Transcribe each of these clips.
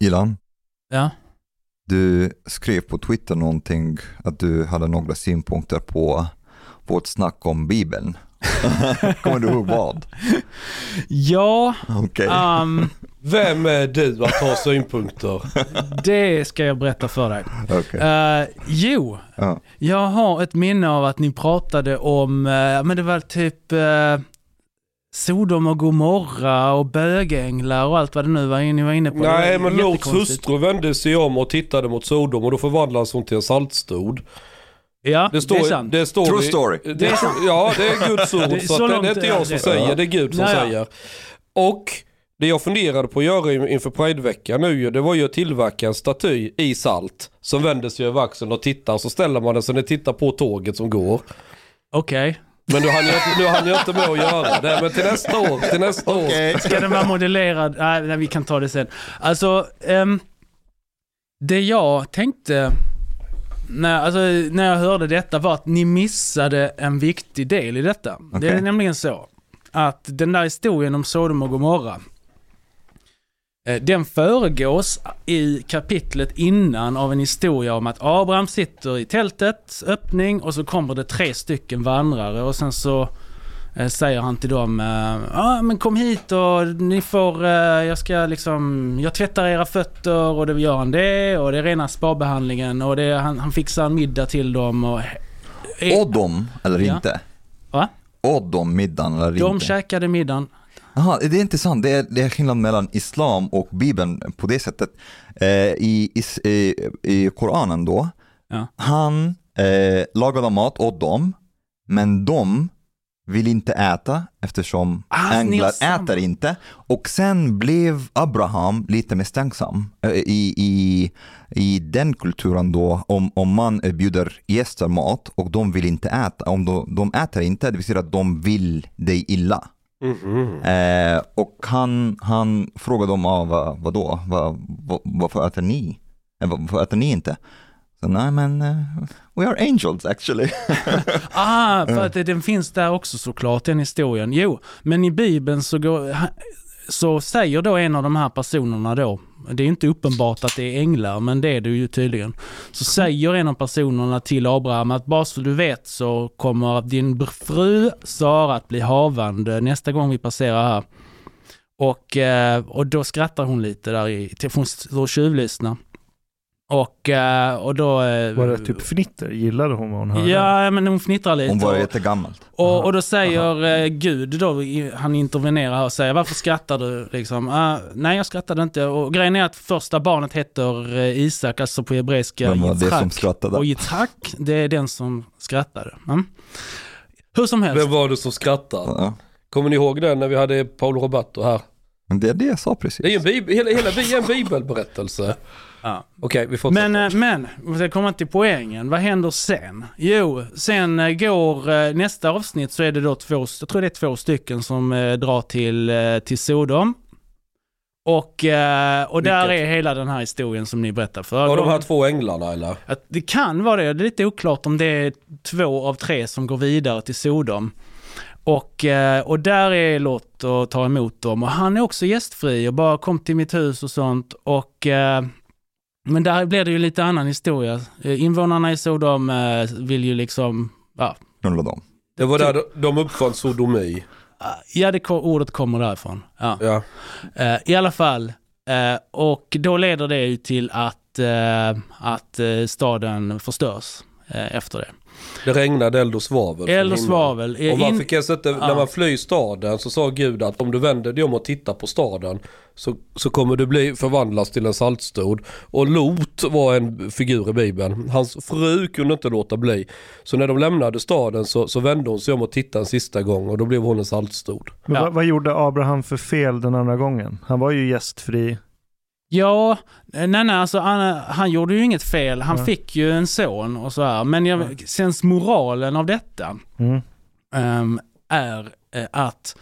Ilan, Ja. du skrev på Twitter någonting att du hade några synpunkter på vårt snack om Bibeln. Kommer du ihåg vad? Ja, Okej. ehm, Vem är du att ha synpunkter? det ska jag berätta för dig. Okej. Eh, jo, Ja. jag har ett minne av att ni pratade om, eh, men det var typ eh, Sodom och Gomorra och bögänglar och allt vad det nu var ni var inne på. Nej men Lots hustru vände sig om och tittade mot Sodom och då förvandlades hon till en saltstod. Ja, Det står, det är sant. Det står True i- story. Det, Det är sant. ja det är Guds ord. Det så så att det, det är inte jag som det- säger, Ja. det är Gud som Ja, ja. säger. Och det jag funderade på att göra in- inför Prideveckan nu det var ju att tillverka en staty i salt. Som vänder sig över axeln och tittar och så ställer man den så den tittar på tåget som går. Okej. Men nu hann jag, inte- nu hann jag inte med att göra det. Men till nästa år, till nästa år. Ska den vara modellerad? Nej, nej, vi kan ta det sen. Alltså, ehm, det jag tänkte när, alltså, när jag hörde detta var att ni missade en viktig del i detta. Det är nämligen så att den där historien om Sodom och Gomorra, den föregås i kapitlet innan av en historia om att Abraham sitter i tältets öppning och så kommer det tre stycken vandrare och sen så eh, säger han till dem, ja ah, men kom hit och ni får, eh, jag ska liksom, jag tvättar era fötter och det gör han det och det är rena sparbehandlingen och det, han, han fixar en middag till dem och... Eh, Åt de eller Ja. inte? Va? Åt de middagen eller de inte? käkade middagen. Aha, det är intressant, det är, det är skillnad mellan islam och bibeln på det sättet. Eh, i, i, i, I Koranen då, Ja. han eh, lagade mat åt dem, men de vill inte äta eftersom Ah, änglar äter inte. Och sen blev Abraham lite misstänksam eh, i, i, i den kulturen då, om, om man bjuder gäster mat och de vill inte äta, om de, de äter inte, det vill säga att de vill dig illa. Mhm. Eh, och han, han frågade dem, ah, vad, vadå, vad, vad, varför äter ni? Eh, varför äter ni inte? Så, nej men, eh, we are angels actually. Ah, för att den finns där också såklart, den historien. Jo, men i Bibeln så, går, så säger då en av de här personerna då, det är inte uppenbart att det är änglar, men det är det ju tydligen. Så säger en av personerna till Abraham att bara så du vet så kommer din fru Sara att bli havande nästa gång vi passerar här. Och, eh, och då skrattar hon lite där i, hon står och tjuvlyssnar. Och, eh, och då... eh, Var det typ fnitter? Gillade hon vad hon hörde? Ja, men hon fnittrar lite. Hon var jättegammalt. och, och då säger eh, Gud då, han intervenerar och säger varför skrattar du liksom? Ah, nej jag skrattade inte. Och grejen är att första barnet heter Isak, alltså på hebreiska Vem var det Yitzhak. som skrattade? Och Yitzhak, det är den som skrattade. Mm. Hur som helst. Vem var det som skrattade? Ja, Kommer ni ihåg det när vi hade Paolo Roberto här? men det är det jag sa Det är precis. en, bib- hela, hela en bibelberättelse. Ja. Okej, vi fortsätter. Men, eh, men, vi ska komma till poängen. Vad händer sen? Jo, sen eh, går eh, nästa avsnitt så är det då två, jag tror det är två stycken som drar till, till Sodom. Och, och där Vilket? är hela den här historien som ni berättade för. Var de här två änglarna eller? Att det kan vara det, det är lite oklart om det är två av tre som går vidare till Sodom. Och, och där är Lot och tar emot dem och han är också gästfri och bara kom till mitt hus och sånt. Och, men där blir det ju lite annan historia. Eh, Invånarna i Sodom eh, vill ju liksom, ja, Knulla dem. Det var där de- de uppfann sodomi. ja det, ordet kommer därifrån. Ja. Ja. Eh, I alla fall, och då leder det ju till att, att staden förstörs efter det. Det regnade eld och svavel. Eld och svavel. Och man in- fick alltså inte, när man flyr staden så sa Gud att om du vänder dig om och tittar på staden så, så kommer du bli förvandlas till en saltstod. Och Lot var en figur i Bibeln. Hans fru kunde inte låta bli. Så när de lämnade staden så, så vände hon sig om och tittade en sista gång och då blev hon en saltstod. Ja. vad, vad gjorde Abraham för fel den andra gången? Han var ju gästfri. Ja, eh, nej nej, alltså han, han gjorde ju inget fel. Han Ja. fick ju en son och så här. Men jag, sen moralen av detta Mm. ehm, är eh, att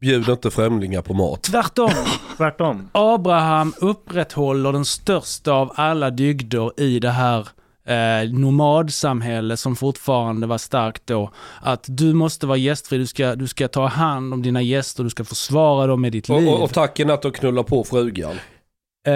Bjud inte främlingar på mat. tvärtom, Tvärtom. Abraham upprätthåller den största av alla dygder i det här eh, nomadsamhälle som fortfarande var starkt då. Att du måste vara gästfri, du ska, du ska ta hand om dina gäster, du ska försvara dem med ditt Och, liv. och, och tacken att de knullar på frugan. Eh,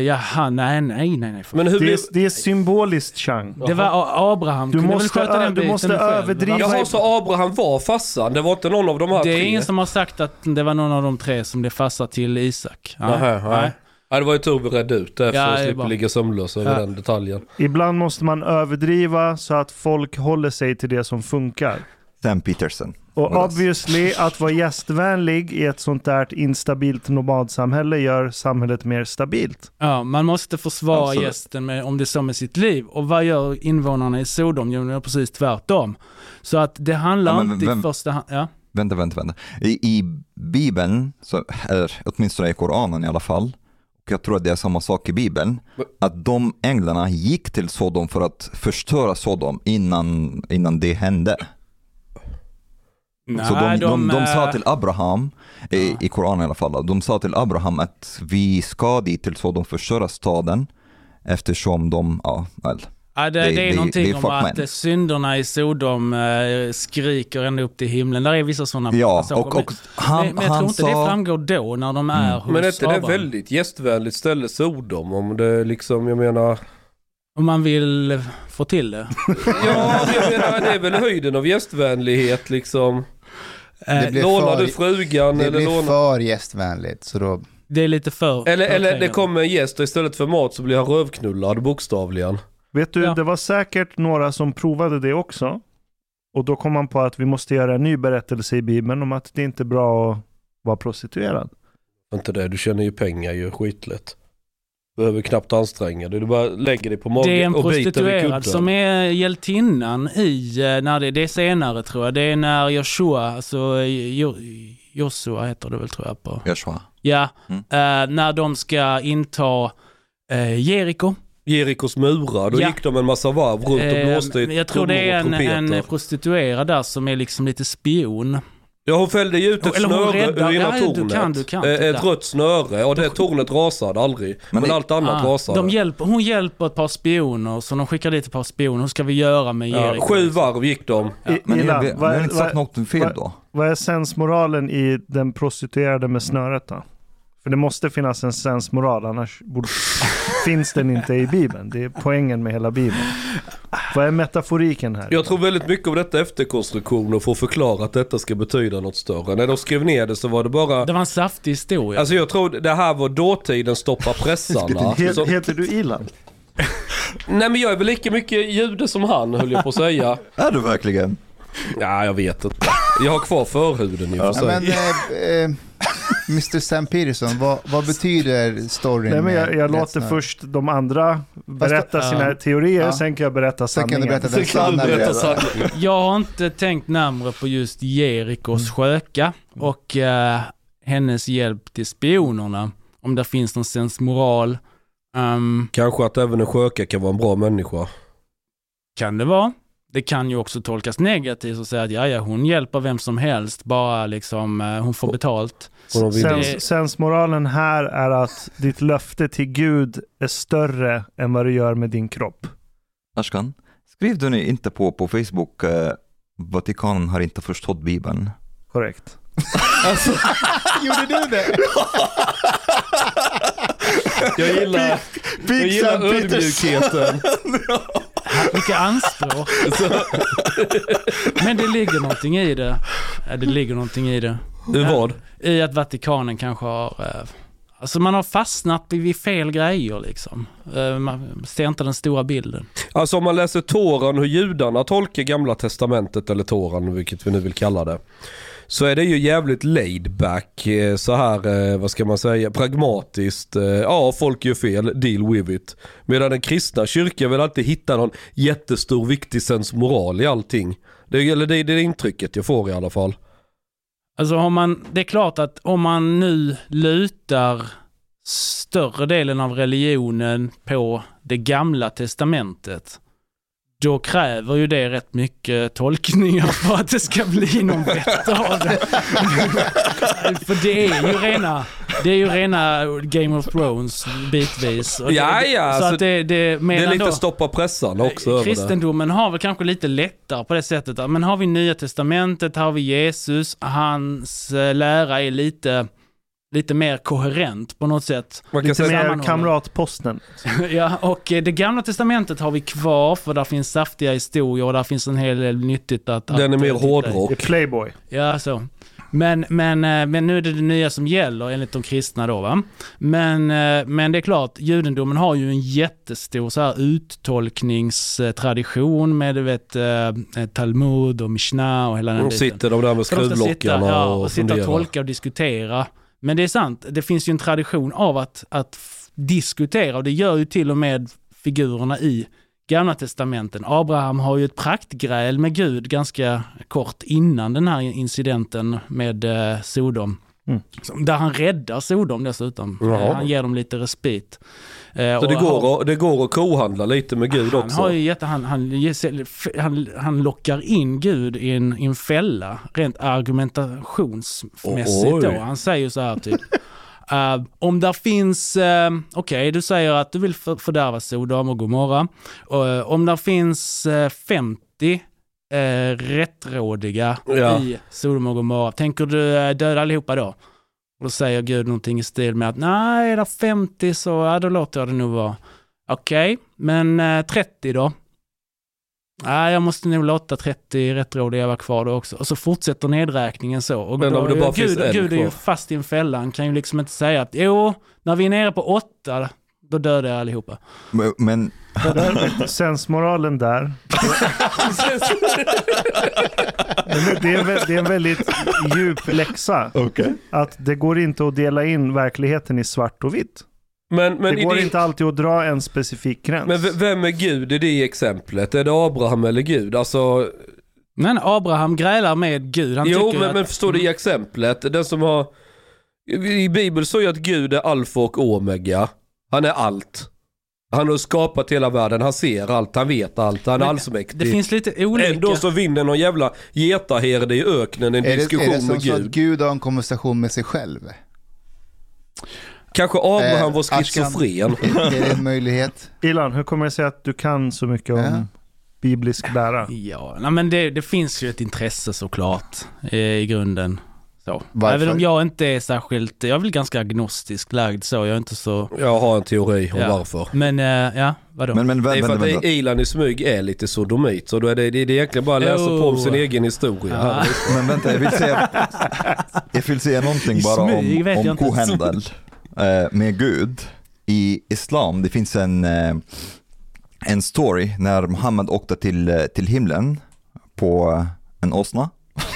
jaha, nej, nej, nej. nej. Men hur Det blir... är, det är symboliskt Chang. Det var Abraham. Du kunde väl måste sköta den du måste överdriva- Jaha, så Abraham var farsan? Det var inte någon av de här Det är tre? ingen som har sagt att det var någon av de tre som blev farsa till Isak. Nej, Nähä, nej. Ja, det var ju tur vi redde ut det Ja, att är slippa bra. ligga sömnlös över Ja. den detaljen. Ibland måste man överdriva så att folk håller sig till det som funkar. Sam Peterson. Och obviously, att vara gästvänlig i ett sånt där instabilt nomadsamhälle gör samhället mer stabilt. Ja, man måste försvara Absolut. gästen med, om det är så med sitt liv. Och vad gör invånarna i Sodom? Jo, de gör precis tvärtom. Så att det handlar Ja, men inte vem- i första hand... Ja. Vänta, vänta, vänta. I, I Bibeln, så, eller åtminstone i Koranen i alla fall, och jag tror att det är samma sak i Bibeln, att de änglarna gick till Sodom för att förstöra Sodom innan, innan det hände. Så de, de, de, sa eh, till Abraham, i, i Koranen i alla fall, de sa till Abraham att vi ska dit till Sodom förstöra staden eftersom de, ja, väl, Ja, det, Det- det är det- någonting det är om att men. eh, synderna i Sodom eh, skriker ända upp till himlen. Där är vissa sådana ja, och, och han, men, men jag tror inte det sa, framgår då när de är hos Men är inte det Abraham. väldigt gästvänligt ställe Sodom? Om det liksom, jag menar... Om man vill få till det. Ja, jag menar det är väl höjden av gästvänlighet liksom. Eh, Lånar för- du frugan Det eller blir lånar... för gästvänligt så då... det är lite för... Eller, för eller det kommer en gäst och istället för mat så blir han rövknullad bokstavligen. Vet du, Ja. det var säkert några som provade det också. Och då kom man på att vi måste göra en ny berättelse i Bibeln om att det inte är bra att vara prostituerad. Inte det, du tjänar ju pengar ju skitlätt. Behöver knappt anstränga dig, du bara lägger dig på magen Det är en och prostituerad som är hjältinnan i, eh, när det, det är senare tror jag, det är när Joshua, alltså eh, Jo- Joshua heter det väl tror jag på. Joshua. Ja, Mm. eh, när de ska inta eh, Jeriko. Jerikos murar, då Ja. gick de en massa varv runt och Eh, blåste i jag tror det är en, en prostituerad där som är liksom lite spion. Ja hon fällde ju ut ett Eller hon snöre räddar- ur ena ja, du tornet. kan, du kan, Eh, titta. ett rött snöre och det tornet rasade aldrig. Men, det- allt annat Ah, rasade. de hjälper, hon hjälper ett par spioner, så de skickar dit ett par spioner. Hur ska vi göra med ja, sju varv gick de. Men vad, har är- inte sagt vad, något fel vad- då. vad är sensmoralen i den prostituerade med snöret då? För det måste finnas en sensmoral, annars borde, finns den inte i Bibeln. Det är poängen med hela Bibeln. Vad är metaforiken här? Jag tror väldigt mycket av detta efterkonstruktioner för att förklara att detta ska betyda något större. När de skrev ner det så var det bara... Det var en saftig historia. Alltså jag tror det här var dåtiden stoppa pressarna. He- Så, heter du Ilan? nej men jag är väl lika mycket jude som han höll jag på att säga. Är du verkligen? Ja jag vet inte. Jag har kvar förhuden i och för Ja, sig. men eh, eh, Mr Sam Peterson, vad, vad betyder storyn? Nej, men jag, jag låter först de andra berätta Ja. sina teorier, Ja. sen kan jag berätta Sen kan sanningen. du berätta den kan du berätta sanningen. Jag har inte tänkt närmare på just Jerikos Mm. sköka och eh, hennes hjälp till spionerna. Om det finns någon sensmoral. Um, Kanske att även en sköka kan vara en bra människa. kan det vara. Det kan ju också tolkas negativt och säga att ja, ja, hon hjälper vem som helst, bara liksom eh, hon får betalt. Sens, sensmoralen här är att ditt löfte till Gud är större än vad du gör med din kropp. Ashkan, skriv du nu inte på, på Facebook eh, Vatikanen har inte förstått Bibeln? Korrekt. Alltså, Gjorde du det? jag gillar, jag gillar ödmjukheten. Vilka anspråk. Men det ligger någonting i det. Ja, det ligger någonting i det. Du vad? I att Vatikanen kanske har... eh, Alltså man har fastnat vid fel grejer liksom. Eh, Man ser inte den stora bilden. Alltså om man läser Toran, hur judarna tolkar gamla testamentet eller Toran, vilket vi nu vill kalla det. Så är det ju jävligt laid back, eh, så här, vad ska man säga, pragmatiskt. Ja, folk gör fel, deal with it. Medan den kristna kyrkan vill alltid hitta någon jättestor viktig sensmoral i allting. Det, eller det är det intrycket jag får i alla fall. Alltså om man, det är klart att om man nu lutar större delen av religionen på det gamla testamentet, då kräver ju det rätt mycket tolkningar för att det ska bli någon vett av det. för det är ju rena, det är ju rena Game of Thrones bitvis. Och Ja, ja, Så alltså, att det, det, Det är lite då, stoppa pressarna också över det. Kristendomen har väl kanske lite lättare på det sättet. Men har vi Nya Testamentet, har vi Jesus, hans eh, lära är lite lite mer koherent på något sätt. Man kan Lite säga, kamratposten. ja, och eh, det gamla testamentet har vi kvar för där finns saftiga historier och där finns en hel del nyttigt att... den är att, mer eh, hårdrock. Playboy. Ja, så. Men, men, eh, men nu är det det nya som gäller enligt de kristna då va. Men, men det är klart, judendomen har ju en jättestor så här uttolkningstradition med du vet Talmud och Mishnah och hela den De biten. sitter de där med de skruvlockarna ja, och, och sitta och funderar. tolka och diskutera. Men det är sant, det finns ju en tradition av att, att diskutera och det gör ju till och med figurerna i Gamla Testamenten. Abraham har ju ett praktgräl med Gud ganska kort innan den här incidenten med eh, Sodom. Mm. Som- Där han räddar Sodom dessutom. Jaha. Eh, han ger dem lite respit. Eh, Så det går, att, det går att kohandla lite med Gud han också. har ju jätte, han, han, han, han lockar in Gud i en, i en fälla, rent argumentationsmässigt Oj. då. Han säger så här typ. eh, om där finns, uh, okej du säger att du vill för, fördärva Sodom och Gomorra. Uh, om där finns eh, 50 uh, rättrådiga Ja. i Sodom och Gomorra, tänker du eh, döda allihopa då? Och då säger Gud någonting i stil med att nej, är det 50 så ja, då låter jag det nog vara. Okej, men eh, 30 då? Nej, jag måste nog låta 30 rättrådiga vara kvar då också. Och så fortsätter nedräkningen så. Och Men då, om det bara Gud, finns en Gud är ju fast i en fälla. Han kan ju liksom inte säga att jo, när vi är nere på åtta, då dödar jag allihopa. Men, men Sensmoralen där. Det är, en, det är en väldigt djup läxa. Att det går inte att dela in verkligheten i svart och vitt. Men, men, det går det, inte alltid att dra en specifik gräns. men vem är Gud i det exemplet? Är det Abraham eller Gud? Alltså, Men Abraham grälar med Gud. Han jo men, att, men förstår du i exemplet? Den som har... I Bibeln står ju att Gud är alfa och omega. Han är allt. Han har skapat hela världen, han ser allt, han vet allt, han är allsmäktig. Det finns lite olika... Ändå så vinner någon jävla getaherde i öknen en Är det, diskussion är det som med så att Gud. Gud har en konversation med sig själv? Kanske Abraham Eh, var schizofren. Är, är det en möjlighet? Ilan, hur kommer det sig att du kan så mycket om Ja. biblisk lära? Ja, nej, men det, det finns ju ett intresse såklart eh, i grunden. Så. Varför? Även om jag inte är särskilt, jag är väl ganska agnostisk lagd så, jag är inte så... Jag har en teori om Ja. varför. Men eh, ja, vadå? Men, men Det är vänta, för vänta, att vänta. Ilan i smyg är lite sodomit. Så då är det, det, det är egentligen bara att läsa på om sin egen historia. Ja. Men vänta, jag vill säga, jag vill säga någonting bara smyg om, om kohandel eh, med Gud. I islam, det finns en, eh, en story när Muhammed åkte till, eh, till himlen på en åsna.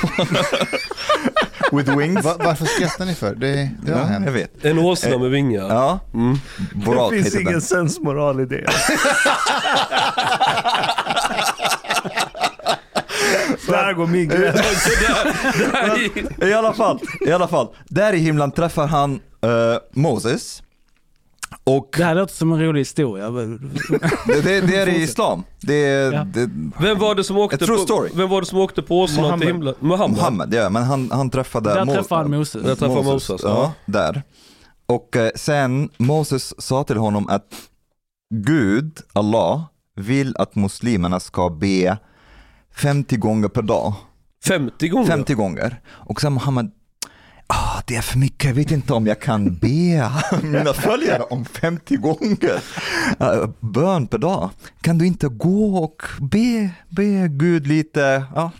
With wings. Va, varför skrattar ni för? Det, det har Ja, hänt. jag vet. En åsna med vingar. Ja, Mm. Borat det finns ingen den. sensmoral i det. Där går min gräns. I- alla fall, i alla fall. Där i himlen träffar han eh, Moses. Och Det här låter som en rolig historia. det, det, det är i islam. Det är, Ja. det, Vem var det som åkte true på, story. vem var det som åkte på åsnan Mohammed. till himlen? Muhammed. Muhammed, ja, men han, han träffade Där Mo- träffade han Moses. Där träffade Moses, ja. ja. där. Och eh, sen Moses sa till honom att Gud, Allah, vill att muslimerna ska be 50 gånger per dag. 50 gånger? 50 gånger. Och sen Muhammed, oh, det är för mycket, jag vet inte om jag kan be mina följare om 50 gånger uh, bön per dag. Kan du inte gå och be, be Gud lite, ja,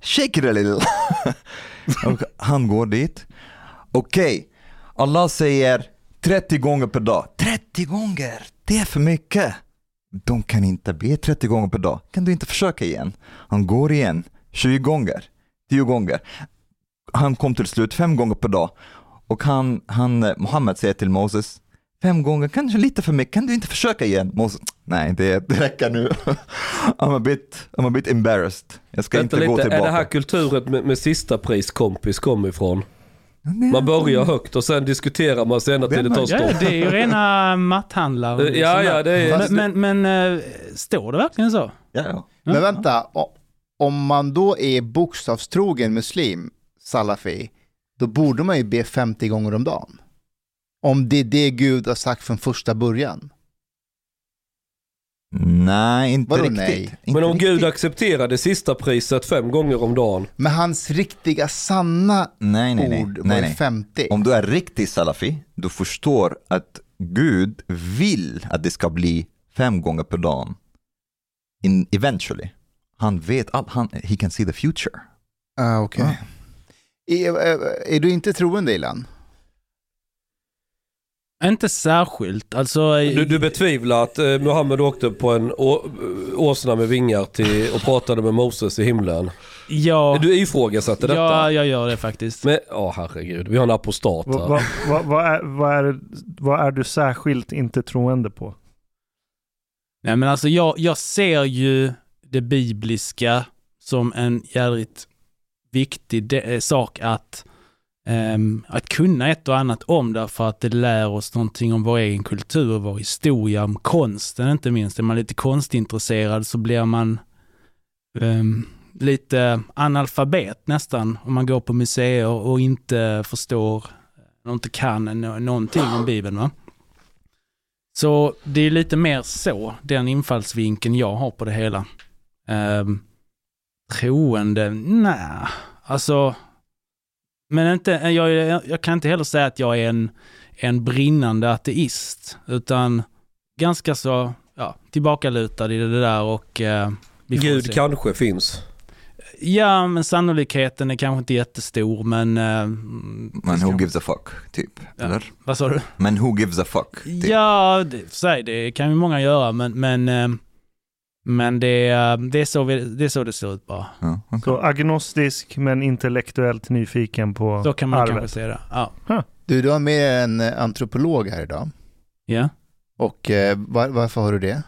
shake it a little. och han går dit. Okej, Allah säger 30 gånger per dag. 30 gånger, det är för mycket. De kan inte be 30 gånger per dag. Kan du inte försöka igen? Han går igen, 20 gånger, 10 gånger. Han kom till slut fem gånger per dag. Och han, han, eh, Mohammed säger till Moses, fem gånger, kanske lite för mycket, kan du inte försöka igen? Moses, nej det, det räcker nu. I'm a bit, I'm a bit embarrassed. Jag ska Vänta inte gå lite, är tillbaka. det här kulturen med, med sista pris kompis kom ifrån? Man börjar högt och sen diskuterar man sig ända till det tar Ja, stopp. det är ju rena matthandlare. Ja, ja, det är... Men, men, men eh, står det verkligen så? Ja, ja. Men vänta, om man då är bokstavstrogen muslim, salafi, då borde man ju be 50 gånger om dagen. Om det är det Gud har sagt från första början. Nej, inte Vadå riktigt. nej? Inte Men om riktigt. Gud accepterar det sista priset fem gånger om dagen. Men hans riktiga sanna Nej, nej, nej. ord var nej, nej. 50. Om du är riktig salafi, du förstår att Gud vill att det ska bli fem gånger per dag. In, eventually. Han vet allt, han, he can see the future. Ah, okej. Är, är, är du inte troende Ilan? Inte särskilt. Alltså, Du, du betvivlar att eh, Muhammed åkte på en å, åsna med vingar till, och pratade med Moses i himlen. ja, Du ifrågasätter detta? ja, jag gör det faktiskt. Men, ja herregud, vi har en apostat Vad här. vad- vad- vad är, vad, är, vad är du särskilt inte troende på? Nej men alltså jag, jag ser ju det bibliska som en jävligt viktig de- eh, sak att, um, att kunna ett och annat om därför att det lär oss någonting om vår egen kultur, vår historia, om konsten inte minst. Är man lite konstintresserad så blir man um, lite analfabet nästan om man går på museer och inte förstår och inte kan någonting om Bibeln. Va? Så det är lite mer så, den infallsvinkeln jag har på det hela. Um, troende, nej, alltså, men inte, jag, jag, kan inte heller säga att jag är en, en brinnande ateist, utan ganska så, ja, tillbakalutad i det där och får Gud se. kanske finns. Ja, men sannolikheten är kanske inte jättestor, men... eh, Men who gives a fuck, typ. Ja. Eller? Vad sa du? Men who gives a fuck? Typ. Ja, det, för sig, det kan ju många göra, men, men, eh, men det, eh, det, är så vi, det är så det ser ut bara. Ja, okej. Så agnostisk men intellektuellt nyfiken på Så kan man arvet. kanske säga det. Ja. Du, du har med en eh, antropolog här idag. ja. Och eh, var, varför har du det?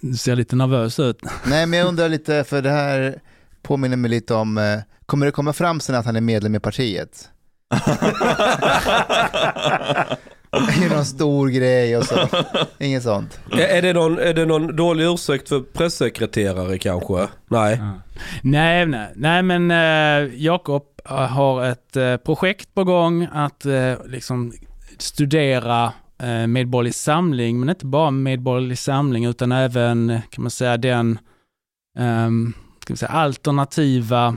Du ser lite nervös ut. Nej, men jag undrar lite, för det här påminner mig lite om, kommer det komma fram sen att han är medlem i partiet? Det är någon stor grej och så. Inget sånt. Är, är, det någon, är det någon dålig ursäkt för pressekreterare kanske? Nej. Nej, nej, nej men eh, Jakob eh, har ett eh, projekt på gång att eh, liksom studera eh, Medborgerlig Samling, men inte bara Medborgerlig Samling utan även, kan man säga, den ehm, ska vi säga, alternativa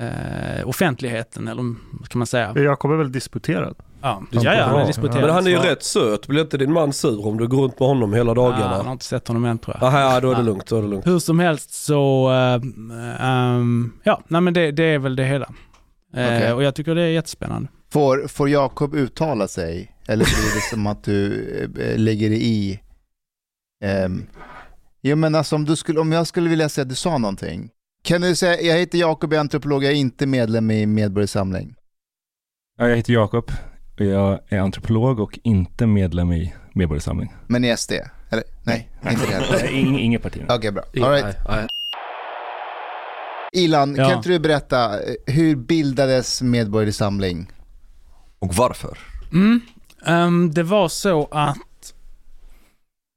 eh, offentligheten, eller vad kan man säga? Jakob är väl disputerad? Ja, Ja, ja, ja disputerat. Men han är ju så- rätt söt. Blir inte din man sur om du går runt med honom hela Ja, han dagarna? har inte sett honom än tror jag. Aha, ja, då är det Ja. lugnt. Då är det lugnt. Hur som helst så, eh, ehm, ja, nej men det, det är väl det hela. Eh, Okej. Och jag tycker det är jättespännande. Får, får Jakob uttala sig? Eller blir det som att du eh, lägger i? Um, jo men alltså om, du skulle, om jag skulle vilja säga att du sa någonting. Kan du säga, jag heter Jakob, jag är antropolog, jag är inte medlem i Medborgarsamling. Ja, jag heter Jakob jag är antropolog och inte medlem i Medborgarsamling. Men i SD? Eller nej, inte det heller. Nej, ing, inget parti. Okej, bra. All right. Nej, nej. Ilan, Ja. kan inte du berätta, eh, hur bildades Medborgerlig Samling? Och varför? Mm. Ehm, det var så att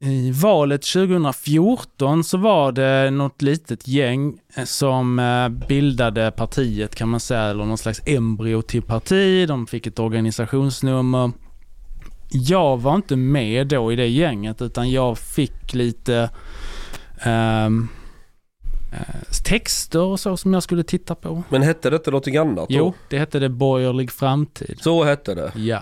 i valet 2014 så var det något litet gäng eh, som eh, bildade partiet kan man säga, eller någon slags embryo till parti. De fick ett organisationsnummer. Jag var inte med då i det gänget utan jag fick lite eh, texter och så som jag skulle titta på. Men hette det inte någonting annat då? Jo, det hette det Borgerlig framtid. Så hette det. Ja.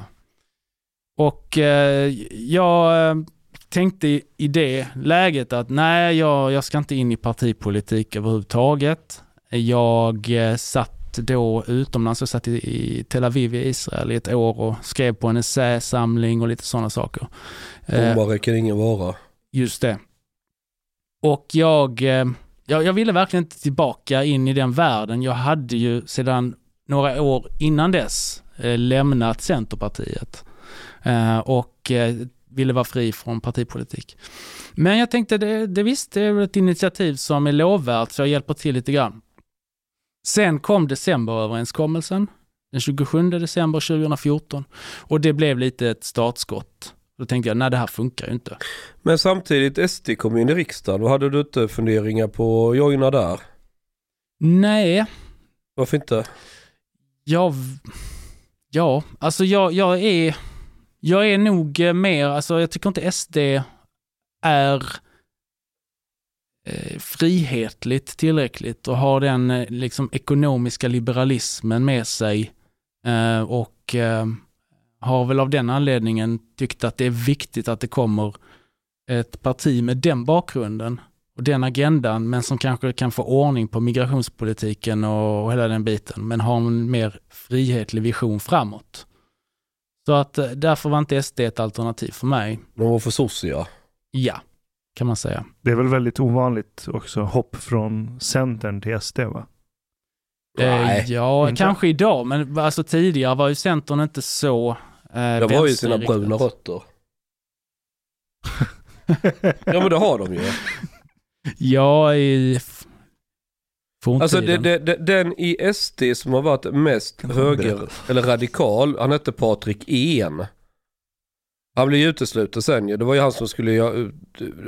Och eh, jag tänkte i, det läget att nej, jag, jag ska inte in i partipolitik överhuvudtaget. Jag eh, satt då utomlands, jag satt i, i Tel Aviv i Israel i ett år och skrev på en essäsamling och lite sådana saker. Eh, Domare kan ingen vara. Just det. Och jag, eh, jag, jag ville verkligen inte tillbaka in i den världen. Jag hade ju sedan några år innan dess eh, lämnat Centerpartiet eh, och eh, ville vara fri från partipolitik. Men jag tänkte, det, det visst, det är ett initiativ som är lovvärt, så jag hjälper till lite grann. Sen kom decemberöverenskommelsen, den 27 december 2014, och det blev lite ett startskott. Då tänkte jag, nej det här funkar ju inte. Men samtidigt, SD kom in i riksdagen. Och hade du inte funderingar på att joina där? Nej, Varför inte? jag... Ja, alltså jag, jag är... Jag är nog eh, mer, alltså jag tycker inte SD är eh, frihetligt tillräckligt och har den eh, liksom ekonomiska liberalismen med sig eh, och eh, har väl av den anledningen tyckt att det är viktigt att det kommer ett parti med den bakgrunden och den agendan, men som kanske kan få ordning på migrationspolitiken och, och hela den biten, men har en mer frihetlig vision framåt. Så att eh, därför var inte SD ett alternativ för mig. De var för sossiga. Ja, kan man säga. Det är väl väldigt ovanligt också, hopp från Centern till SD va? Nej, eh, ja, inte. kanske idag, men alltså tidigare var ju Centern inte så eh, De har ju sina bruna rötter. Ja men det har de ju. Ja, i f- forntiden. Alltså det, det, det, den i SD som har varit mest höger eller radikal, han hette Patrik En. Han blev ju utesluten sen ju. Det var ju han som skulle,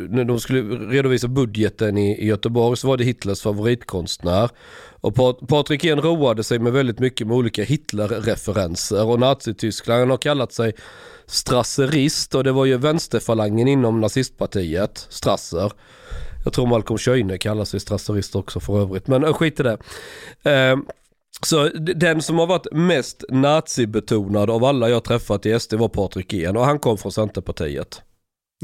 när de skulle redovisa budgeten i, i Göteborg så var det Hitlers favoritkonstnär. Och Pat, Patrik En roade sig med väldigt mycket med olika Hitler-referenser och Nazityskland. Han har kallat sig strasserist och det var ju vänsterfalangen inom nazistpartiet, Strasser. Jag tror Malcolm Schöne kallar sig strasserist också för övrigt, men äh, skit i det. Ehm, så den som har varit mest nazibetonad av alla jag träffat i SD var Patrik En och han kom från Centerpartiet.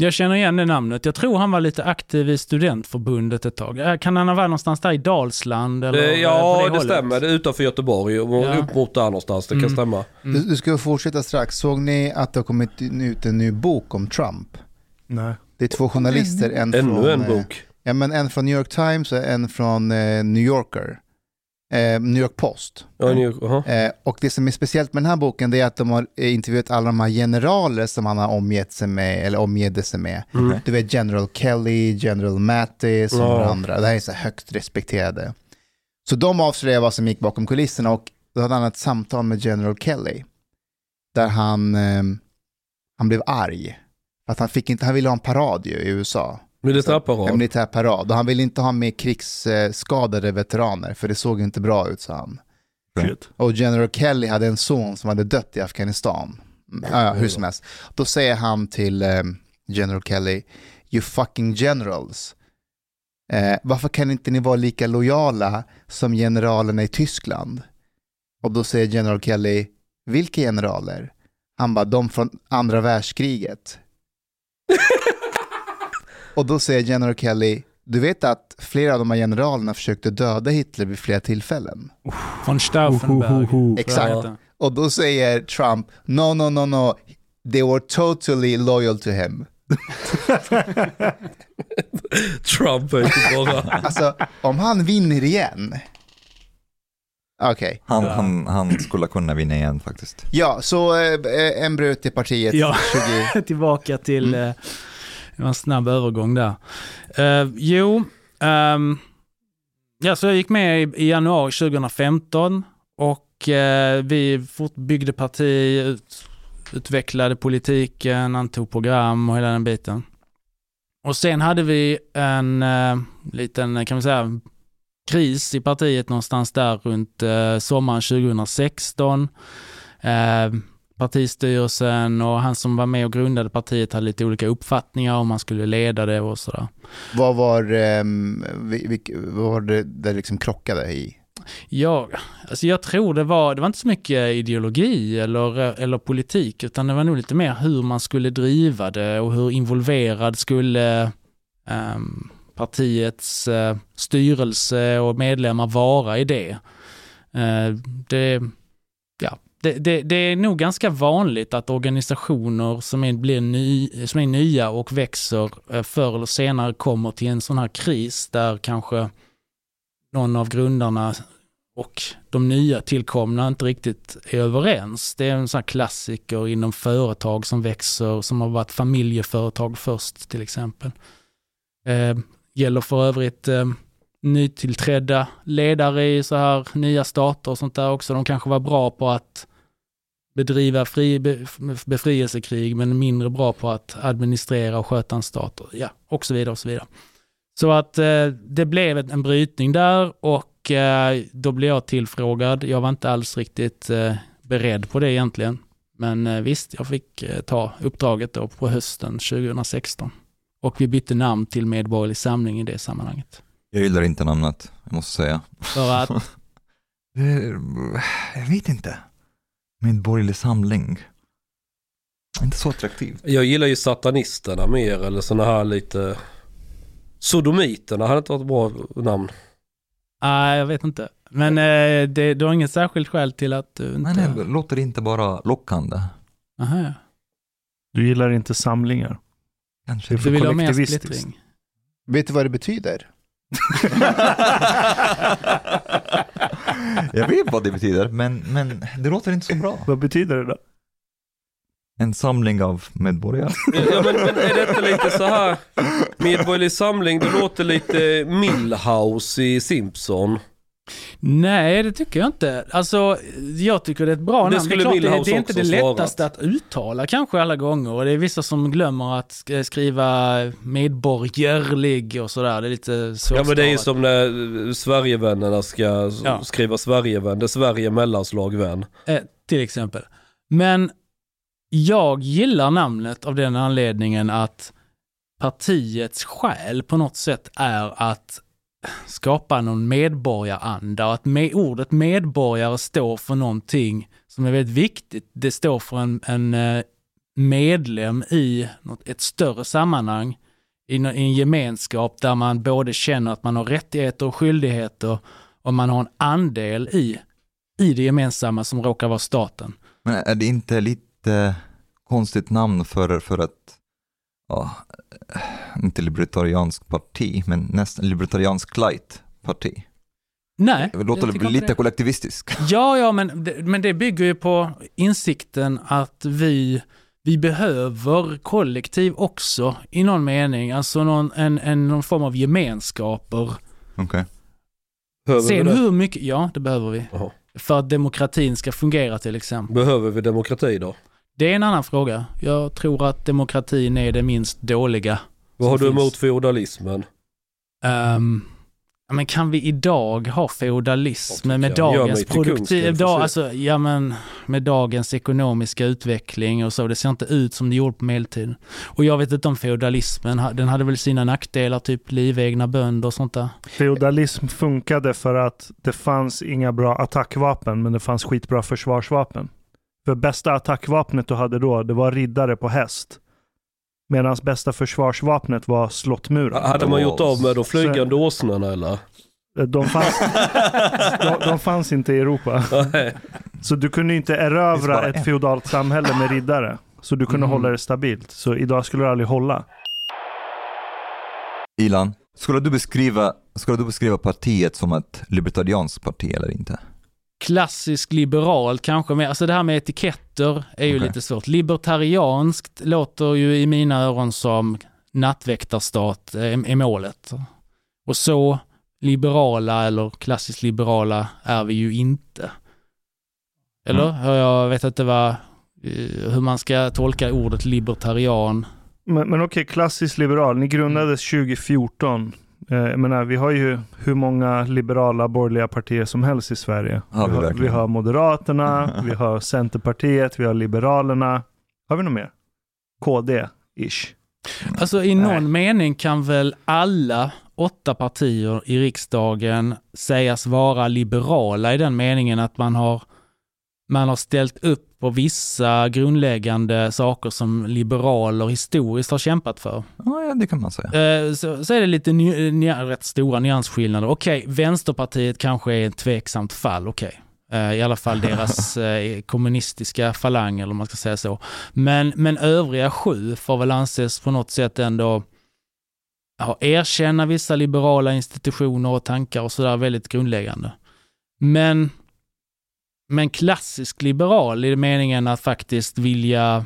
Jag känner igen det namnet. Jag tror han var lite aktiv i studentförbundet ett tag. Eh, Kan han ha varit någonstans där i Dalsland? Eller, Eh, eh, på ja, det, hållet? stämmer. Det är utanför Göteborg och Ja. upp mot där någonstans. Det kan Mm. stämma. Mm. Du, du ska fortsätta strax. Såg ni att det har kommit ut en ny bok om Trump? Nej. Det är två journalister, en Ännu från, en eh, bok. Ja, men en från New York Times och en från eh, New Yorker. Eh, New York Post. Ja, ni, aha. Eh, och det som är speciellt med den här boken det är att de har eh, intervjuat alla de här generaler som han har omgett sig med, eller omgett sig med. Mm. Du vet General Kelly, General Mattis och Ja. några andra. Det här är så högt respekterade. Så de avslöjar vad som gick bakom kulisserna och då hade han ett samtal med General Kelly. Där han, eh, han blev arg. Att han, fick inte, han ville ha en parad ju, i USA. En Militärparad. militär parad. Och han ville inte ha med krigsskadade veteraner, för det såg inte bra ut, sa han. Shit. Och General Kelly hade en son som hade dött i Afghanistan. Ja, ja, hur som helst. Då säger han till eh, General Kelly, you fucking generals. Eh, varför kan inte ni vara lika lojala som generalerna i Tyskland? Och då säger General Kelly, vilka generaler? Han bara, de från andra världskriget. Och då säger General Kelly, du vet att flera av de här generalerna försökte döda Hitler vid flera tillfällen. Von Stauffenberg. Exakt. Ja. Och då säger Trump, no, no, no, no, they were totally loyal to him. Trump är bara... Alltså, om han vinner igen. Okej, Han, han, han skulle kunna vinna igen faktiskt. ja, så eh, en bröt i partiet Ja. 20... Tillbaka till, Mm. eh, det var en snabb övergång där. Uh, jo, um, ja, så jag gick med i, i januari 2015 och uh, vi byggde parti, ut, utvecklade politiken, antog program och hela den biten. Och sen hade vi en uh, liten, kan vi säga, kris i partiet någonstans där runt sommaren 2016. Eh, partistyrelsen och han som var med och grundade partiet hade lite olika uppfattningar om man skulle leda det och sådär. Vad var, um, vad var det där liksom krockade i? Ja, alltså jag tror det var, det var inte så mycket ideologi eller, eller politik, utan det var nog lite mer hur man skulle driva det och hur involverad skulle ehm, partiets eh, styrelse och medlemmar vara i det. Eh, det, det, det, det är nog ganska vanligt att organisationer som är, blir ny, som är nya och växer eh, förr eller senare kommer till en sån här kris där kanske någon av grundarna och de nya tillkomna inte riktigt är överens. Det är en sån här klassiker inom företag som växer, som har varit familjeföretag först till exempel. Eh, gäller för övrigt eh, nytillträdda ledare i så här nya stater och sånt där också. De kanske var bra på att bedriva fri, be, befrielsekrig men mindre bra på att administrera och sköta en stat. Ja, och så vidare och så vidare. Så att eh, det blev en brytning där och eh, då blev jag tillfrågad. Jag var inte alls riktigt eh, beredd på det egentligen. Men eh, visst, jag fick eh, ta uppdraget då på hösten 2016. Och vi bytte namn till Medborgerlig Samling i det sammanhanget. Jag gillar inte namnet, jag måste säga. För att, jag vet inte. Medborgerlig samling. Inte så attraktiv. Jag gillar ju satanisterna mer eller såna här lite... Sodomiterna hade inte varit ett bra namn. nej jag vet inte. Men eh, det, du har inget särskilt skäl till att du inte... Men det låter inte bara lockande. Aha, ja. Du gillar inte samlingar. Kanske. Det Du vill ha mer splittring? Vet du vad det betyder? jag vet vad det betyder, men, men det låter inte så bra. Vad betyder det då? En samling av medborgare. Ja, men, men är det inte lite så här Medborgerlig Samling, det låter lite Millhouse i Simpson. Nej, det tycker jag inte. Alltså, jag tycker det är ett bra Det namn. Det är, skulle klart, det, det är inte det svarat. lättaste att uttala kanske alla gånger. Och det är vissa som glömmer att sk- skriva medborgerlig och sådär. Det är lite svårt. Ja men det är som när Sverigevännerna ska Ja. skriva Sverigevän, det är Sverige mellanslagvän. Eh, till exempel. Men jag gillar namnet av den anledningen att partiets själ på något sätt är att skapa någon medborgaranda och att med ordet medborgare står för någonting som är väldigt viktigt. Det står för en, en eh, medlem i något, ett större sammanhang, i, i en gemenskap där man både känner att man har rättigheter och skyldigheter och man har en andel i, i det gemensamma som råkar vara staten. Men är det inte lite konstigt namn för, för att ja, inte libertarianskt parti, men nästan libertariansk light parti? Nej. Det låter inte lite det. kollektivistiskt. Ja, ja, men det, men det bygger ju på insikten att vi, vi behöver kollektiv också i någon mening, alltså någon, en, en, någon form av gemenskaper. Okej. Behöver, Sen det? hur mycket, ja det behöver vi. Jaha. För att demokratin ska fungera till exempel. Behöver vi demokrati då? Det är en annan fråga. Jag tror att demokratin är det minst dåliga. Vad har du finns. emot feodalismen? Ja, men kan vi idag ha feodalism med dagens produktiv, dag, alltså, ja men med dagens ekonomiska utveckling och så, det ser inte ut som det gjorde på medeltiden. Och jag vet inte om feodalismen, den hade väl sina nackdelar, typ livegna bönder och sånt där. Feodalism funkade för att det fanns inga bra attackvapen, men det fanns skitbra försvarsvapen. För bästa attackvapnet du hade då, det var riddare på häst. Medan bästa försvarsvapnet var slottmurar. Hade man gjort av med de flygande Så- åsnorna eller? De fanns, de, de fanns inte i Europa. Nej. Så du kunde inte erövra ett feodalt samhälle med riddare. Så du kunde Mm. hålla det stabilt. Så idag skulle det aldrig hålla. Ilan, skulle du, beskriva, skulle du beskriva partiet som ett libertarianskt parti eller inte? Klassisk liberalt kanske, men alltså det här med etiketter är ju Okej. lite svårt. Libertarianskt låter ju i mina öron som nattväktarstat är, är målet. Och så liberala eller klassiskt liberala är vi ju inte. Eller? Mm. Jag vet inte vad, eh, hur man ska tolka ordet libertarian. Men, men okej, klassisk liberal. Ni grundades 2014. Eh, jag menar, vi har ju hur många liberala borgerliga partier som helst i Sverige. Har vi vi, har, vi har Moderaterna, vi har Centerpartiet, vi har Liberalerna. Har vi något mer? KD-ish. Alltså i Nej. någon mening kan väl alla åtta partier i riksdagen sägas vara liberala i den meningen att man har, man har ställt upp på vissa grundläggande saker som liberaler historiskt har kämpat för. Ja, det kan man säga. Eh, Så, så är det lite ny, ny, rätt stora nyansskillnader. Okej, Vänsterpartiet kanske är ett tveksamt fall, okej. Eh, I alla fall deras eh, kommunistiska falang, eller om man ska säga så. Men, men övriga sju får väl anses på något sätt ändå ja, erkänna vissa liberala institutioner och tankar och sådär väldigt grundläggande. Men, men klassisk liberal i meningen att faktiskt vilja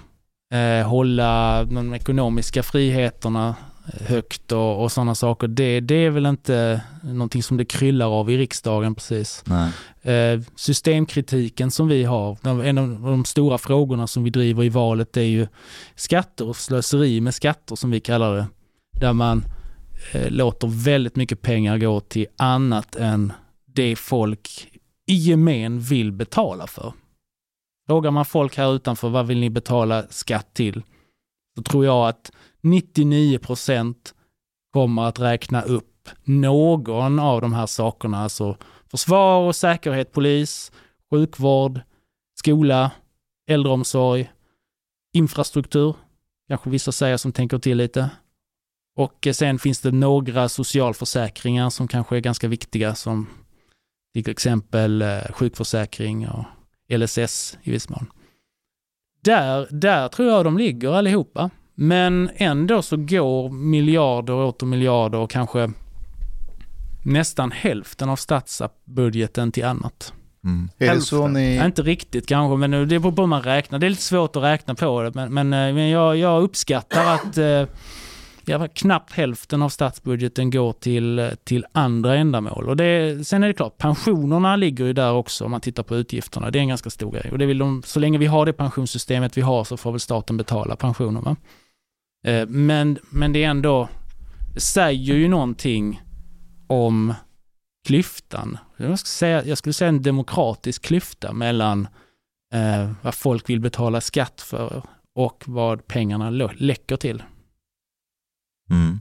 eh, hålla de ekonomiska friheterna högt och, och sådana saker. Det, det är väl inte någonting som det kryllar av i riksdagen precis. Eh, systemkritiken som vi har, de- en av de stora frågorna som vi driver i valet är ju skatter och slöseri med skatter som vi kallar det. Där man eh, låter väldigt mycket pengar gå till annat än det folk i gemen vill betala för. Frågar man folk här utanför vad vill ni betala skatt till? Så tror jag att 99 procent kommer att räkna upp någon av de här sakerna, alltså försvar och säkerhet, polis, sjukvård, skola, äldreomsorg, infrastruktur, kanske vissa säger som tänker till lite. Och sen finns det några socialförsäkringar som kanske är ganska viktiga som till exempel eh, sjukförsäkring och LSS i viss mån. Där, där tror jag de ligger allihopa. Men ändå så går miljarder och åter miljarder och kanske nästan hälften av statsbudgeten till annat. Mm. Är det så ni... Ja, inte riktigt kanske, men det beror på hur man räknar. Det är lite svårt att räkna på det, men, men, eh, men jag, jag uppskattar att eh, ja, knappt hälften av statsbudgeten går till, till andra ändamål. Och det, sen är det klart, pensionerna ligger ju där också om man tittar på utgifterna. Det är en ganska stor grej. Och det vill de, så länge vi har det pensionssystemet vi har så får väl staten betala pensionerna. Eh, men, men det är ändå, det säger ju någonting om klyftan. Jag skulle säga, jag skulle säga en demokratisk klyfta mellan eh, vad folk vill betala skatt för och vad pengarna läcker till. Mm.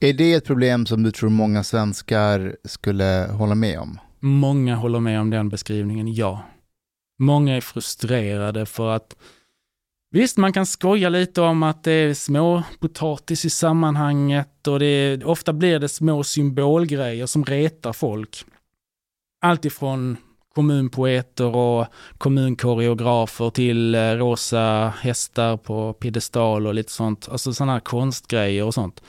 Är det ett problem som du tror många svenskar skulle hålla med om? Många håller med om den beskrivningen, ja. Många är frustrerade för att Visst, man kan skoja lite om att det är små potatis i sammanhanget och det är, ofta blir det små symbolgrejer som retar folk. Alltifrån kommunpoeter och kommunkoreografer till eh, rosa hästar på piedestal och lite sånt. Alltså sådana här konstgrejer och sånt.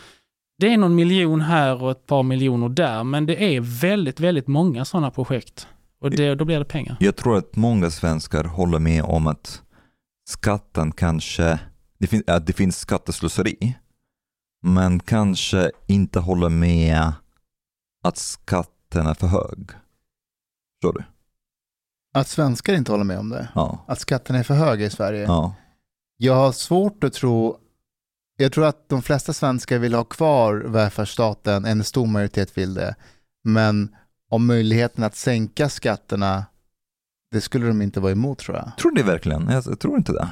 Det är någon miljon här och ett par miljoner där, men det är väldigt, väldigt många sådana projekt. Och det, då blir det pengar. Jag tror att många svenskar håller med om att skatten kanske, det, finns, att det finns skatteslöseri, men kanske inte håller med att skatten är för hög. Förstår du? Att svenskar inte håller med om det? Ja. Att skatten är för hög i Sverige? ja. Jag har svårt att tro, jag tror att de flesta svenskar vill ha kvar välfärdsstaten, en stor majoritet vill det, men om möjligheten att sänka skatterna, det skulle de inte vara emot tror jag. Tror ni verkligen? Jag tror inte det.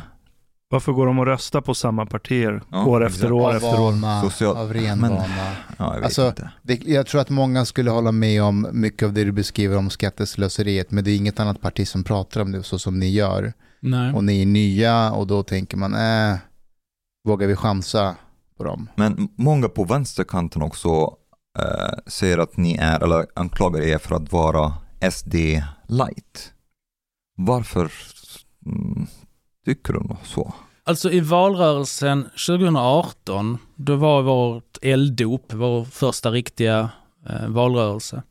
Varför går de och röstar på samma partier Ja, år exakt. efter år av efter år? Social- av ren Men- vana. Ja, jag vet Alltså. Det, jag tror att många skulle hålla med om mycket av det du beskriver om skatteslöseriet, men det är inget annat parti som pratar om det så som ni gör. Nej. Och ni är nya och då tänker man, äh, vågar vi chansa på dem? Men många på vänsterkanten också eh, säger att ni är, eller anklagar er för att vara SD light. Varför mm, tycker du så? Alltså i valrörelsen 2018, då var vårt elddop, vår första riktiga eh, valrörelse,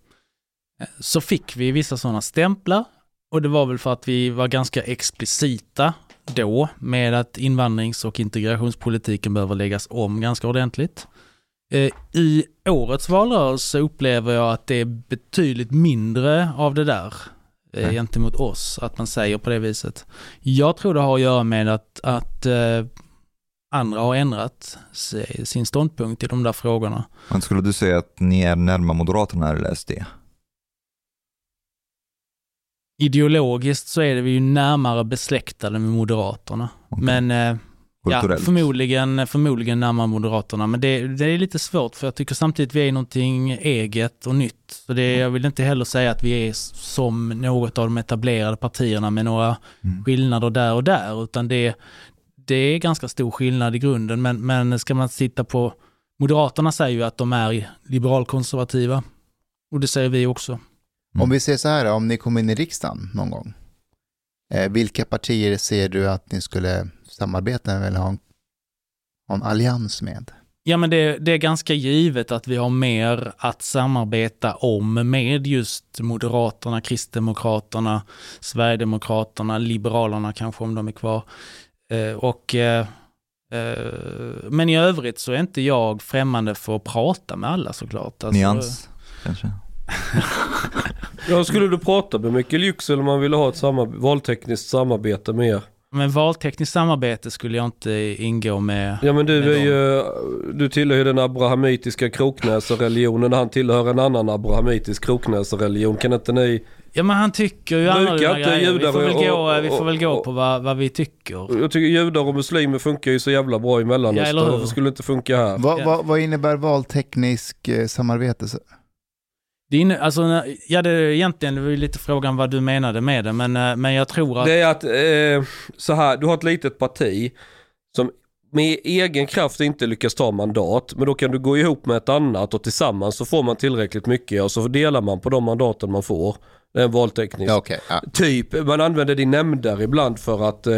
eh, så fick vi vissa sådana stämplar och det var väl för att vi var ganska explicita då med att invandrings och integrationspolitiken behöver läggas om ganska ordentligt. Eh, I årets valrörelse upplever jag att det är betydligt mindre av det där Nej. gentemot oss, att man säger på det viset. Jag tror det har att göra med att, att eh, andra har ändrat se- sin ståndpunkt i de där frågorna. Men skulle du säga att ni är närmare Moderaterna eller SD? Ideologiskt så är det vi ju närmare besläktade med Moderaterna. Okej. Men eh, ja, Kulturellt? förmodligen, förmodligen närmare Moderaterna. Men det, det är lite svårt för jag tycker samtidigt vi är någonting eget och nytt. Så det, jag vill inte heller säga att vi är som något av de etablerade partierna med några Mm. skillnader där och där, utan det, det är ganska stor skillnad i grunden. Men, men ska man titta på, Moderaterna säger ju att de är liberalkonservativa. Och det säger vi också. Mm. Om vi säger så här, om ni kommer in i riksdagen någon gång, eh, vilka partier ser du att ni skulle samarbeta med eller ha en, ha en allians med? Ja men det, det är ganska givet att vi har mer att samarbeta om med just Moderaterna, Kristdemokraterna, Sverigedemokraterna, Liberalerna kanske om de är kvar. Eh, och, eh, eh, men i övrigt så är inte jag främmande för att prata med alla såklart. Alltså, Nyans, kanske? Ja, skulle du prata med Mikael Yüksel om man ville ha ett samar- valtekniskt samarbete med er? Men valtekniskt samarbete skulle jag inte ingå med. Ja men du är ju, du tillhör ju den abrahamitiska kroknäsarreligionen, han tillhör en annan abrahamitisk kroknäsarreligion. Kan inte ni Ja men han tycker ju annorlunda grejer. Vi får väl och- gå, vi och- får väl gå och- på vad, vad vi tycker. Jag tycker judar och muslimer funkar ju så jävla bra i Ja, Mellanöstern. hur? Varför skulle det inte funka här? Vad, Ja. vad, vad innebär valteknisk eh, samarbete? Det alltså, ja, det är egentligen det var ju lite frågan vad du menade med det, men, eh, men jag tror att... Det är att, eh, så här, du har ett litet parti som med egen kraft inte lyckas ta mandat, men då kan du gå ihop med ett annat och tillsammans så får man tillräckligt mycket och så delar man på de mandaten man får. Det är en valteknisk. Okej. Ja. Typ, man använder din nämnder ibland för att eh,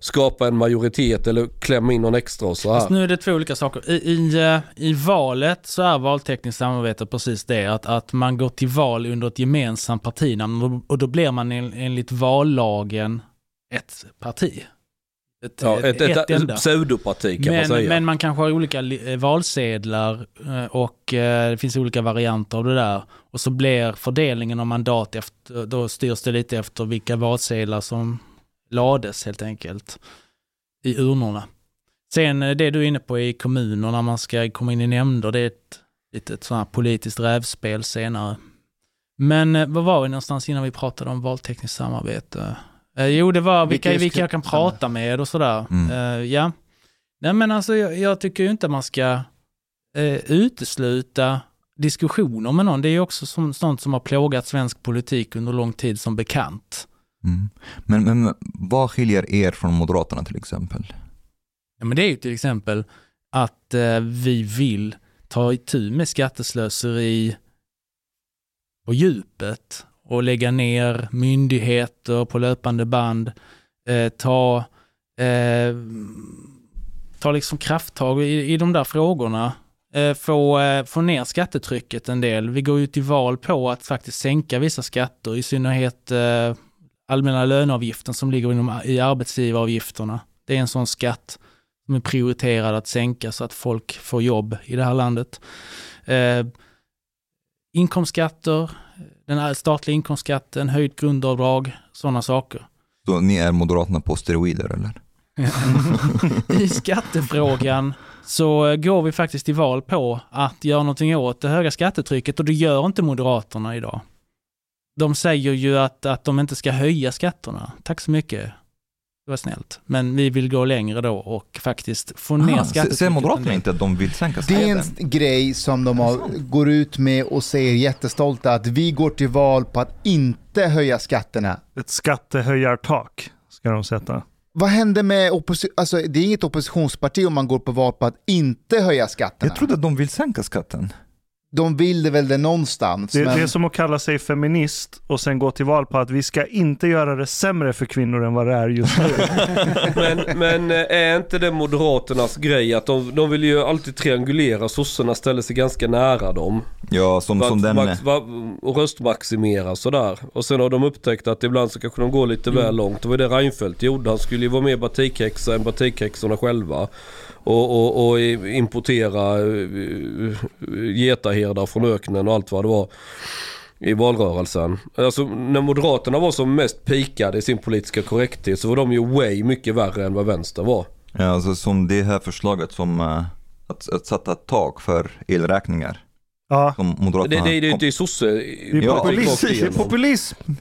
skapa en majoritet eller klämma in någon extra och så Fast här. nu är det två olika saker. I, i, eh, I valet så är valtekniskt samarbete precis det, att, att man går till val under ett gemensamt partinamn och då- och då blir man en, enligt vallagen ett parti. Ett, Ja, ett, ett, enda. ett pseudoparti kan man Men, säga. men man kanske har olika li- eh, valsedlar eh, och eh, det finns olika varianter av det där. Och så blir fördelningen av mandat, efter, då styrs det lite efter vilka valsedlar som lades helt enkelt i urnorna. Sen det du är inne på i kommuner när man ska komma in i nämnder, det är ett litet sånt här politiskt rävspel senare. Men vad var vi någonstans innan vi pratade om valtekniskt samarbete? Eh, jo, det var vilka, Vilka jag kan prata med och sådär. Mm. Eh, ja. Nej men alltså jag, jag tycker ju inte man ska eh, utesluta diskussioner med någon. Det är ju också som, sånt som har plågat svensk politik under lång tid som bekant. Mm. Men, men vad skiljer er från Moderaterna till exempel? Ja, men det är ju till exempel att eh, vi vill ta itu med skatteslöseri på djupet och lägga ner myndigheter på löpande band, eh, ta, eh, ta liksom krafttag i, i de där frågorna, eh, få, eh, få ner skattetrycket en del. Vi går ju till val på att faktiskt sänka vissa skatter, i synnerhet eh, allmänna löneavgiften som ligger inom, i arbetsgivaravgifterna. Det är en sån skatt som är prioriterad att sänka så att folk får jobb i det här landet. Eh, inkomstskatter, den statliga inkomstskatten, höjt grundavdrag, sådana saker. Så ni är Moderaterna på steroider eller? I skattefrågan så eh, går vi faktiskt till val på att göra någonting åt det höga skattetrycket och det gör inte Moderaterna idag. De säger ju att, att de inte ska höja skatterna. Tack så mycket. Det var snällt. Men vi vill gå längre då och faktiskt få ner Aha, skattetrycket. Ser Moderaterna inte att de vill sänka Det är en skatten? grej som de har, går ut med och säger jättestolta att vi går till val på att inte höja skatterna. Ett skattehöjartak ska de sätta. Vad händer med opposition? Alltså det är inget oppositionsparti om man går på val på att inte höja skatterna. Jag trodde att de vill sänka skatten. De vill det väl det någonstans. Det, men... det är som att kalla sig feminist och sen gå till val på att vi ska inte göra det sämre för kvinnor än vad det är just nu. Men, men eh, är inte det Moderaternas grej att de, de vill ju alltid triangulera, sossarna ställer sig ganska nära dem. Ja, som, För som den... max, va, och röstmaximera sådär. Och sen har de upptäckt att ibland så kanske de går lite väl långt. Det var det Reinfeldt gjorde. Han skulle ju vara mer batikhäxa än batikhäxorna själva. Och, och, och importera uh, getaherdar från öknen och allt vad det var i valrörelsen. Alltså när Moderaterna var som mest pikade i sin politiska korrekthet så var de ju way mycket värre än vad vänster var. Ja, alltså som det här förslaget som eh, att, att sätta ett tak för elräkningar. Ja, Som Det, Moderaterna det, det, det är sosse... det är populism. rakt Det är igenom. populism.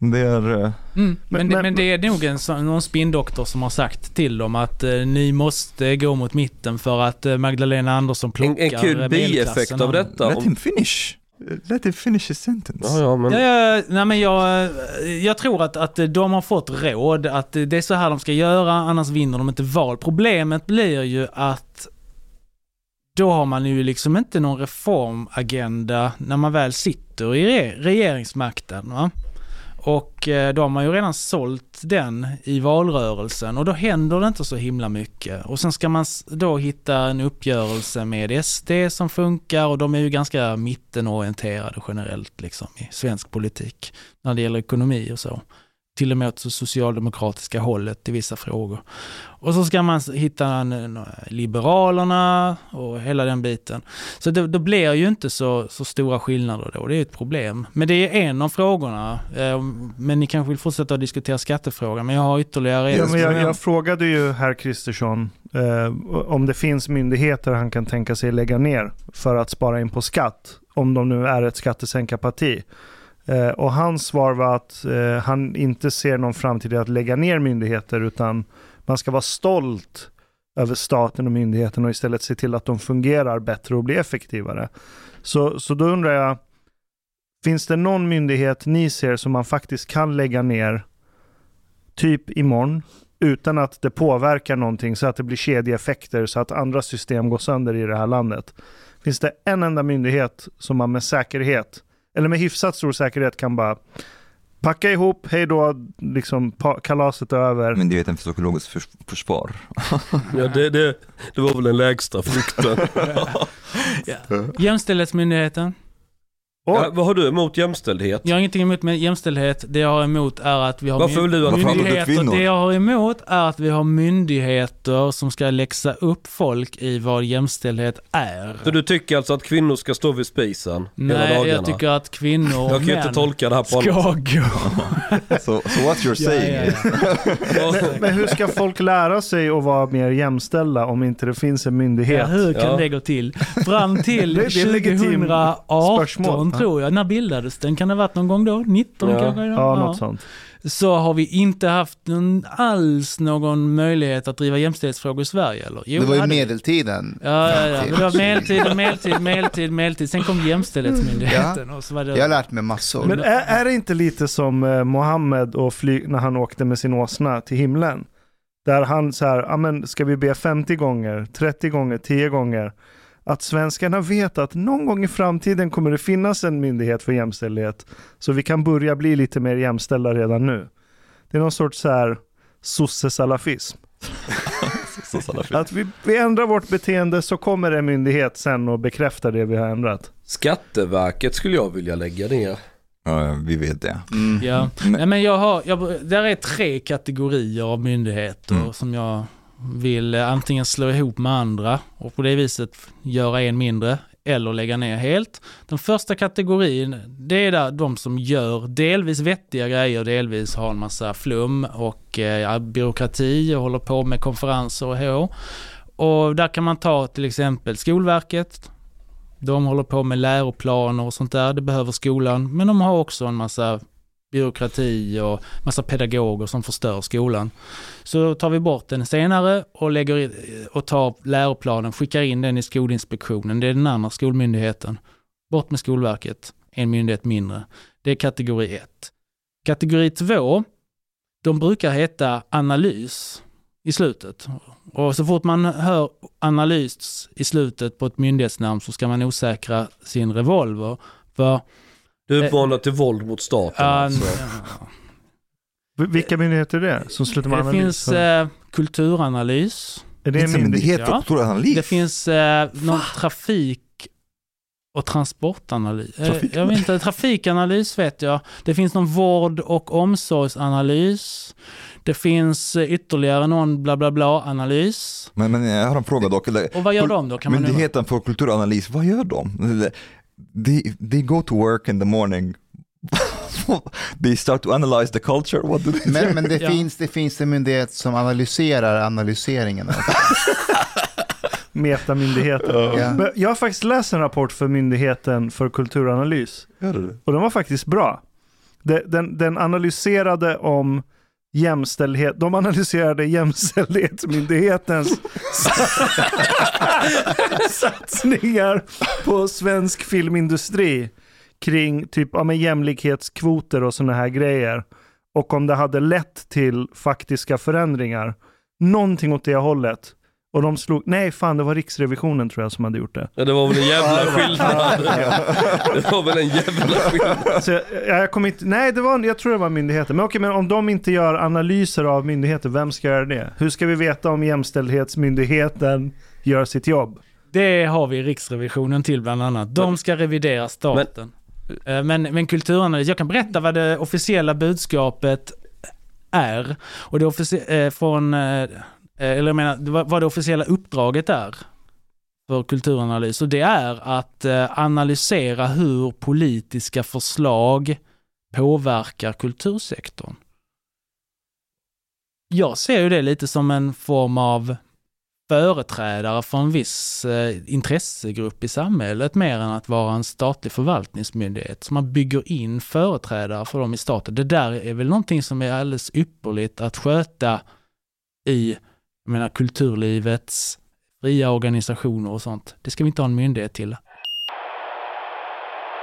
Det är... eh, Mm, men, det, men- men det är nog en, någon spinndoktor som har sagt till dem att eh, ni måste gå mot mitten för att eh, Magdalena Andersson En, plockar en kul eh, bieffekt av detta. Let him finish. Let him finish his sentence. ja, ja, men... Ja, ja, nej men jag, eh, jag tror att, att de har fått råd, att det är så här de ska göra, annars vinner de inte val. Problemet blir ju att då har man ju liksom inte någon reformagenda när man väl sitter i re- regeringsmakten. Va? Och eh, då har man ju redan sålt den i valrörelsen och då händer det inte så himla mycket. Och sen ska man då hitta en uppgörelse med SD som funkar och de är ju ganska mittenorienterade generellt liksom i svensk politik när det gäller ekonomi och så. Till och med åt det socialdemokratiska hållet i vissa frågor. Och så ska man hitta Liberalerna och hela den biten. Så det, då blir ju inte så, så stora skillnader då, det är ett problem. Men det är en av frågorna. Eh, Men ni kanske vill fortsätta att diskutera skattefrågan, men jag har ytterligare Ja, en. men jag, jag frågade ju herr Kristersson eh, om det finns myndigheter han kan tänka sig lägga ner för att spara in på skatt, om de nu är ett skattesänkarparti. Eh, och hans svar var att eh, han inte ser någon framtid i att lägga ner myndigheter utan man ska vara stolt över staten och myndigheten och istället se till att de fungerar bättre och blir effektivare. Så, så då undrar jag, finns det någon myndighet ni ser som man faktiskt kan lägga ner typ imorgon utan att det påverkar någonting så att det blir kedjeeffekter så att andra system går sönder i det här landet? Finns det en enda myndighet som man med säkerhet, eller med hyfsat stor säkerhet kan bara packa ihop, hej då, liksom kalaset är över. Myndigheten för psykologiskt förs- försvar. Ja, det, det, det var väl den lägsta frukten. Jämställdhetsmyndigheten. Ja, vad har du emot jämställdhet? Jag har ingenting emot med jämställdhet. Det jag har emot är att vi har Varför vill du att- myndigheter. Det jag har emot är att vi har myndigheter som ska läxa upp folk i vad jämställdhet är. Så du tycker alltså att kvinnor ska stå vid spisen hela Nej, dagarna? jag tycker att kvinnor och jag kan män inte tolka det här på annat ska gå. So, so what you're saying Ja, ja, sätt. men, men hur ska folk lära sig att vara mer jämställda om inte det finns en ja. myndighet? Hur kan Ja. det gå till? Fram till Det- det är ett legitimt 2018 spörsmål. tror jag. När bildades den? Kan det ha varit någon gång då? 19 Ja. kanske? Ja, något sånt. så har vi inte haft någon, alls någon möjlighet att driva jämställdhetsfrågor i Sverige eller? Jo, det var ju hade medeltiden. Ja, ja, ja. Det var medeltid, medeltid, medeltid, medeltid. Sen kom jämställdhetsmyndigheten och så var det... Jag har lärt mig massor. Men är, är det inte lite som eh, Mohammed och fly, när han åkte med sin åsna till himlen? Där han så här, ja men ska vi be 50 gånger, 30 gånger, 10 gånger? Att svenskarna vet att någon gång i framtiden kommer det finnas en myndighet för jämställdhet. Så vi kan börja bli lite mer jämställda redan nu. Det är någon sorts så här sosse-salafism. Att vi, vi ändrar vårt beteende så kommer en myndighet sen och bekräftar det vi har ändrat. Skatteverket skulle jag vilja lägga ner. Ja, vi vet det. Mm. Ja, Men- Nej, men jag har, jag, där är tre kategorier av myndigheter Mm. som jag vill eh, antingen slå ihop med andra och på det viset göra en mindre eller lägga ner helt. Den första kategorin, det är där de som gör delvis vettiga grejer, delvis har en massa flum och eh, byråkrati och håller på med konferenser och hå. Och där kan man ta till exempel Skolverket. De håller på med läroplaner och sånt där, det behöver skolan. Men de har också en massa byråkrati och massa pedagoger som förstör skolan. Så tar vi bort den senare och, lägger i, och tar läroplanen, skickar in den i Skolinspektionen. Det är den andra skolmyndigheten. Bort med Skolverket, en myndighet mindre. Det är kategori 1. Kategori 2, de brukar heta analys i slutet. Och så fort man hör analys i slutet på ett myndighetsnamn så ska man osäkra sin revolver. För du uppmanar till våld mot staten Ja, alltså. V- Vilka myndigheter är det som slutar med det analys? finns eh, kulturanalys. är det Finns en en myndighet? Ja. kulturanalys? Det finns eh, någon trafik och transportanalys. Eh, Trafik- Jag vet inte, trafikanalys vet jag. Det finns någon vård och omsorgsanalys. Det finns eh, ytterligare någon bla bla bla analys. Men, men jag har en fråga dock. Och vad gör de då? Kan man? Myndigheten för kulturanalys, vad gör de? They, they go to work in the morning. they start to analyze the culture. What do they Men, men det, Ja. finns, det finns en myndighet som analyserar analyseringen. Metamyndigheten. Ja. Men Jag har faktiskt läst en rapport för Myndigheten för kulturanalys Gör det? och den var faktiskt bra. De- Den, den analyserade om jämställdhet, de analyserade jämställdhetsmyndighetens satsningar på svensk filmindustri kring typ ja, men jämlikhetskvoter och sådana här grejer. Och om det hade lett till faktiska förändringar. Någonting åt det hållet. Och de slog, nej fan det var Riksrevisionen tror jag som hade gjort det. Ja, det var väl en jävla skillnad. Det var väl en jävla skillnad. Så jag, jag kom inte, nej det var, jag tror det var myndigheter. Men okej, men om de inte gör analyser av myndigheter, vem ska göra det? Hur ska vi veta om jämställdhetsmyndigheten gör sitt jobb? Det har vi Riksrevisionen till bland annat. De ska revidera staten. Men, men, men kulturanalys, jag kan berätta vad det officiella budskapet är. Och det officie- eh, från, eh, Eh, eller jag menar, vad det officiella uppdraget är för kulturanalys. Och det är att eh, analysera hur politiska förslag påverkar kultursektorn. Jag ser ju det lite som en form av företrädare för en viss eh, intressegrupp i samhället mer än att vara en statlig förvaltningsmyndighet. Så man bygger in företrädare för dem i staten. Det där är väl någonting som är alldeles ypperligt att sköta i jag menar, kulturlivets fria organisationer och sånt. Det ska vi inte ha en myndighet till.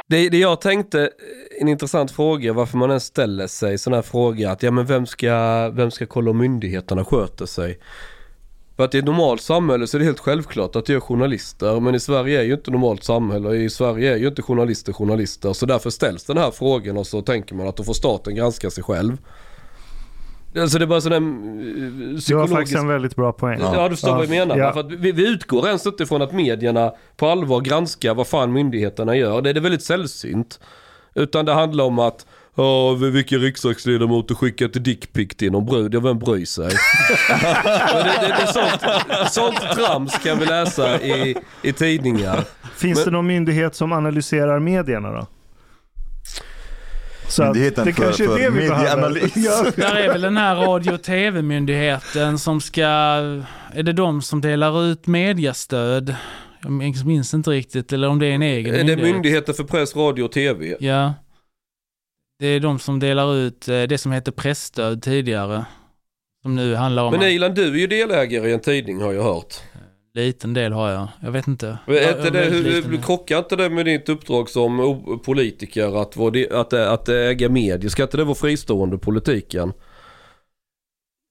Det, det jag tänkte, eh, en intressant fråga, varför man ens ställer sig sån här fråga att ja men vem ska, vem ska kolla om myndigheterna sköter sig? För att i ett normalt samhälle så är det helt självklart att det är journalister men i Sverige är ju inte normalt samhälle i Sverige är ju inte journalister journalister så därför ställs den här frågan och så tänker man att då får staten granska sig själv. Alltså det är bara sån där eh, Det var psykologisk... faktiskt en väldigt bra poäng. Ja, du förstår vad jag menar. Ja. För att vi, vi utgår ens inte från att medierna på allvar granskar vad fan myndigheterna gör. Det är det väldigt sällsynt. Utan det handlar om att Ja, vilken riksdagsledamot och skickat dickpic till någon brud, ja vem bryr sig? Det, det, det sånt, sånt trams kan vi läsa i, i tidningar. Finns Men- det någon myndighet som analyserar medierna då? Så Myndigheten det för- kanske är för det vi behöver. Där är väl den här radio och tv-myndigheten som ska, är det de som delar ut mediastöd? Jag minns inte riktigt, eller om det är en egen Det är myndighet. Myndigheten för press, radio och tv. Ja. Det är de som delar ut eh, det som hette pressstöd tidigare. Som nu handlar om Men en Ilan, du är ju delägare i en tidning har jag hört. Liten del har jag. Jag vet inte. Men Jag- inte det, liten. krockar inte det med ditt uppdrag som politiker att, vara att, att äga medier? Ska inte det vara fristående politiken?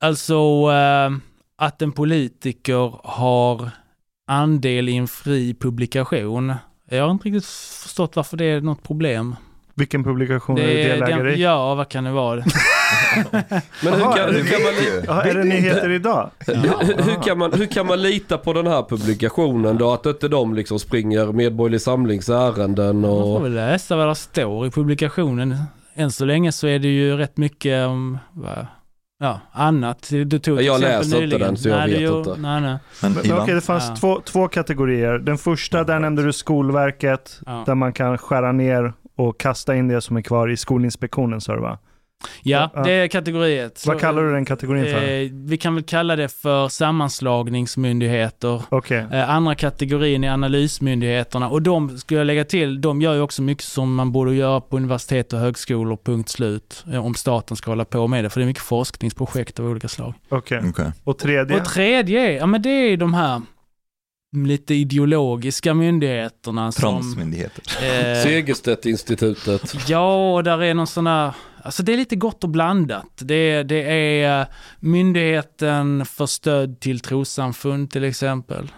Alltså eh, att en politiker har andel i en fri publikation. Jag har inte riktigt förstått varför det är något problem. Vilken publikation är du Det är delägare den, i? ja, vad kan det vara? Men hur kan, hur, kan man, ju. Ja, är det nyheter idag? hur, hur, kan man, hur kan man lita på den här publikationen då? Att inte de liksom springer Medborgerlig Samlings ärenden Man får och... väl läsa vad det står i publikationen. Än så länge så är det ju rätt mycket om vad, ja, annat. Du tog Jag läser inte den, så jag nej, vet det gör- inte. Nej, nej. Men Men, okej, det fanns Ja. två, två kategorier. Den första, där nämnde du Skolverket, Ja. där man kan skära ner och kasta in det som är kvar i Skolinspektionen, sa du va? Ja, det är kategori ett. Vad Så, kallar du den kategorin för? eh, Vi kan väl kalla det för sammanslagningsmyndigheter. Okej. Eh, Andra kategorin är analysmyndigheterna och de, skulle jag lägga till, de gör ju också mycket som man borde göra på universitet och högskolor, punkt slut. eh, Om staten ska hålla på med det, för det är mycket forskningsprojekt av olika slag. okej. okej. Och tredje? Och tredje är, ja men det är de här lite ideologiska myndigheterna som... Transmyndigheter. Eh, Segerstedt-institutet. ja, och där är någon sån här... Alltså det är lite gott och blandat. Det, det är eh, Myndigheten för stöd till trossamfund till exempel.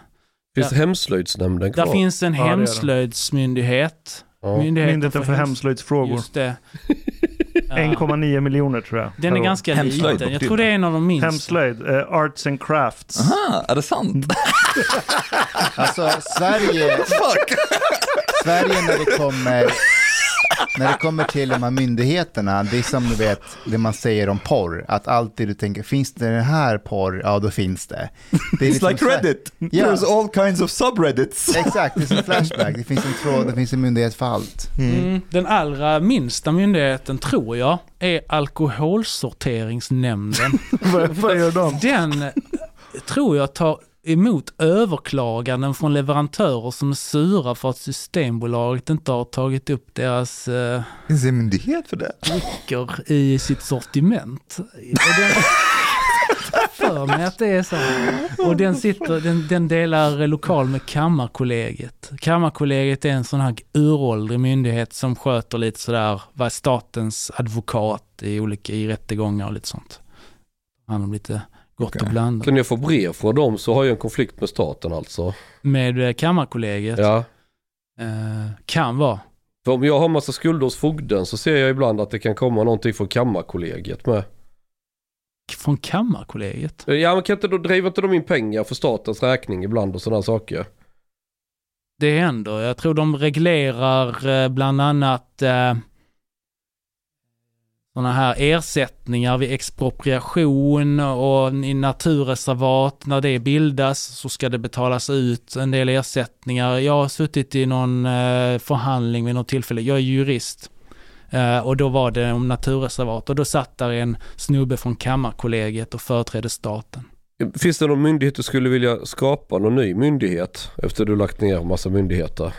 Finns Hemslöjdsnämnden kvar? Där finns en Ja, det är det. hemslöjdsmyndighet. Ja. Myndigheten för hemslöjdsfrågor. Just det. Ja. 1,9 miljoner tror jag. Den är ganska Hemslöjd liten. Jag tror det är en av de minsta. Hemslöjd, eh, Arts and Crafts. Aha, är det sant? Alltså Sverige, Fuck! Sverige när det kommer när det kommer till de här myndigheterna, det är som du vet, det man säger om porr, att alltid du tänker, finns det den här porr? Ja, då finns det. det är It's liksom like Reddit. Ja. There's all kinds of subreddits. Exakt, det är som Flashback, det finns en tråd, det finns en myndighet för allt. Mm, den allra minsta myndigheten, tror jag, är Alkoholsorteringsnämnden. vad, vad gör de? Den eh, tror jag tar emot överklaganden från leverantörer som är sura för att Systembolaget inte har tagit upp deras eh, Finns det myndighet för det? drycker i sitt sortiment. För mig att det är så. Och den, sitter, den, den delar lokal med Kammarkollegiet. Kammarkollegiet är en sån här uråldrig myndighet som sköter lite sådär, vad är statens advokat i olika i rättegångar och lite sånt. Han har lite gott Okej. och blandat. Så när jag får brev från dem så har jag en konflikt med staten alltså. Med eh, Kammarkollegiet. Ja. Eh, kan vara. För om jag har massa skulder hos fogden så ser jag ibland att det kan komma någonting från kammarkollegiet med. Från Kammarkollegiet. Ja men kan inte då, driver inte de in pengar för statens räkning ibland och sådana saker? Det händer. Jag tror de reglerar eh, bland annat eh, sådana här ersättningar vid expropriation och i naturreservat. När det bildas så ska det betalas ut en del ersättningar. Jag har suttit i någon eh, förhandling vid något tillfälle. Jag är jurist. Eh, och då var det om naturreservat och då satt där en snubbe från Kammarkollegiet och företrädde staten. Finns det någon myndighet du skulle vilja skapa? Någon ny myndighet? Efter du lagt ner massa myndigheter.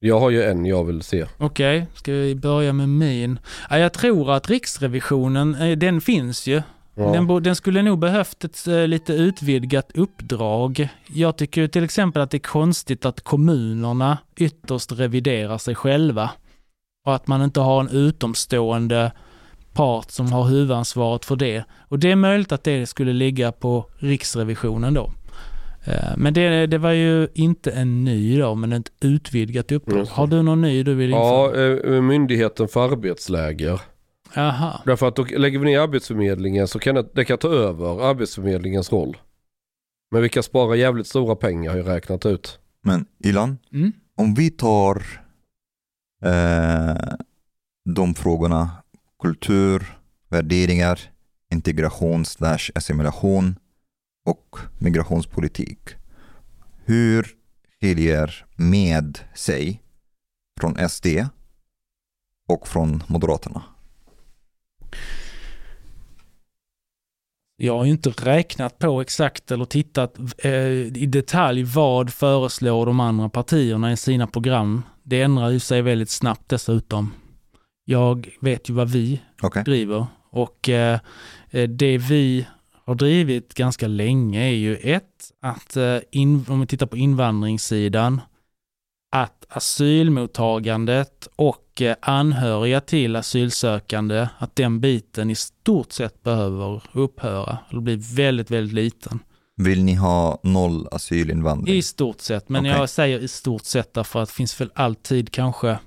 Jag har ju en jag vill se. Okej, ska vi börja med min? Ja, jag tror att Riksrevisionen, eh, den finns ju. Ja. Den, den skulle nog behövt ett eh, lite utvidgat uppdrag. Jag tycker till exempel att det är konstigt att kommunerna ytterst reviderar sig själva. Och att man inte har en utomstående part som har huvudansvaret för det. Och det är möjligt att det skulle ligga på Riksrevisionen då. Eh, Men det, det var ju inte en ny då, men ett utvidgat uppdrag. Har du någon ny du vill införa? Ja, eh, Myndigheten för arbetsläger. Aha. Därför att då lägger vi ner Arbetsförmedlingen så kan det, det kan ta över Arbetsförmedlingens roll. Men vi kan spara jävligt stora pengar har jag räknat ut. Men Ilan, Mm. om vi tar eh, de frågorna, kultur, värderingar, integration slash assimilation och migrationspolitik. Hur skiljer med sig från SD och från Moderaterna? Jag har ju inte räknat på exakt eller tittat eh, i detalj vad föreslår de andra partierna i sina program. Det ändrar ju sig väldigt snabbt dessutom. Jag vet ju vad vi Okej, driver och eh, eh, det vi har drivit ganska länge är ju ett, att eh, in, om vi tittar på invandringssidan, att asylmottagandet och eh, anhöriga till asylsökande, att den biten i stort sett behöver upphöra, eller bli väldigt, väldigt liten. vill ni ha noll asylinvandring? I stort sett, men Okej. jag säger i stort sett därför att det finns väl alltid kanske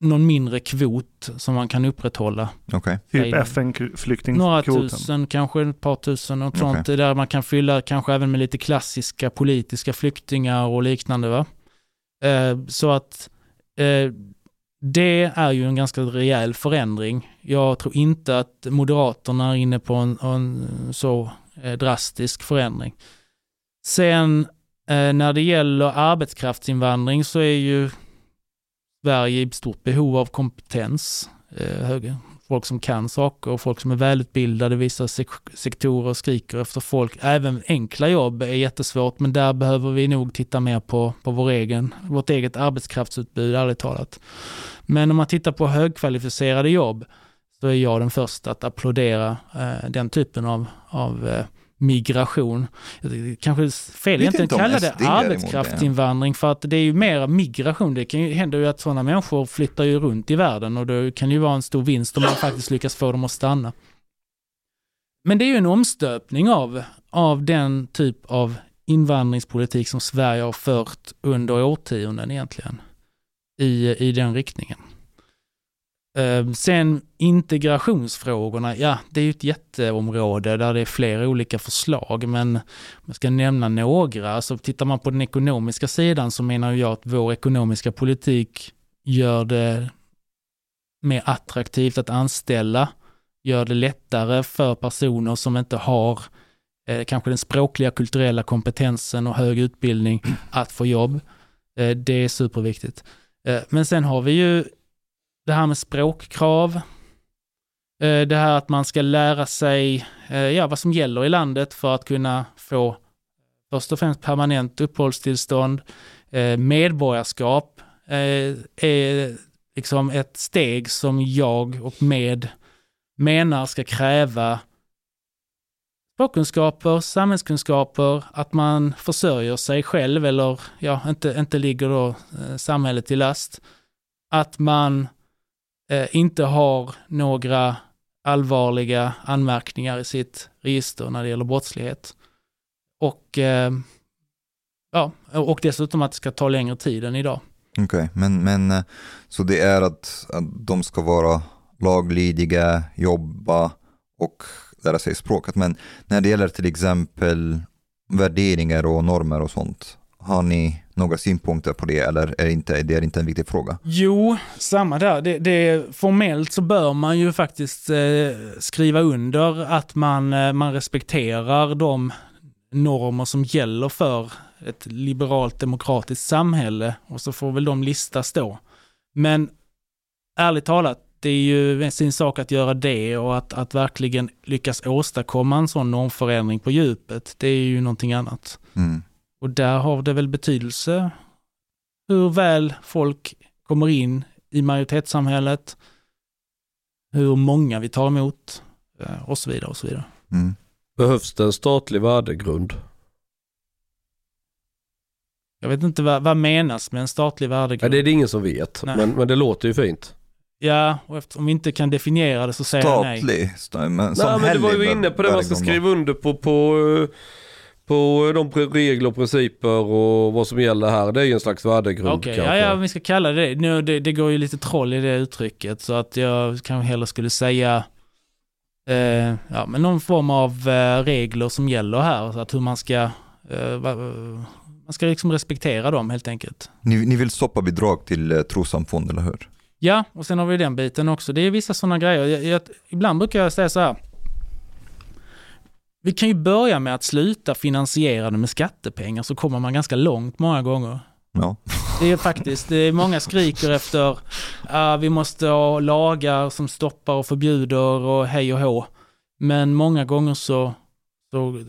någon mindre kvot som man kan upprätthålla. Okej, Typ Nej. FN Några tusen, kanske ett par tusen, något Okej. sånt. Där man kan fylla kanske även med lite klassiska politiska flyktingar och liknande. Va? Eh, så att eh, det är ju en ganska rejäl förändring. Jag tror inte att Moderaterna är inne på en, en så eh, drastisk förändring. Sen eh, när det gäller arbetskraftsinvandring så är ju Sverige i stort behov av kompetens. Eh, folk som kan saker och folk som är välutbildade. Vissa sek- sektorer skriker efter folk. Även enkla jobb är jättesvårt, men där behöver vi nog titta mer på, på vår egen, vårt eget arbetskraftsutbud, ärligt talat. Men om man tittar på högkvalificerade jobb så är jag den första att applådera eh, den typen av, av eh, migration. Kanske fel egentligen om kalla det. arbetskraftsinvandring för att det är ju mer migration. Det kan ju, händer ju att sådana människor flyttar ju runt i världen och då kan det ju vara en stor vinst om man faktiskt lyckas få dem att stanna. Men det är ju en omstöpning av, av den typ av invandringspolitik som Sverige har fört under årtionden egentligen. I, i den riktningen. Ehm, sen integrationsfrågorna, ja det är ju ett jätteområde där det är flera olika förslag men om jag ska nämna några, så tittar man på den ekonomiska sidan så menar jag att vår ekonomiska politik gör det mer attraktivt att anställa, gör det lättare för personer som inte har eh, kanske den språkliga kulturella kompetensen och hög utbildning att få jobb. Eh, det är superviktigt. Eh, men sen har vi ju det här med språkkrav, eh, det här att man ska lära sig eh, ja, vad som gäller i landet för att kunna få först och främst permanent uppehållstillstånd, eh, medborgarskap är liksom ett steg som jag och med menar ska kräva språkkunskaper, samhällskunskaper, att man försörjer sig själv eller ja, inte, inte ligger då samhället till last. Att man eh, inte har några allvarliga anmärkningar i sitt register när det gäller brottslighet. Och, eh, ja, och dessutom att det ska ta längre tid än idag. Okej, men, men eh, så det är att, att de ska vara laglydiga, jobba och lära sig språket. Men när det gäller till exempel värderingar och normer och sånt, har ni några synpunkter på det eller är det inte, det är inte en viktig fråga? Jo, samma där. Det, det, formellt så bör man ju faktiskt eh, skriva under att man, eh, man respekterar de normer som gäller för ett liberalt demokratiskt samhälle och så får väl de listas då. Men ärligt talat, det är ju sin sak att göra det och att, att verkligen lyckas åstadkomma en sån normförändring på djupet, det är ju någonting annat. Mm. Och där har det väl betydelse hur väl folk kommer in i majoritetssamhället, hur många vi tar emot eh, och så vidare och så vidare. Mm. Behövs det en statlig värdegrund? Jag vet inte vad, vad menas med en statlig Nej, värdegrund. det är det ingen som vet, men, men det låter ju fint. Ja, och eftersom vi inte kan definiera det så säger jag nej. Statlig, sta- men som Nej, men du var ju inne på det, man ska skriva under på, på, eh, på de pre- regler och principer och vad som gäller här. Det är ju en slags värdegrund Okej, kanske. ja, ja, vi ska kalla det nu, det. Det går ju lite troll i det uttrycket så att jag kanske hellre skulle säga eh, ja, men någon form av eh, regler som gäller här. Så att hur man ska, eh, va, man ska liksom respektera dem helt enkelt. Ni, ni vill stoppa bidrag till eh, trossamfund, eller hur? Ja, och sen har vi den biten också. Det är vissa sådana grejer. Jag, jag, ibland brukar jag säga så här. Vi kan ju börja med att sluta finansiera det med skattepengar så kommer man ganska långt många gånger. Ja. Det är faktiskt, det är många skriker efter, ah, vi måste ha lagar som stoppar och förbjuder och hej och hå. Men många gånger så, så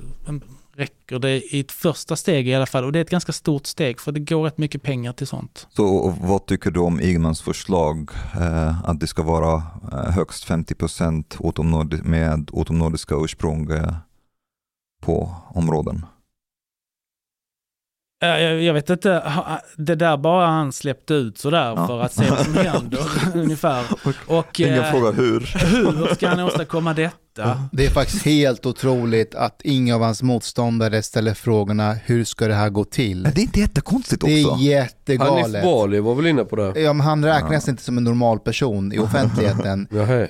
räcker det i ett första steg i alla fall och det är ett ganska stort steg för det går rätt mycket pengar till sånt. Så vad tycker du om Ygemans förslag eh, att det ska vara eh, högst 50% utomnordi- med utomnordiska ursprung eh, på områden? Eh, Jag, jag vet inte, det där bara han släppte ut sådär Ja. för att se vad som händer ungefär. Och Ingen eh, frågar hur. hur ska han åstadkomma detta? Det är faktiskt helt otroligt att inga av hans motståndare ställer frågorna hur ska det här gå till? Men det är inte jättekonstigt Det också. är Hanif jättegalet. Bali var väl inne på det? Ja, men han räknas inte som en normal person i offentligheten. Jaha.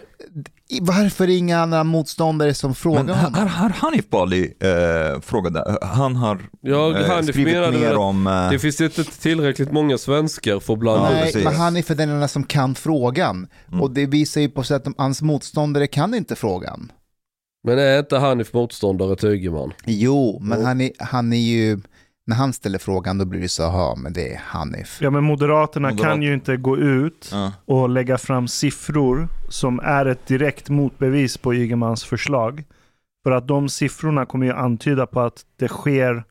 Varför är inga andra motståndare som frågar Men har, honom? har Hanif Bali eh, frågade, han har Ja, eh, Hanif skrivit väl- om... Eh, Det finns inte tillräckligt många svenskar för att blanda. Nej, precis. men han är för den enda som kan frågan. Mm. Och det visar ju på sig att de, hans motståndare kan inte frågan. Men är inte Hanif motståndare till Ygeman? Jo, men Jo. Han, är, han är ju, när han ställer frågan då blir det så, ja men det är Hanif. Ja men Moderaterna Moderat- kan ju inte gå ut ja. och lägga fram siffror som är ett direkt motbevis på Ygemans förslag. För att de siffrorna kommer ju antyda på att det sker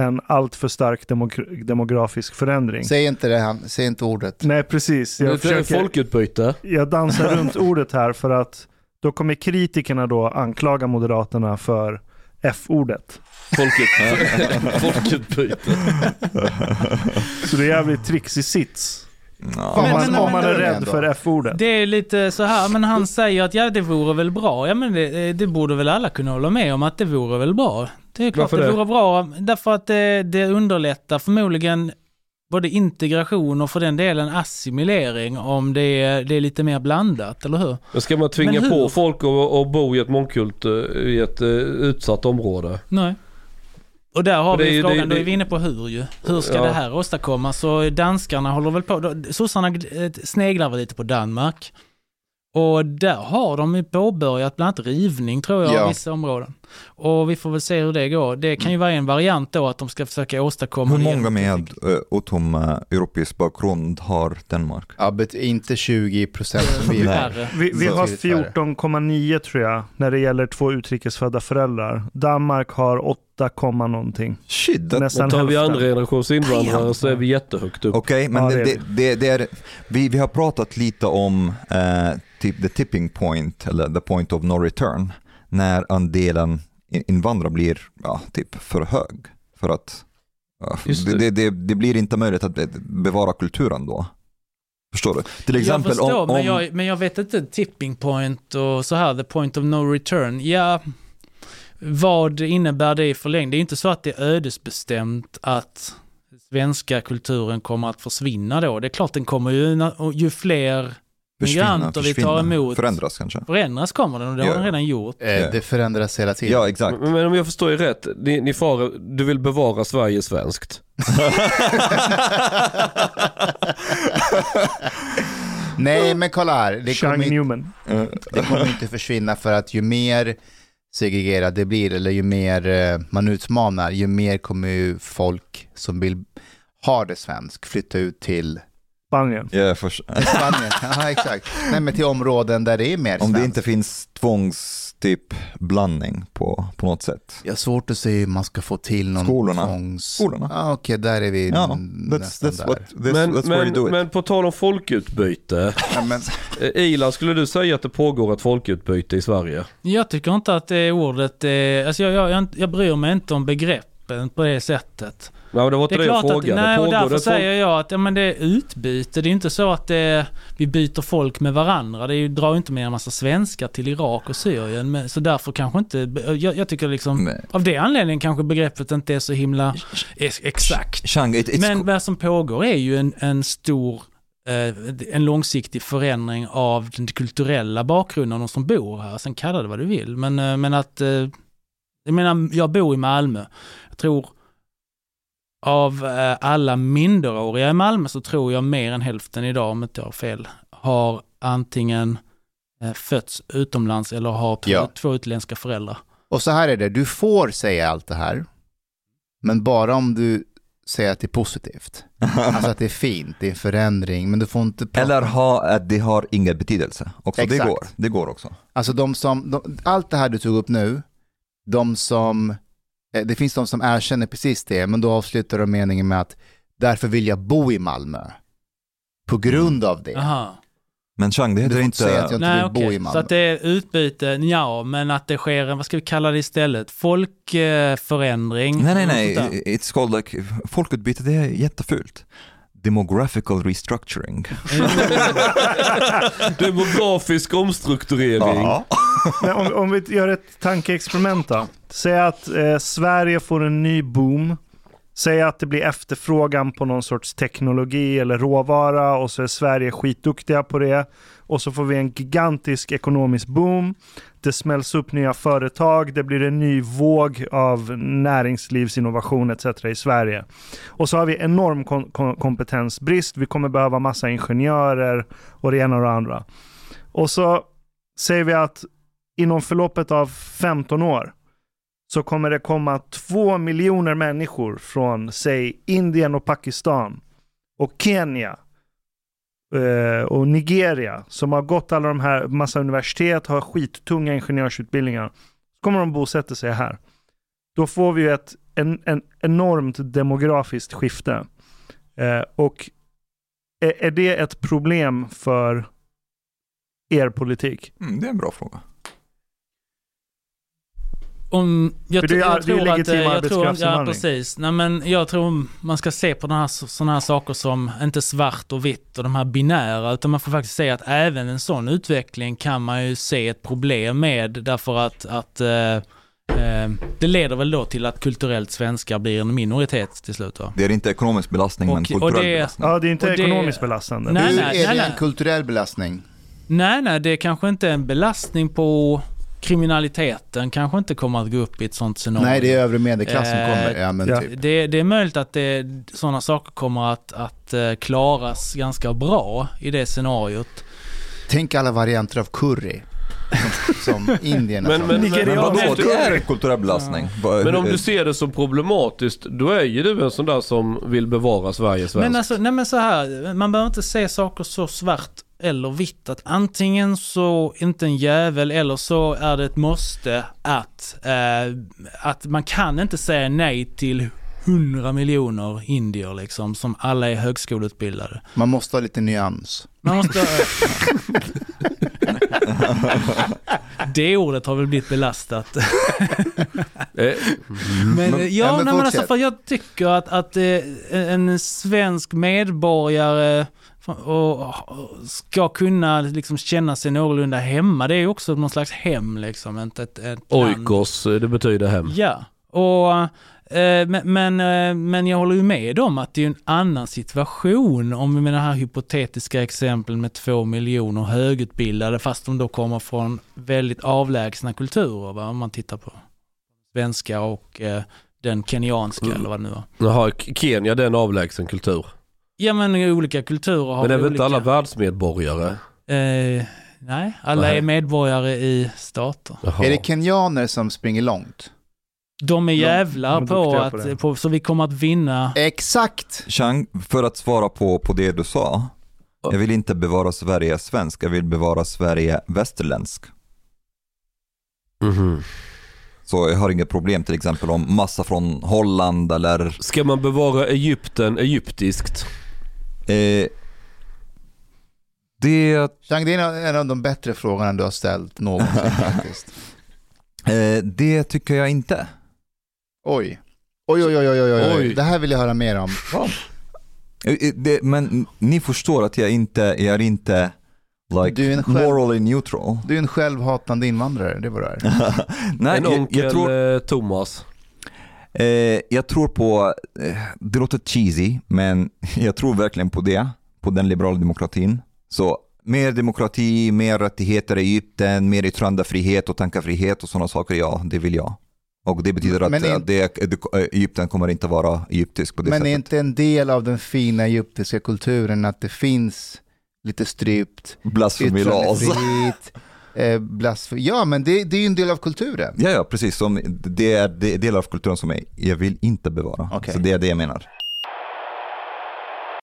en alltför stark demok- demografisk förändring. Säg inte det, han, säg inte ordet. Nej, precis. Det Jag, är försöker, folkutbyte. jag dansar runt ordet här för att då kommer kritikerna då anklaga Moderaterna för F-ordet. Folkut... folkutbyte. Så det är jävligt trixig sits. Ja. Om Men- man, men- om man är rädd ändå. för F-ordet. Det är lite så här, men han säger att ja det vore väl bra. Ja men det, det borde väl alla kunna hålla med om att det vore väl bra. Det är klart Varför det, det? vore bra, därför att det, det underlättar förmodligen både integration och för den delen assimilering om det är, det är lite mer blandat, eller hur? Men ska man tvinga på folk att, att bo i ett mångkult, eh, i ett uh, utsatt område? Nej. Och där har det vi ju- frågan, det- då är det- vi inne på hur ju. Hur ska Ja. det här åstadkommas? Och danskarna håller väl på, sossarna eh, sneglar väl lite på Danmark. Och där har de ju påbörjat bland annat rivning tror jag Ja. av vissa områden. Och vi får väl se hur det går. Det kan ju vara en variant då att de ska försöka åstadkomma Hur många med uh, utom uh, europeisk bakgrund har Danmark? Ja, inte 20 procent som vi. Vi, vi har Betydligt färre. 14,9 tror jag när det gäller två utrikesfödda föräldrar. Danmark har 8, komma någonting. Shit, det, Nästan tar vi andra generations invandrare så är vi jättehögt upp. Okej, men Ja, det det, är det, det, är, vi, vi har pratat lite om eh, typ the tipping point, eller the point of no return, när andelen in- invandrare blir ja, typ för hög. För att det. det. Det, det, blir inte möjligt att be- bevara kulturen då. Förstår du? Till exempel jag förstår, om... om men, jag, men jag vet inte tipping point och så här, the point of no return. Ja, vad innebär det i förlängning? Det är inte så att det är ödesbestämt att svenska kulturen kommer att försvinna då. Det är klart den kommer ju, ju fler försvinna, migranter vi tar försvinna, emot. Förändras kanske. förändras kommer den och det har Ja. den redan gjort. Eh, det förändras hela tiden. Ja, exakt. Men, men om jag förstår er rätt, ni, ni far, du vill bevara Sverige svenskt? Nej, men kolla här. Det kommer, inte, Newman. det kommer inte försvinna för att ju mer segregerat det blir eller ju mer eh, man utmanar, ju mer kommer ju folk som vill ha det svensk flytta ut till Spanien. Ja, för, Spanien, ja exakt. Nej men till områden där det är mer om det inte finns tvångs typ blandning på, på något sätt. Jag har svårt att se hur man ska få till någon Skolorna. tvångs... Skolorna. Ah, Okej, där är vi Ja, that's, nästan that's, där. what, that's, Men, that's where you do men, it. men på tal om folkutbyte. Men, Eh, Ilan, skulle du säga att det pågår ett folkutbyte i Sverige? Jag tycker inte att det ordet är... Alltså jag, jag, jag, jag bryr mig inte om begreppen på det sättet. Men det var inte Det det, är jag klart att, frågade. nej och därför säger jag att ja, men det är utbyte. Det är inte så att det, vi byter folk med varandra. Det är, ju- drar inte med en massa svenskar till Irak och Syrien. Men, så därför kanske inte, jag, jag tycker liksom, Nej. av det anledningen kanske begreppet inte är så himla ex- exakt. Chang, it, Men vad som pågår är ju en, en stor, eh, en långsiktig förändring av den kulturella bakgrunden av de som bor här. Sen kalla det vad du vill. Men, eh, men att, eh, jag menar, jag bor i Malmö. Jag tror av eh, alla minderåriga i Malmö så tror jag mer än hälften idag, om inte jag har fel, har antingen eh, fötts utomlands eller har två, Ja. två utländska föräldrar. och så här är det, du får säga allt det här, men bara om du säger att det är positivt. Alltså att det är fint, det är en förändring, men du får inte prata Eller ha, att det har ingen betydelse. Också, det Exakt. går. Det går också. Alltså de som, de, allt det här du tog upp nu, de som, eh, det finns de som erkänner precis det, men då avslutar de meningen med att därför vill jag bo i Malmö. På grund av det. Aha. Men Chang, det Du heter får inte säga att jag inte Nej, vill okej. bo i Så Malmö. att det är utbyte, ja, men att det sker en, vad ska vi kalla det istället? Folkförändring? Nej, nej, nej. It's called like, folkutbyte, det är jättefult. Demographical restructuring. Demografisk omstrukturering. Ja. Men om, om vi gör ett tankeexperiment då. Säg att eh, Sverige får en ny boom. Säg att det blir efterfrågan på någon sorts teknologi eller råvara och så är Sverige skitduktiga på det. Och så får vi en gigantisk ekonomisk boom. Det smälls upp nya företag. Det blir en ny våg av näringslivsinnovation etc. i Sverige. Och så har vi enorm kom- kom- kompetensbrist. Vi kommer behöva massa ingenjörer och det ena och det andra. Och så säger vi att inom förloppet av 15 år så kommer det komma två miljoner människor från, säg, Indien och Pakistan och Kenya eh, och Nigeria som har gått alla de här, massa universitet, har skittunga ingenjörsutbildningar. Så kommer de bosätta sig här. Då får vi ju ett en, en enormt demografiskt skifte. Eh, och är, är det ett problem för er politik? Mm, det är en bra fråga. Om, jag, För det är- jag det är tror att, legitim eh, jag tror, ja precis. Nej, men jag tror man ska se på sådana här, saker som inte svart och vitt och de här binära, utan man får faktiskt se att även en sån utveckling kan man ju se ett problem med, därför att, att eh, eh, det leder väl då till att kulturellt svenskar blir en minoritet till slut. Va? Det är inte ekonomisk belastning, men Och- och kulturell det- belastning. Ja, det är inte det- ekonomiskt belastande. Nej, Hur nej, är nej, det en kulturell belastning? Nej, nej, det är kanske inte en belastning på kriminaliteten, kanske inte kommer att gå upp i ett sånt scenario. Nej, det är övre medelklass som Eh, kommer. Ja, men ja. typ. Det, det är möjligt att det, sådana saker kommer att, att eh, klaras ganska bra i det scenariot. Tänk alla varianter av curry. Som, som Indien har Men- men- Men Nigerian- vadå, men- det är en kulturell belastning. Va- Men om du ser det som problematiskt, då är ju du en sån där som vill bevara Sverige svenskt. Men alltså, nej men så här, man behöver inte se saker så svart eller vitt. Att antingen så inte en jävel eller så är det ett måste att, eh, att man kan inte säga nej till 100 miljoner indier liksom, som alla är högskoleutbildade. Man måste ha lite nyans. Man måste... det ordet har väl blivit belastat. Eh, Men, Men- ja, ja, men nej, men alltså, för jag tycker att, att eh, en svensk medborgare och, ska kunna liksom känna sig någorlunda hemma. Det är också någon slags hem liksom. Ett, ett, ett land. Oikos, eh, det betyder hem. Ja, och eh, men, men, eh, men jag håller ju med om att det är en annan situation om vi med det här hypotetiska exempel med två miljoner högutbildade fast de då kommer från väldigt avlägsna kulturer va? om man tittar på svenska och eh, den kenyanska Mm. eller vad det nu var. Jaha, Kenya det är en avlägsen kultur. Ja men olika kulturer har Men det är väl olika... inte alla världsmedborgare? Eh, nej, alla Nej. är medborgare i stater. Jaha. Är det kenyaner som springer långt? De är jävlar de är på att, på på, så vi kommer att vinna Exakt! Chang, för att svara på, på det du sa. Jag vill inte bevara Sverige svensk, jag vill bevara Sverige västerländsk. Mhm. Så jag har inget problem till exempel om massa från Holland eller Ska man bevara Egypten egyptiskt? Eh, det, Chang, det är en av de bättre frågorna du har ställt någonsin faktiskt. eh, det tycker jag inte. Oj. Oj, oj, oj, oj, oj, oj. Det här vill jag höra mer om. Eh, eh, det. Men ni förstår att jag inte, jag är inte like Du är själv- morally neutral. Du är en självhatande invandrare, det var du är. Nej, en jag, onkel jag tror eh, Thomas. Eh, jag tror på, eh, det låter cheesy, men jag tror verkligen på det, på den liberala demokratin. Så mer demokrati, mer rättigheter i Egypten, mer yttrandefrihet och tankefrihet och sådana saker, ja, det vill jag. Och det betyder att Men är- eh, det, det, Egypten kommer inte vara egyptisk på det Men är sättet. inte en del av den fina egyptiska kulturen att det finns lite strypt, Blasfemilas. eh, blasfemi. Ja, men det, det är ju en del av kulturen. Ja, ja, precis. Som, det är det del av kulturen som jag, jag vill inte bevara. Okej. Så det är det jag menar.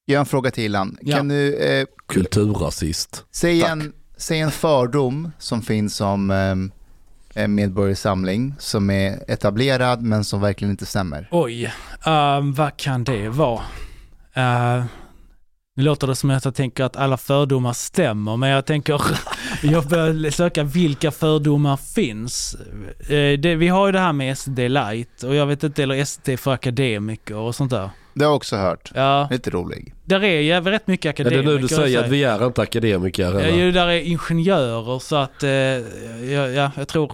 Jag har en fråga till Ilan. Ja. Kan du eh, Kulturrasist. Tack. en, säg en fördom som finns om eh, medborgarsamling som är etablerad men som verkligen inte stämmer? Oj, ehm, vad kan det vara? Uh, nu låter det som att jag tänker att alla fördomar stämmer, men jag tänker, jag börjar söka vilka fördomar finns. Eh, det, vi har ju det här med SD light och jag vet inte, eller SD för akademiker och sånt där. Det har jag också hört. Ja, Lite rolig. Där är ju rätt mycket Är akademiker. det nu du säger att vi är inte akademiker? Ja, Eller? ju där är ingenjörer så att, eh, ja, ja, jag tror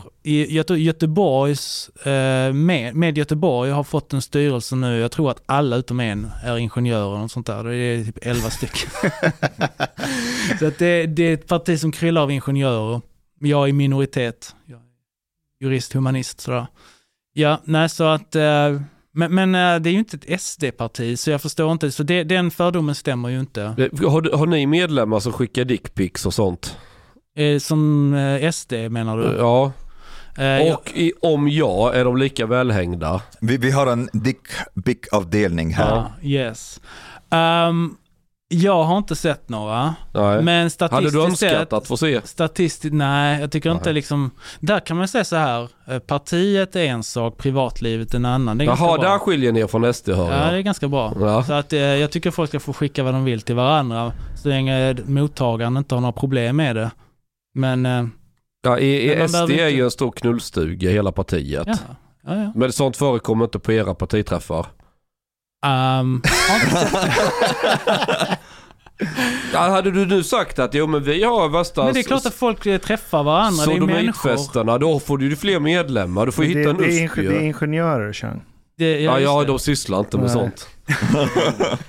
Göteborgs, eh, med, med Göteborg har fått en styrelse nu, jag tror att alla utom en är ingenjörer och sånt där, det är typ 11 stycken. så att det, det är ett parti som kryllar av ingenjörer. Jag är minoritet, jag är jurist, humanist sådär. Ja, nej så att, eh, men, men eh, det är ju inte ett SD-parti så jag förstår inte, så det, den fördomen stämmer ju inte. Det- Har, har ni medlemmar som skickar dickpics och sånt? Eh, som eh, SD menar du? Ja. Eh, jag- Och i, om ja, är de lika välhängda? Vi, vi har en dick big avdelning här. Ja, yes. Ehm, jag har inte sett några, Nej. men Hade statistiskt du önskat att få se? Statistiskt, nej, jag tycker inte Nej. liksom, där kan man säga så här, eh, partiet är en sak, privatlivet en annan. Det är ganska Jaha, där skiljer ni er från SD hör Ja, det jag. är ganska bra. Ja. Så att eh, jag tycker folk ska få skicka vad de vill till varandra, så länge mottagaren inte har några problem med det. Men, eh, Ja, i, Men SD är inte- ju en stor knullstuga, hela partiet. ja. Ja, ja. Men sånt förekommer inte på era partiträffar? Um, Ja, hade du nu sagt att jo men vi har värsta men det är klart att folk eh, träffar varandra, det är människor. då får du ju fler medlemmar. Du får det, hitta en det, är, USP det är ingenjörer, Chang. Det, Ja, ja, de sysslar inte med Nej. sånt.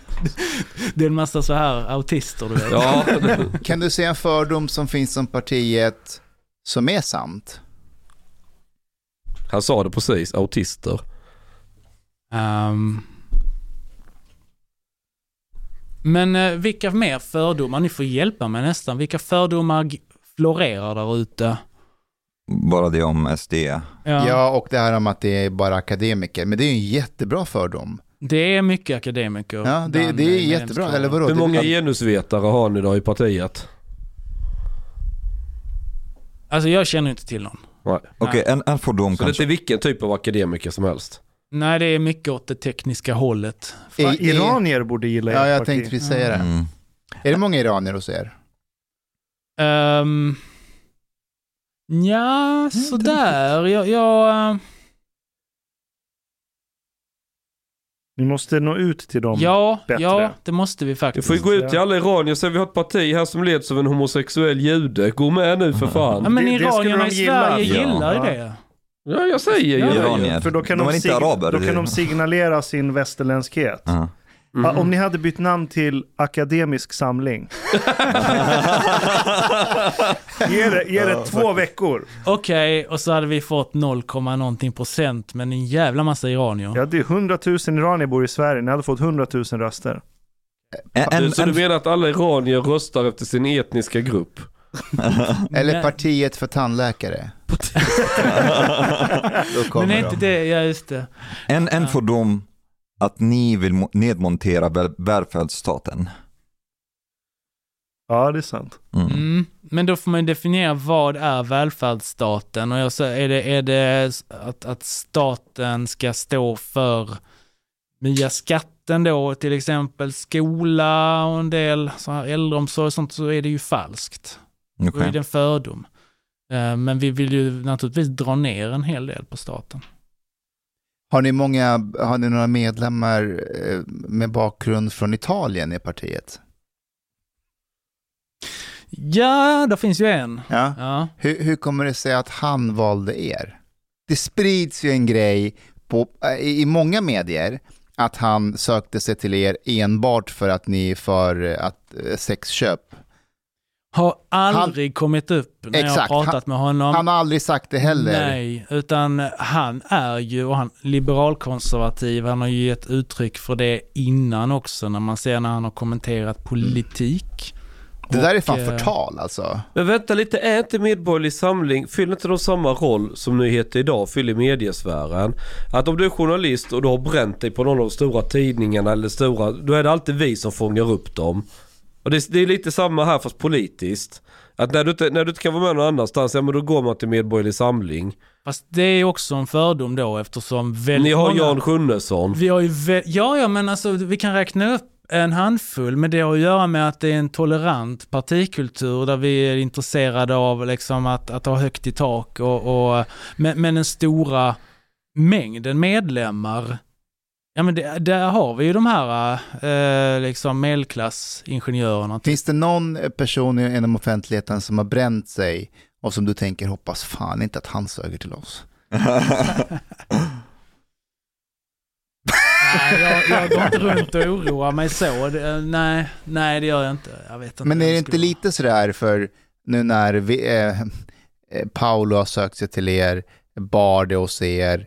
det är en massa så här autister du vet. Ja, Kan du säga en fördom som finns om partiet som är sant? han sa det precis, autister. Ehm. Men eh, vilka mer fördomar, ni får hjälpa mig nästan, vilka fördomar florerar där ute? Bara det om SD. Ja. och det här om att det är bara akademiker. Men det är ju en jättebra fördom. Det är mycket akademiker. Ja, det, det eh, är jättebra. medlemskåren. Eller vadå? Hur många genusvetare har ni då i partiet? Alltså jag känner inte till någon. Okej, en, en fördom Så det är kanske. inte vilken typ av akademiker som helst? Nej, det är mycket åt det tekniska hållet. I- Fan, i- iranier borde gilla Ja, jag parti. tänkte precis säga det. Mm. Är det många iranier hos er? Um, ja, sådär. Jag, jag, eh, Vi måste nå ut till dem. ja, bättre. ja, det måste vi Du faktiskt. får ju gå ut till alla iranier säga vi har ett parti här som leds av en homosexuell jude. Gå med nu för Ja, fan. men Det- det skulle iranierna i. Sverige Ja. gillar ju Ja. det. Ja, jag säger ju. Iranier. För då kan De de, sig- araber. Då kan de signalera sin västerländskhet. Ja. Ja, om ni hade bytt namn till Akademisk Samling. ge det, ge det två veckor. Okej, och så hade vi fått 0, någonting procent, men en jävla massa iranier. Ja, det är 100 000 iranier bor i Sverige. Ni hade fått 100 000 röster. En, en, så du en, menar att alla iranier röstar efter sin etniska grupp? Eller partiet för tandläkare? Då Men är inte de. det, ja just det. en, en fördom att ni vill mo- nedmontera väl- välfärdsstaten. Ja, det är sant. Mm. Mm. Men då får man definiera vad är välfärdsstaten och jag säger, är det, är det att, att staten ska stå för via skatten då till exempel skola och en del så här äldreomsorg och sånt så är det ju falskt. Då är det en fördom. Eh, Men vi vill ju naturligtvis dra ner en hel del på staten. Har ni många, har ni några medlemmar eh, med bakgrund från Italien i partiet? Ja, där finns ju en. Ja. Ja. Hur, hur kommer det sig att han valde er? Det sprids ju en grej på, eh, i många medier att han sökte sig till er enbart för att ni är för att sexköp. Har aldrig kommit upp när jag Exakt. har pratat med honom. Han har aldrig sagt det heller. Nej, utan han är ju och han, liberalkonservativ. Han har ju gett uttryck för det innan också när man ser när han har kommenterat politik. Det där är fan Och, eh, förtal alltså. Men vänta lite, är inte Medborgerlig Samling, fyller inte de samma roll som nyheter idag fyller i mediesfären? Att om du är journalist och du har bränt dig på någon av de stora tidningarna eller stora, då är det alltid vi som fångar upp dem. Och det, det är lite samma här fast politiskt. Att när du, inte, när du inte kan vara med någon annanstans, ja men då går man till Medborgerlig Samling. Fast det är också en fördom då eftersom väldigt Ni har många... Jan Sjunnesson. Vi har ju ja, ja, men alltså vi kan räkna upp en handfull, men det har att göra med att det är en tolerant partikultur där vi är intresserade av liksom att, att ha högt i tak och, och men, men den stora mängden medlemmar, ja men det, där har vi ju de här eh, liksom medelklassingenjörerna. Finns det någon person inom offentligheten som har bränt sig och som du tänker hoppas fan inte att han söker till oss? Nej, jag, jag går inte runt och oroar mig så. Det, nej, nej, det gör jag inte. Jag vet inte. Men är det inte lite sådär för nu när vi, eh, eh, Paolo har sökt sig till er, Barde hos er, eh,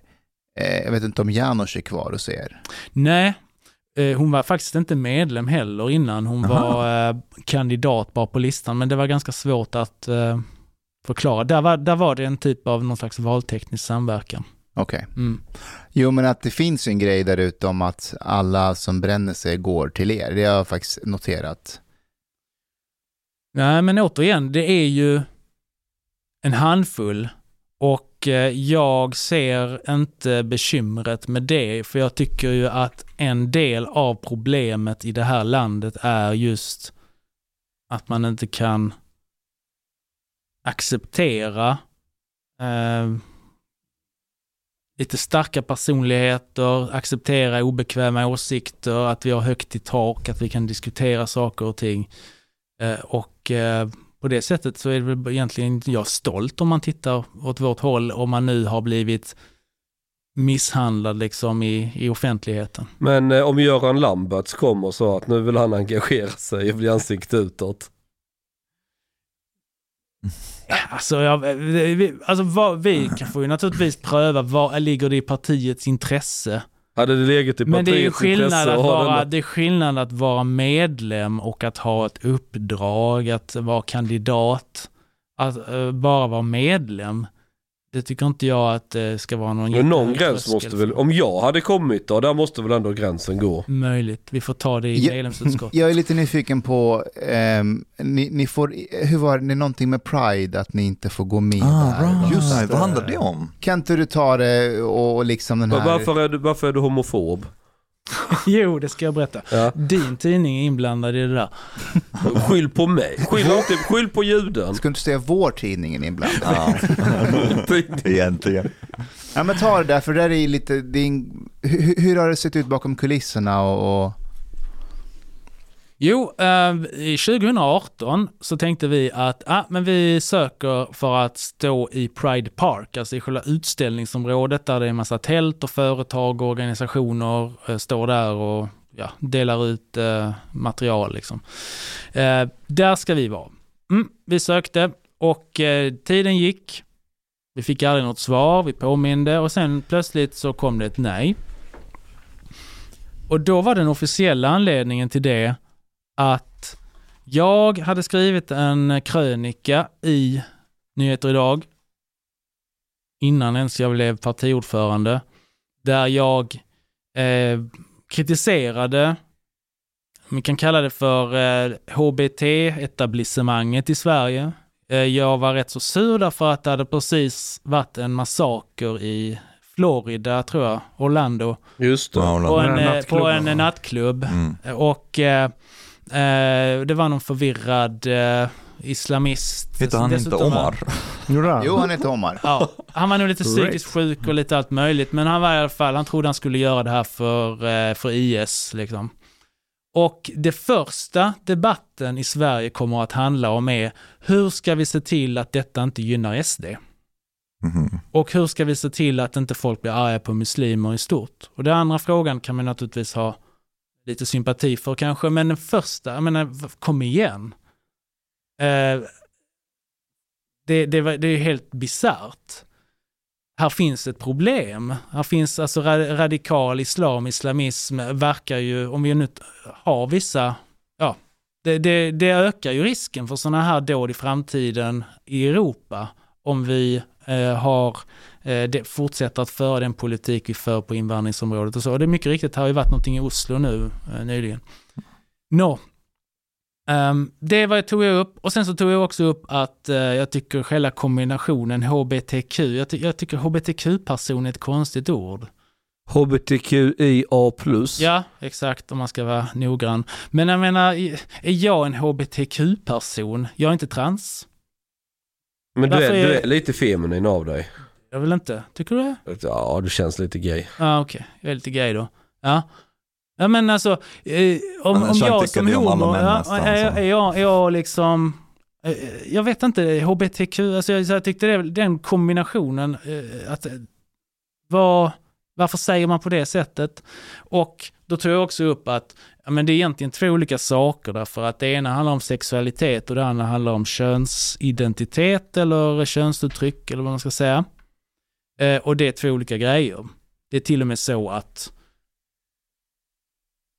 jag vet inte om Janos är kvar hos er. Nej, eh, hon var faktiskt inte medlem heller innan. Hon Aha. var eh, kandidat bara på listan, men det var ganska svårt att eh, förklara. Där var, där var det en typ av någon slags valteknisk samverkan. Okej. Mm. Jo men att det finns en grej där ute om att alla som bränner sig går till er, det har jag faktiskt noterat. Nej, men återigen, det är ju en handfull och och eh, jag ser inte bekymret med det, för jag tycker ju att en del av problemet i det här landet är just att man inte kan acceptera eh, lite starka personligheter, acceptera obekväma åsikter, att vi har högt i tak, att vi kan diskutera saker och ting. Eh, och eh, på det sättet så är det väl egentligen inte jag stolt om man tittar åt vårt håll, om man nu har blivit misshandlad liksom i, i offentligheten. Men eh, om Göran Lamberts kommer och sa att nu vill han engagera sig och bli ansikte utåt. Alltså, jag, vi, alltså vad, vi kan få ju naturligtvis pröva, vad ligger det i partiets intresse? Hade det legat i Men det är ju skillnad att, vara, det är skillnad att vara medlem och att ha ett uppdrag, att vara kandidat. Att eh, bara vara medlem, det tycker inte jag att det ska vara någon Men någon gräns måste väl, om jag hade kommit då, där måste väl ändå gränsen gå. Möjligt, vi får ta det i medlemsutskottet. Jag är lite nyfiken på, ehm, ni, ni får, hur var det, någonting med Pride att ni inte får gå med Ah, där? right. Just Vad det. handlar det om? Kan inte du ta det och, och liksom den här... Varför är, du, varför är du homofob? Jo, det ska jag berätta. Ja. Din tidning är inblandad i det där. Skyll på mig. Skyll, inte, skyll på juden. Ska du inte säga vår tidningen inblandad? Ja, egentligen. Ja men ta det där, för det där är lite, det är en, hur, hur har det sett ut bakom kulisserna och, och Jo, eh, i 2018 så tänkte vi att ah, men vi söker för att stå i Pride Park, alltså i själva utställningsområdet där det är en massa tält och företag och organisationer eh, står där och ja, delar ut eh, material. Liksom. Eh, där ska vi vara. Mm, vi sökte och eh, tiden gick. Vi fick aldrig något svar, vi påminde och sen plötsligt så kom det ett nej. Och då var den officiella anledningen till det att jag hade skrivit en krönika i Nyheter Idag innan ens jag blev partiordförande där jag eh, kritiserade vi kan kalla det för eh, HBT-etablissemanget i Sverige. Eh, jag var rätt så sur därför att det hade precis varit en massaker i Florida, tror jag, Orlando, Just det. På en, eh, nattklubb, på en va? eh, nattklubb. Mm. Och eh, eh, det var någon förvirrad eh, islamist. Heter han inte Dessutom var- Omar? Han? Jo, han heter Omar. Ja, han var nog lite psykiskt sjuk och lite allt möjligt, men han var i alla fall, han trodde han skulle göra det här för, eh, för IS liksom. Och det första debatten i Sverige kommer att handla om är hur ska vi se till att detta inte gynnar SD? Mhm. Och hur ska vi se till att inte folk blir arga på muslimer i stort? Och den andra frågan kan man naturligtvis ha lite sympati för kanske, men den första, jag menar, kom igen. Eh, det, det, var- det är helt bisarrt. Här finns ett problem. Här finns alltså radikal islam, islamism verkar ju, om vi nu har vissa, ja, det, det, det ökar ju risken för sådana här dåd i framtiden i Europa om vi har, eh, det, fortsätter att föra den politik vi för på invandringsområdet och så. Och det är mycket riktigt, här har ju varit någonting i Oslo nu eh, nyligen. Nå, Ehm, det var jag tog jag upp och sen så tog jag också upp att eh, jag tycker själva kombinationen HBTQ, jag, ty- jag tycker HBTQ-person är ett konstigt ord. HBTQIA+. Ja, exakt om man ska vara noggrann. Men jag menar, är jag en HBTQ-person? Jag är inte trans. Men du Varför är, du är- är lite feminin av dig. Jag vill inte. Tycker du det? Ja, du känns lite gay. Ja, ah, okej. Jag är lite gay då. Ja. Ja men alltså, eh, om, Men om jag som om homo, män ja, nästan, är, är, jag, är jag liksom, eh, jag vet inte, HBTQ, alltså jag, så jag tyckte det, den kombinationen, eh, att, eh, vad, varför säger man på det sättet? Och då tog jag också upp att ja, men det är egentligen två olika saker därför att det ena handlar om sexualitet och det andra handlar om könsidentitet eller könsuttryck eller vad man ska säga. Eh, och det är två olika grejer. Det är till och med så att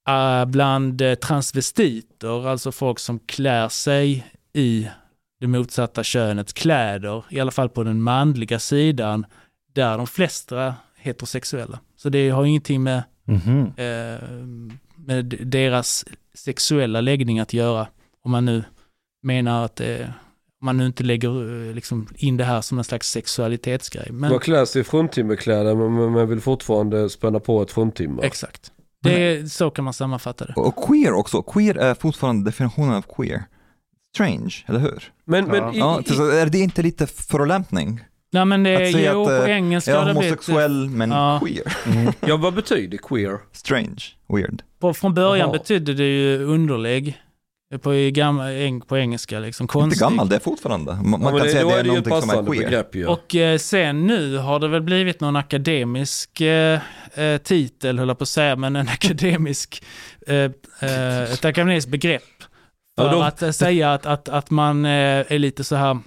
eh, bland eh, transvestiter, alltså folk som klär sig i det motsatta könets kläder, i alla fall på den manliga sidan, där de flesta heterosexuella. Så det har ingenting med, Mhm. eh, med deras sexuella läggning att göra. Om man nu menar att eh, om man nu inte lägger eh, liksom in det här som en slags sexualitetsgrej. Men, Man klär sig i fruntimmerkläder men, men vill fortfarande spänna på ett fruntimmer. Exakt. Det är, så kan man sammanfatta det. Och queer också. Queer är fortfarande definitionen av queer. Strange, eller hur? Men, men Ja. i, Ja, är det inte lite förolämpning? Nej men det Att är säga jo, att, på eh, engelska Jag är homosexuell men Ja. queer. Mm. ja, vad betyder queer? Strange, weird. På, från början Jaha. betydde det ju underlägg. På, i gamla, eng, på engelska liksom, konstig. Inte gammal, det är fortfarande. Man, ja, kan det, säga det är är någonting som är queer. begrepp ju. Och eh, sen nu har det väl blivit någon akademisk eh, eh, titel, höll jag på att säga, men en akademisk, eh, eh, ett akademiskt begrepp. För Ja, då- att säga att, att, att man eh, är lite så här,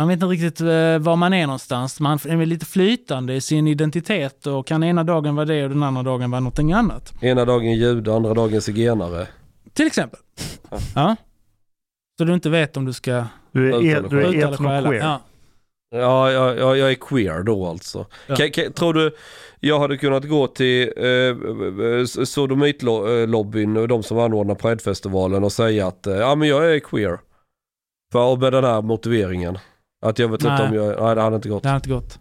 man vet inte riktigt eh, var man är någonstans. Man är lite flytande i sin identitet och kan ena dagen vara det och den andra dagen vara någonting annat. Ena dagen jude, andra dagen zigenare. Till exempel. Ja. Så du inte vet om du ska Du är, Utan e- du är etnoqueer. Ja. Ja, ja, ja, jag är queer då alltså. Ja. Ka- ka- tror du jag hade kunnat gå till eh, sodomitlobbyn och de som anordnar Pridefestivalen och säga att eh, ja men jag är queer. För, med den här motiveringen. Att jag vet inte om jag, nej det hade inte gått. Det har inte gått.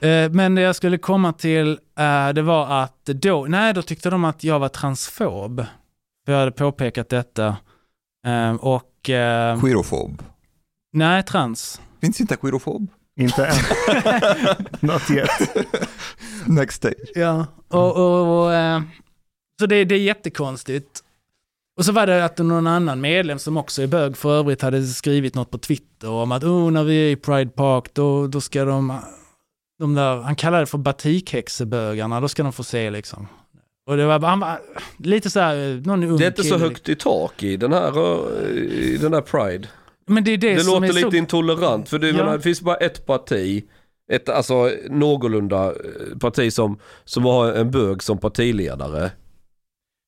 Eh, Men det jag skulle komma till, eh, det var att då, nej då tyckte de att jag var transfob. För jag hade påpekat detta. Eh, Och, eh, Queerofob. nej trans. Finns inte queerofob? Inte än. Not yet. Next stage. Ja. Och, och, och, eh, så det, det är jättekonstigt. Och så var det att någon annan medlem som också är bög för övrigt hade skrivit något på Twitter om att oh, när vi är i Pride Park då, då ska de, de där, han kallade det för batikhäxebögarna, då ska de få se liksom. Och det var, han var lite så här, någon ung Det är inte så högt i tak i den här, eh, i den här Pride. Men det är det, Det, som låter är lite så... intolerant för det, Ja. menar, det finns bara ett parti. Ett alltså någorlunda eh, parti som, som har en bög som partiledare.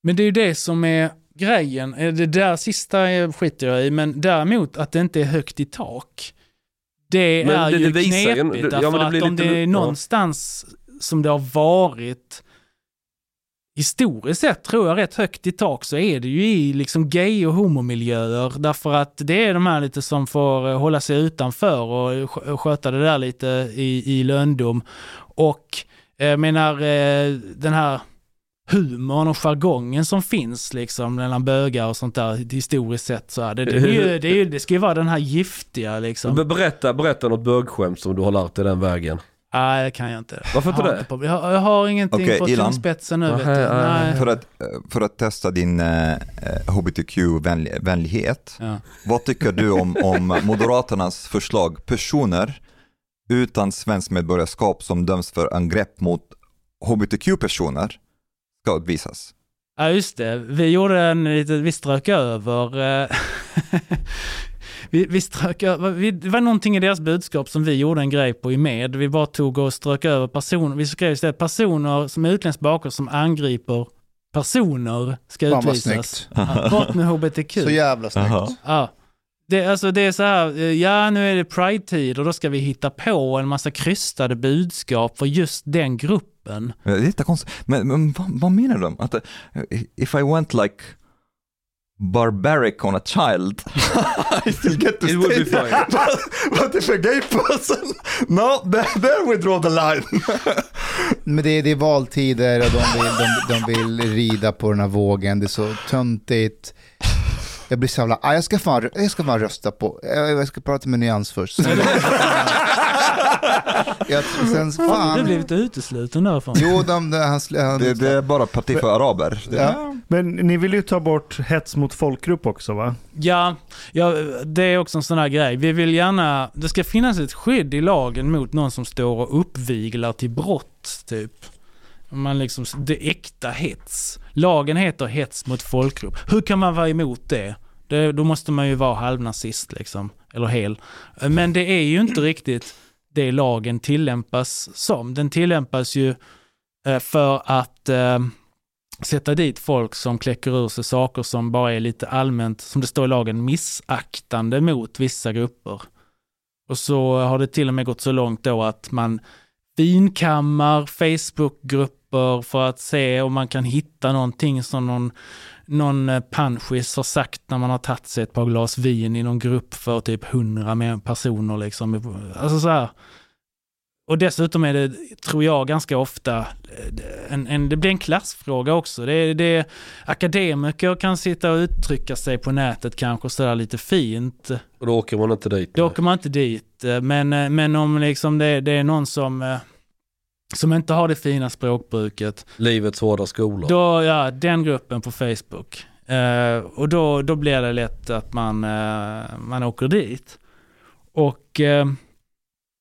Men det är ju det som är grejen. Eh, Det där sista eh, skiter jag i, men däremot att det inte är högt i tak. Det Men är det- ju det visar ju- knepigt, ja, därför det att om lite det är lu- ja. någonstans som det har varit historiskt sett tror jag rätt högt i tak så är det ju i liksom gay och homomiljöer därför att det är de här lite som får eh, hålla sig utanför och sk- sköta det där lite i, i löndom. Och eh, jag menar eh, den här humorn och jargongen som finns liksom mellan bögar och sånt där historiskt sett så är det, det, är ju, det, är ju, det ska ju vara den här giftiga liksom. Be- Berätta, berätta något bögskämt som du har lärt dig den vägen. Nej, det kan jag inte. Varför inte jag har det? på- Jag har, jag har ingenting Okej, på tungspetsen nu vet du. nej. För att, eh, för att testa din eh, hbtq-vänlighet, Ja. vad tycker du om, om Moderaternas förslag personer utan svenskt medborgarskap som döms för angrepp mot hbtq-personer ska utvisas? Ja just det, vi gjorde en lite, vi strök över, eh, vi, vi strök över, vi, det var någonting i deras budskap som vi gjorde en grej på i med. Vi bara tog och strök över personer, vi skrev istället personer som är utländsk bakgrund som angriper personer ska Fan vad utvisas. Ja, Bort med hbtq. Så jävla snyggt. Ja. Det, alltså det är så här, eh, ja nu är det Pride-tid och då ska vi hitta på en massa krystade budskap för just den gruppen. Det är lite konstigt, men, men vad, vad menar de? Att, eh, if I went like barbaric on a child, I still get to It would be stay fine. but, but if a gay person, no, there, there we draw the line. Men det är, det är valtider och de vill, de, de vill rida på den här vågen. Det är så töntigt. Jag blir så jävla... Ah, jag, ska fan, jag ska fan rösta på... Jag, jag ska prata med Nyans först. jag, sen, Har du fan. blivit utesluten därifrån? Jo, de, de, han, han, det, det är bara parti för araber. Ja. Men ni vill ju ta bort hets mot folkgrupp också va? Ja, ja, det är också en sån här grej. Vi vill gärna, det ska finnas ett skydd i lagen mot någon som står och uppviglar till brott, typ. Man liksom, det är äkta hets. Lagen heter hets mot folkgrupp. Hur kan man vara emot det? det då måste man ju vara halvnazist liksom, eller hel. Men det är ju inte riktigt det lagen tillämpas som. Den tillämpas ju eh, för att eh, sätta dit folk som kläcker ur sig saker som bara är lite allmänt, som det står i lagen, missaktande mot vissa grupper. Och så har det till och med gått så långt då att man finkammar Facebookgrupper för att se om man kan hitta någonting som någon, någon eh, panschis har sagt när man har tagit sig ett par glas vin i någon grupp för typ hundra med personer liksom. Alltså så här. Och dessutom är det, tror jag, ganska ofta eh, en, en, det blir en klassfråga också. Det, är- det, akademiker kan sitta och uttrycka sig på nätet kanske sådär lite fint. Och då åker man inte dit. Då åker man inte dit. eh, Men, men om liksom det, det är någon som, som inte har det fina språkbruket, Livets hårda skola. då, ja, den gruppen på Facebook. Eh, och då, då blir det lätt att man, eh, man åker dit. Och eh,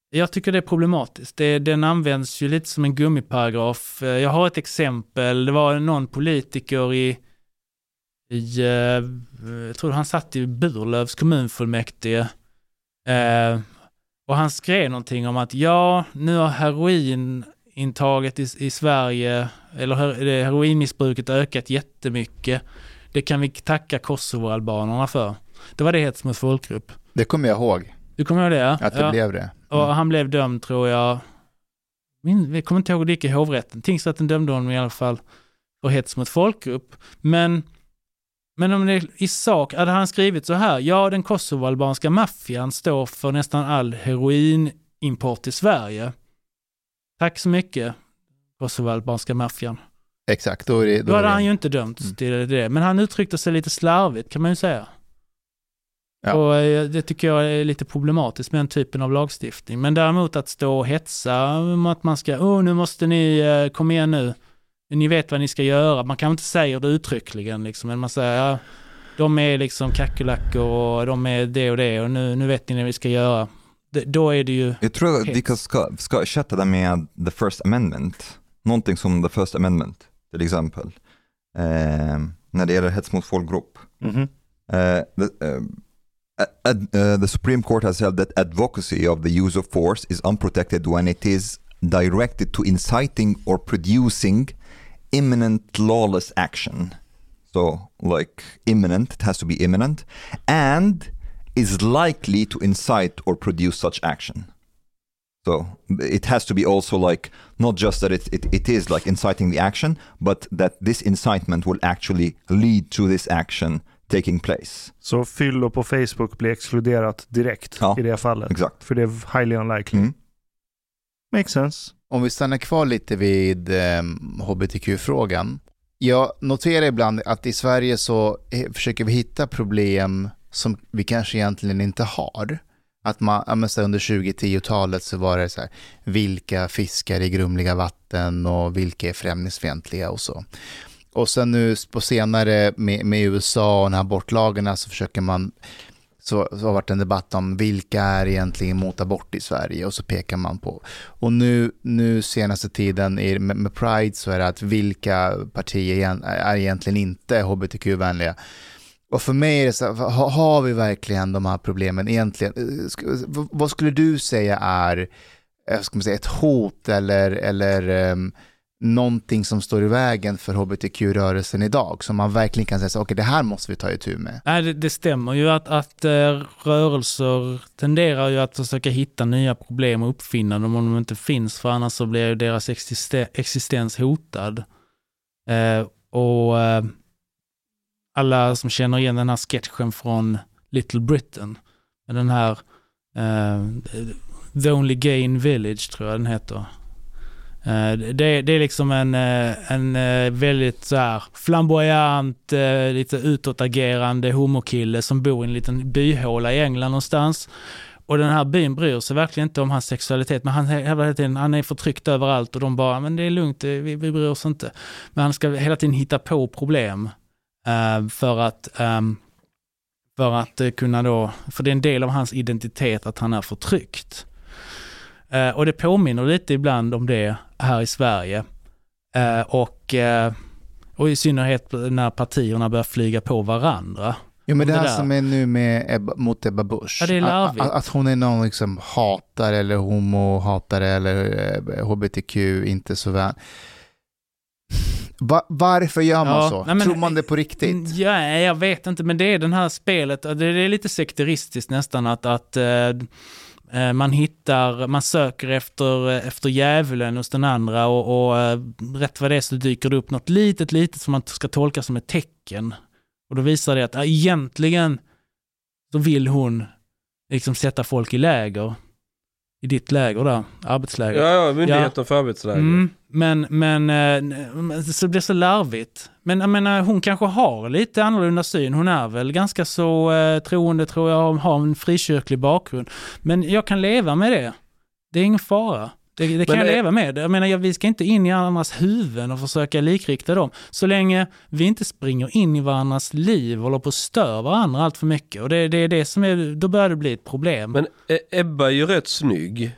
jag tycker det är problematiskt. Det, den används ju lite som en gummiparagraf. Eh, jag har ett exempel. Det var någon politiker i, i eh, jag tror han satt i Burlövs kommunfullmäktige. Eh, och han skrev någonting om att ja, nu har heroinintaget i, i Sverige, eller heroinmissbruket ökat jättemycket. Det kan vi tacka kosovoalbanerna för. Det var det hets mot folkgrupp. Det kommer jag ihåg, Du kommer ihåg det? att det ja. blev det. Och Mm. han blev dömd tror jag, min, vi kommer inte ihåg det gick i hovrätten. Tingsrätten dömde honom i alla fall för hets mot folkgrupp. Men, men om det i sak, hade han skrivit så här, ja den kosovoalbanska maffian står för nästan all heroinimport till Sverige. Tack så mycket, kosovoalbanska maffian. Exakt, då är det... Då är hade det- han ju inte dömts Mm. till det. Men han uttryckte sig lite slarvigt kan man ju säga. Ja. Och eh, det tycker jag är lite problematiskt med den typen av lagstiftning. Men däremot att stå och hetsa om att man ska, åh nu måste ni, eh, kom igen nu, ni vet vad ni ska göra. Man kan inte säga det uttryckligen liksom, men man säger, ja, de är liksom kackerlackor och de är det och det och nu, nu vet ni vad vi ska göra. Då är det ju, Jag tror att vi ska, ska ersätta det med the first amendment. Någonting som the first amendment, till exempel. Eh, när det gäller hets mot folkgrupp. Mhm. Uh, the, um, ad, uh, the Supreme Court has held that advocacy of the use of force is unprotected when it is directed to inciting or producing imminent lawless action. So, like imminent, it has to be imminent, and is likely to incite or produce such action. though. It has to be also like not just that it, it, it is like inciting the action, but that this incitement will actually lead to this action taking place. Så fyllo på Facebook blir exkluderat direkt Ja, i det fallet. Exakt. För det är highly unlikely. Mm. Makes sense. Om vi stannar kvar lite vid eh, hbtq-frågan. Jag noterar ibland att i Sverige så eh, försöker vi hitta problem som vi kanske egentligen inte har. Att man, ja, men så under 2010-talet så var det så här, vilka fiskar i grumliga vatten och vilka är främlingsfientliga och så. Och sen nu på senare med, med USA och de här abortlagarna så försöker man så, så har det varit en debatt om vilka är egentligen mot abort i Sverige och så pekar man på. Och nu, nu senaste tiden är, med, med Pride så är det att vilka partier är egentligen inte hbtq-vänliga. Och för mig är det så här, har vi verkligen de här problemen egentligen? Eh, eh, vad skulle du säga är eh, ska man säga, ett hot eller, eller um, någonting som står i vägen för hbtq-rörelsen idag? Som man verkligen kan säga så okej det här måste vi ta itu med. Nej, det, det stämmer ju att, att rörelser tenderar ju att försöka hitta nya problem och uppfinna dem om de inte finns, för annars så blir ju deras existens hotad. Eh, och alla som känner igen den här sketchen från Little Britain, med den här uh, The Only Gay in Village tror jag den heter. Uh, Det, det är liksom en, eh, en väldigt så här flamboyant, uh, lite utåtagerande homokille som bor i en liten byhåla i England någonstans. Och den här byn bryr sig verkligen inte om hans sexualitet, men han, hävdar hela tiden, han är förtryckt överallt och de bara, men det är lugnt, vi, vi bryr oss inte. Men han ska hela tiden hitta på problem för att, ehm, för att eh, kunna då, för det är en del av hans identitet att han är förtryckt. Eh, och det påminner lite ibland om det här i Sverige. Eh, och, eh, och i synnerhet när partierna börjar flyga på varandra. Jo men det, Det här där. som är nu med Ebba, mot Ebba Busch. Ja. Att, att hon är någon liksom hatar eller homo-hatare eller eh, hbtq, inte så väl. Va, varför gör man Ja, så? nej, men- Tror man det på riktigt? Ja, jag vet inte, men det är den här spelet, det är lite sekteristiskt nästan att, att eh, eh, man hittar, man söker efter, efter djävulen hos den andra och, och eh, rätt vad det är så dyker det upp något litet, litet som man ska tolka som ett tecken. Och då visar det att ja, egentligen så vill hon liksom sätta folk i läger. I ditt läger där, arbetsläger. Ja, ja, Myndigheten för arbetsläge. Mm, men, men eh, så det blir så larvigt. Men jag menar, hon kanske har lite annorlunda syn. Hon är väl ganska så eh, troende, tror jag, har en frikyrklig bakgrund. Men jag kan leva med det. Det är ingen fara. Det, det kan Men jag leva med. Jag menar, vi ska inte in i andras huvuden och försöka likrikta dem. Så länge vi inte springer in i varandras liv och håller på att stör varandra allt för mycket. Och det, det är det som är, då börjar det bli ett problem. Men E- Ebba är ju rätt snygg.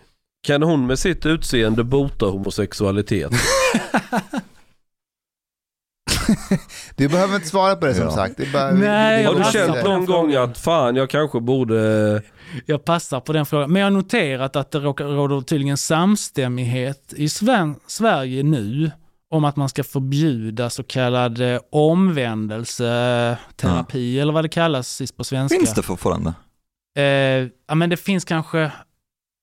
Kan hon med sitt utseende bota homosexualitet? Du behöver inte svara på det som Ja. sagt. Det bara, Nej, det- Har du känt någon gång att fan jag kanske borde... Jag passar på den frågan. Men jag har noterat att det råder tydligen samstämmighet i Sven- Sverige nu om att man ska förbjuda så kallad eh, omvändelseterapi eller vad det kallas på svenska. Finns det fortfarande? Eh, ja men det finns kanske,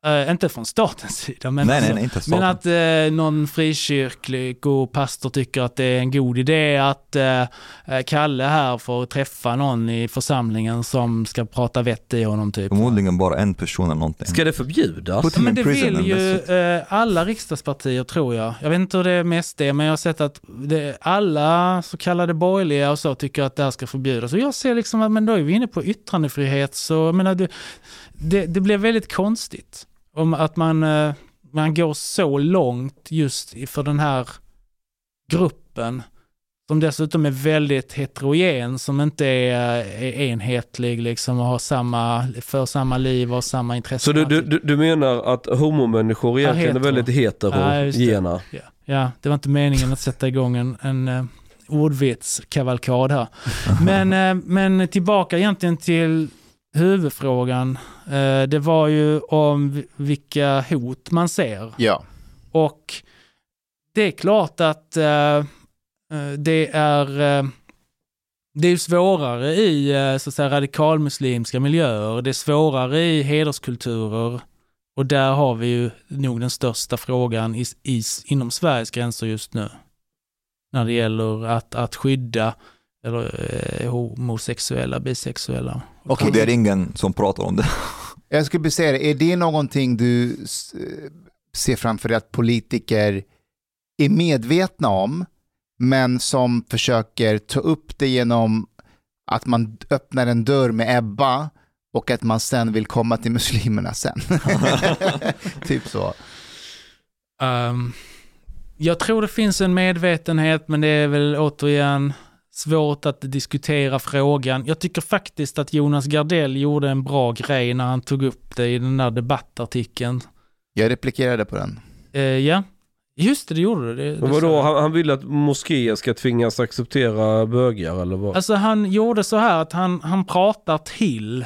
eh, inte från statens sida, men, nej, alltså, nej, men att eh, någon frikyrklig och pastor tycker att det är en god idé att eh, Kalle här får träffa någon i församlingen som ska prata vett i honom typ. Förmodligen bara en person eller någonting. Ska det förbjudas? Ja, men det vill ju alla riksdagspartier tror jag. Jag vet inte hur det är med SD, men jag har sett att det, alla så kallade borgerliga och så tycker att det här ska förbjudas. Och jag ser liksom att men då är vi inne på yttrandefrihet, så jag menar, det, det, det blir väldigt konstigt. Om att man, eh, man går så långt just för den här gruppen som dessutom är väldigt heterogen, som inte är, är enhetlig liksom och har samma, för samma liv och samma intressen. Så du, du, du- menar att homomänniskor egentligen är hetero. väldigt Ja, just det. heterogena? Ja, ja, det var inte meningen att sätta igång en, en uh, ordvitskavalkad här. Men, eh, men tillbaka egentligen till huvudfrågan. Eh, det var ju om vi- vilka hot man ser. Ja. Och det är klart att eh, eh, det är det är svårare i så att säga, radikalmuslimska miljöer. Det är svårare i hederskulturer Och där har vi ju nog den största frågan i, i, inom Sveriges gränser just nu. När det gäller att, att skydda eller, eh, homosexuella, bisexuella. Och det är ingen som pratar om det. Jag skulle vilja säga det, är det någonting du eh, ser framför dig att politiker är medvetna om, men som försöker ta upp det genom att man öppnar en dörr med Ebba och att man sen vill komma till muslimerna sen. typ så. Ehm, jag tror det finns en medvetenhet, men det är väl återigen svårt att diskutera frågan. Jag tycker faktiskt att Jonas Gardell gjorde en bra grej när han tog upp det i den där debattartikeln. Jag replikerade på den. Eh, ja, just det, det gjorde det. det, det vadå, han, han vill att moskéer ska tvingas acceptera bögar eller vad? Alltså han gjorde så här att han, han pratar till,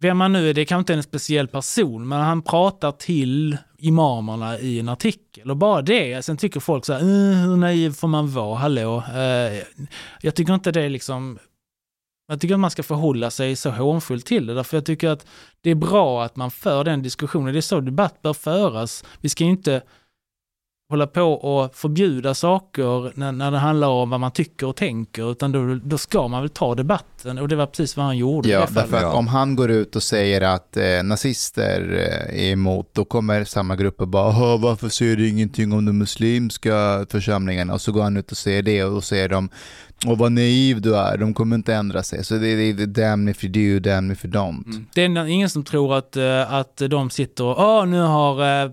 vem han nu är, det kanske inte är en speciell person, men han pratar till imamerna i en artikel. Och bara det, sen tycker folk så här, "Eh, hur naiv får man vara, hallå? Eh, jag tycker inte det är liksom, jag tycker att man ska förhålla sig så hånfullt till det, därför jag tycker att det är bra att man för den diskussionen. Det är så debatt bör föras. Vi ska ju inte hålla på och förbjuda saker när, när det handlar om vad man tycker och tänker, utan då, då ska man väl ta debatten och det var precis vad han gjorde. Ja, därför att om han går ut och säger att eh, nazister eh, är emot, då kommer samma grupper bara, "Hå, varför säger du ingenting om de muslimska församlingarna? Och så går han ut och säger det och då säger de, åh vad naiv du är, de kommer inte ändra sig. Så det är damn if you do, damn if you don't. Mm. Det är ingen som tror att, eh, att de sitter och, åh nu har eh,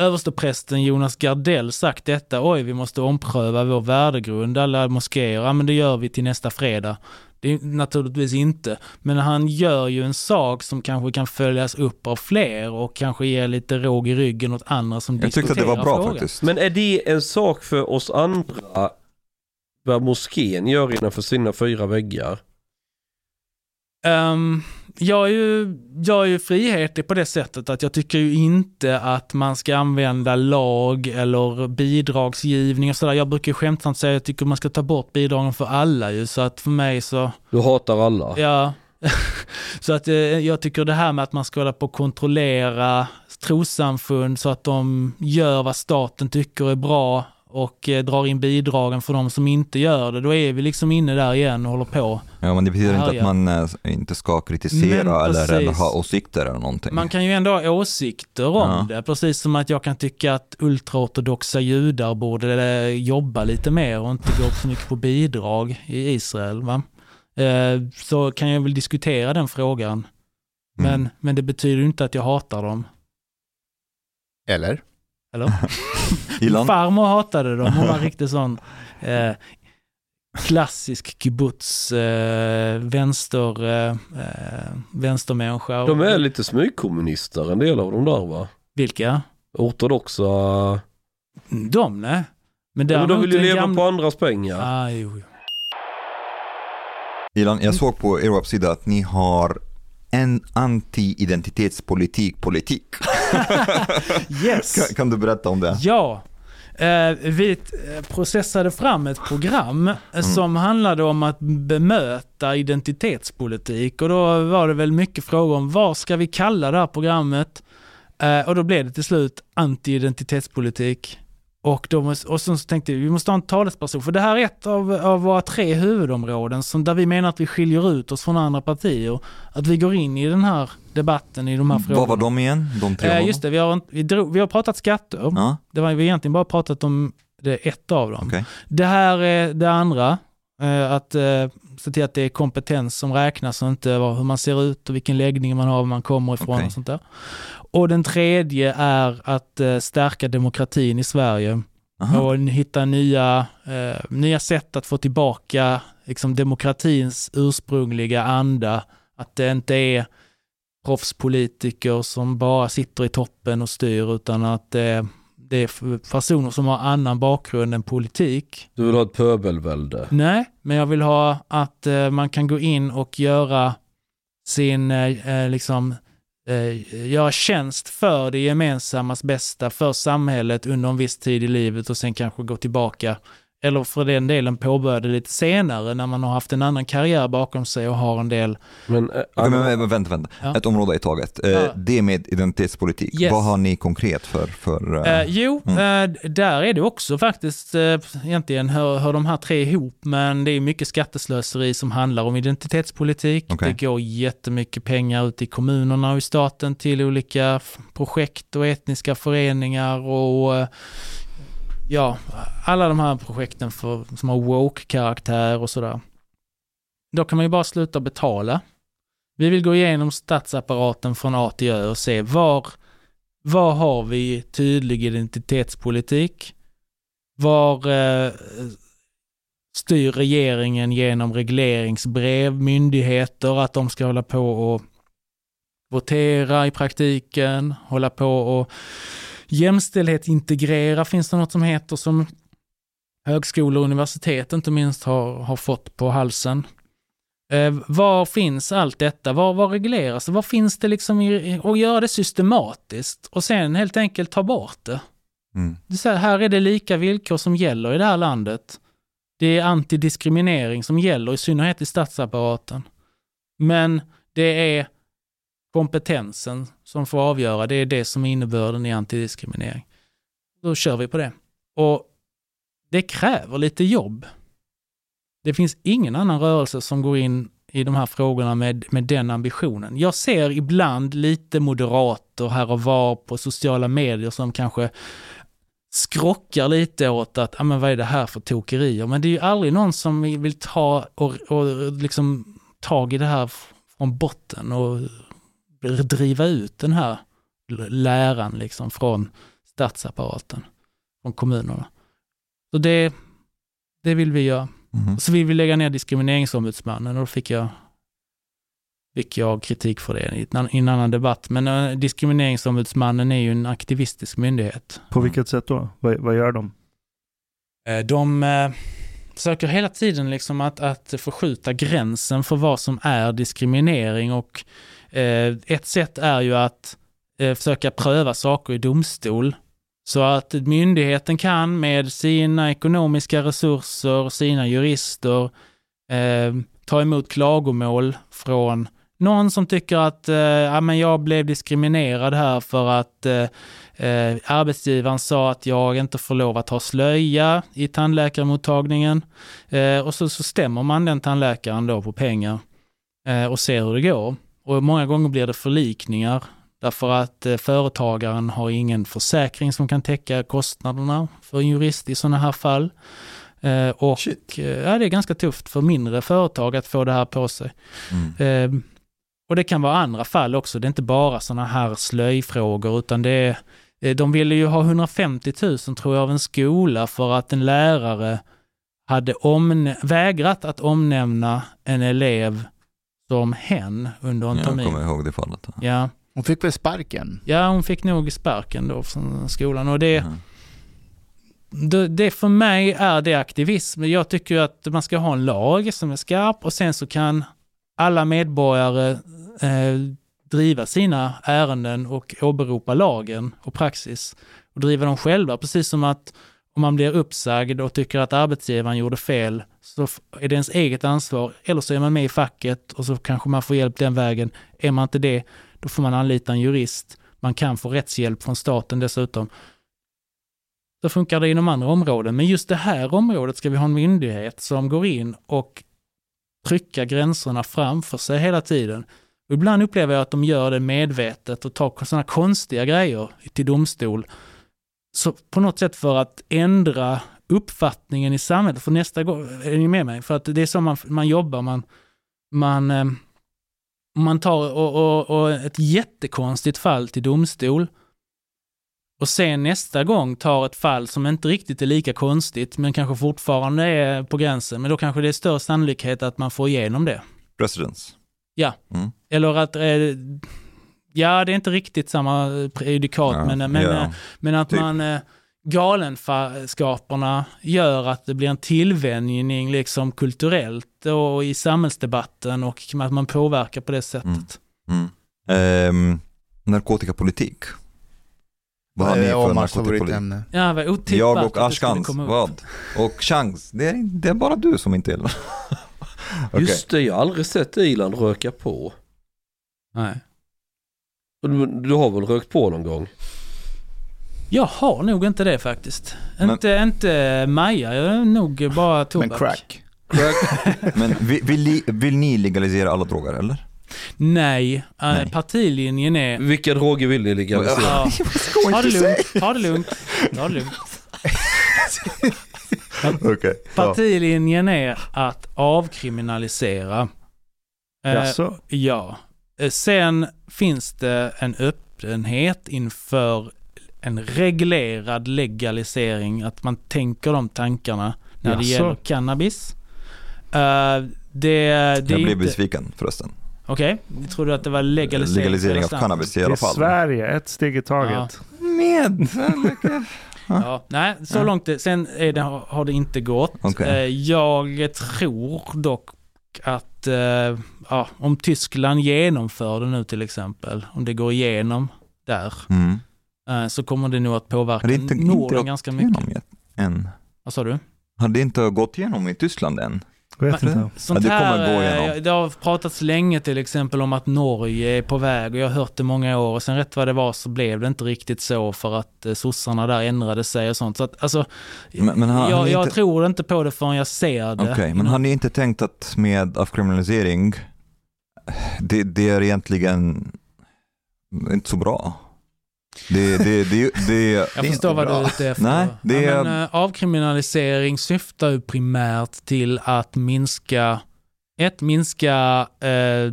översteprästen Jonas Gardell sagt detta, oj vi måste ompröva vår värdegrund, alla moskéer, ja men det gör vi till nästa fredag. Det är naturligtvis inte, men han gör ju en sak som kanske kan följas upp av fler och kanske ger lite råg i ryggen åt andra som Jag diskuterar tyckte att det var bra frågan. faktiskt. Men är det en sak för oss andra vad moskén gör innanför sina fyra väggar? Ehm, jag, är ju, jag är ju frihetlig på det sättet att jag tycker ju inte att man ska använda lag eller bidragsgivning och sådär. Jag brukar ju skämtsamt säga att jag tycker man ska ta bort bidragen för alla ju, så att för mig så, Du hatar alla. ja. så att eh, jag tycker det här med att man ska hålla på och kontrollera trossamfund så att de gör vad staten tycker är bra och eh, drar in bidragen för de som inte gör det, då är vi liksom inne där igen och håller på. Ja, men det betyder inte att man eh, inte ska kritisera Men eller, eller precis. ha åsikter eller någonting. Man kan ju ändå ha åsikter om Ja. det, precis som att jag kan tycka att ultraortodoxa judar borde eh, jobba lite mer och inte gå så mycket på bidrag i Israel. Va? Eh, Så kan jag väl diskutera den frågan. Men, Mm. men det betyder inte att jag hatar dem. Eller? Eller? Min farmor hatade dem, hon var riktigt sån eh, klassisk kibbutz, eh, vänster, eh, eh, vänstermänniska. De är lite smygkommunister en del av dem där va? Vilka? Ortodoxa. De nej. Men, Ja, men de vill ju leva gamla- på andras pengar. Ah, jo. Ilan, jag såg på er webbsida att ni har en anti-identitetspolitik politik. Yes! Kan, kan du berätta om det? Ja. Eh, vi eh, processade fram ett program eh, som handlade om att bemöta identitetspolitik och då var det väl mycket frågor om vad ska vi kalla det här programmet? Eh, och då blev det till slut anti-identitetspolitik. Och, då måste, och så tänkte vi, vi måste ha en talesperson, för det här är ett av, av våra tre huvudområden som, där vi menar att vi skiljer ut oss från andra partier. Att vi går in i den här debatten i de här frågorna. Vad var de igen? De tre Eh, just det, vi har, vi, drog, vi har pratat skatter. Ja, Det var, vi har egentligen bara pratat om det ett av dem. okej. Det här är det andra, eh, att eh, se till att det är kompetens som räknas och inte hur man ser ut och vilken läggning man har, var man kommer ifrån Okej. och sånt där. Och den tredje är att eh, stärka demokratin i Sverige Aha. och hitta nya, eh, nya sätt att få tillbaka liksom, demokratins ursprungliga anda. Att det inte är proffspolitiker som bara sitter i toppen och styr utan att det, det är personer som har annan bakgrund än politik. Du vill ha ett pöbelvälde. Nej, men jag vill ha att eh, man kan gå in och göra sin, eh, eh, liksom, göra tjänst för det gemensammas bästa, för samhället under en viss tid i livet och sen kanske gå tillbaka eller för den delen påbörjade lite senare när man har haft en annan karriär bakom sig och har en del... Men, Okej, men, men, vänta, vänta. Ja. Ett område i taget. Eh, Ja. Det med identitetspolitik, Yes. vad har ni konkret för... för Eh, jo, Mm. där är det också faktiskt, egentligen hör, hör de här tre ihop, men det är mycket skatteslöseri som handlar om identitetspolitik. Okej. Det går jättemycket pengar ut i kommunerna och i staten till olika projekt och etniska föreningar och ja, alla de här projekten för, som har woke-karaktär och sådär. Då kan man ju bara sluta betala. Vi vill gå igenom statsapparaten från A till Ö och se var var har vi tydlig identitetspolitik? Var eh, styr regeringen genom regleringsbrev, myndigheter, att de ska hålla på och votera i praktiken, hålla på och jämställdhetsintegrera finns det något som heter som högskolor och universitet inte minst har, har fått på halsen. Eh, var finns allt detta? Var, var regleras det? Var finns det liksom i, och göra det systematiskt och sen helt enkelt ta bort det. mm. det är här, här är det lika villkor som gäller i det här landet. Det är antidiskriminering som gäller, i synnerhet i statsapparaten. Men det är kompetensen som får avgöra, det är det som är innebörden i antidiskriminering. Då kör vi på det. Och det kräver lite jobb. Det finns ingen annan rörelse som går in i de här frågorna med, med den ambitionen. Jag ser ibland lite moderater här och var på sociala medier som kanske skrockar lite åt att, ja men vad är det här för tokerier? Men det är ju aldrig någon som vill ta och, och liksom tag i det här från botten och driva ut den här läran liksom från statsapparaten, från kommunerna. Så det, det vill vi göra. Mhm. Så vill vi lägga ner diskrimineringsombudsmannen och då fick jag, fick jag kritik för det i en annan- debatt. Men eh, diskrimineringsombudsmannen är ju en aktivistisk myndighet. På vilket sätt då? Vad, vad gör de? Eh, De eh, försöker hela tiden liksom att, att förskjuta gränsen för vad som är diskriminering och Eh, ett sätt är ju att eh, försöka pröva saker i domstol. Så att myndigheten kan med sina ekonomiska resurser, sina jurister, eh, ta emot klagomål från någon som tycker att eh, ja, men jag blev diskriminerad här för att eh, eh, arbetsgivaren sa att jag inte får lov att ha slöja i tandläkarmottagningen. Eh, och så, så stämmer man den tandläkaren då på pengar eh, och ser hur det går. Och många gånger blir det förlikningar därför att eh, företagaren har ingen försäkring som kan täcka kostnaderna för en jurist i sådana här fall. Eh, och Shit. eh, ja, det är ganska tufft för mindre företag att få det här på sig. Mm. Eh, och det kan vara andra fall också, det är inte bara sådana här slöjfrågor utan det är, de ville ju ha 150 000 tror jag av en skola för att en lärare hade vägrat att omnämna en elev som hen under en Jag termin. kommer ihåg det fallet. Ja. Hon fick väl sparken? ja, hon fick nog sparken då från skolan och det, Mm. det, det för mig är det aktivism. Jag tycker att man ska ha en lag som är skarp och sen så kan alla medborgare eh, driva sina ärenden och åberopa lagen och praxis och driva dem själva. Precis som att om man blir uppsagd och tycker att arbetsgivaren gjorde fel så är det ens eget ansvar. Eller så är man med i facket och så kanske man får hjälp den vägen. Är man inte det, då får man anlita en jurist. Man kan få rättshjälp från staten dessutom. Så funkar det inom andra områden. Men just det här området ska vi ha en myndighet som går in och trycka gränserna framför sig hela tiden. Och ibland upplever jag att de gör det medvetet och tar sådana konstiga grejer till domstol. Så på något sätt för att ändra uppfattningen i samhället. För nästa gång, är ni med mig? För att det är så man, man jobbar, man, man, eh, man tar och, och, och ett jättekonstigt fall till domstol och sen nästa gång tar ett fall som inte riktigt är lika konstigt men kanske fortfarande är på gränsen. Men då kanske det är större sannolikhet att man får igenom det. Presidents. Ja. Mm. Eller att, eh, ja det är inte riktigt samma prejudikat Ja, men, men, ja. eh, men att Typ. man eh, galenskaperna gör att det blir en tillvänjning liksom kulturellt och i samhällsdebatten och att man påverkar på det sättet. Mm. Mm. Ehm, narkotikapolitik. Vad har ni Eh, för narkotikapolitik? Ja, vad otippat Jag och Ashkans, vad? Och chans, det är, det är bara du som inte gillar. Okej. Just det, jag har aldrig sett Ilan röka på. Nej. Du, du har väl rökt på någon gång? Jag har nog inte det faktiskt. Men- Inte, inte Maja, jag är nog bara tobak. Men crack. Men vill, vill, ni, vill ni legalisera alla droger eller? Nej, eh, Nej. partilinjen är... Vilka droger vill ni legalisera? Ja, ta det lugnt, ta det lugnt. Ta det lugnt. Ja. Partilinjen är att avkriminalisera. Eh, Jaså? ja. Eh, Sen finns det en öppenhet inför en reglerad legalisering, att man tänker de tankarna när det gäller cannabis. Eh, det, det Jag blev inte... besviken förresten. Okej, vi trodde att det var legalisering. Legalisering av cannabis i alla fall. Sverige, ett steg i taget. Med. Ja, nej, så Ja. långt det, sen är det, har det inte gått. Eh, Jag tror dock att eh, ja, om Tyskland genomför det nu till exempel, om det går igenom där, Mm. eh, så kommer det nog att påverka det inte, Norden inte ganska mycket. än? Vad sa du? Har det inte gått igenom i Tyskland än? Vet Men- inte. Sånt det kommer här, gå eh, igenom. Det har pratats länge till exempel om att Norge är på väg och jag har hört det många år och sen rätt vad det var så blev det inte riktigt så för att eh, sossarna där ändrade sig och sånt. Så att, alltså, Men- men har- har jag, ni jag inte- tror inte på det förrän jag ser det. Okej, men har ni inte tänkt att med avkriminalisering, det, det är egentligen inte så bra? Det, det, det, det, Jag förstår vad du är ute efter. Nej, det ja, är- men, eh, avkriminalisering syftar ju primärt till att minska, ett, minska eh,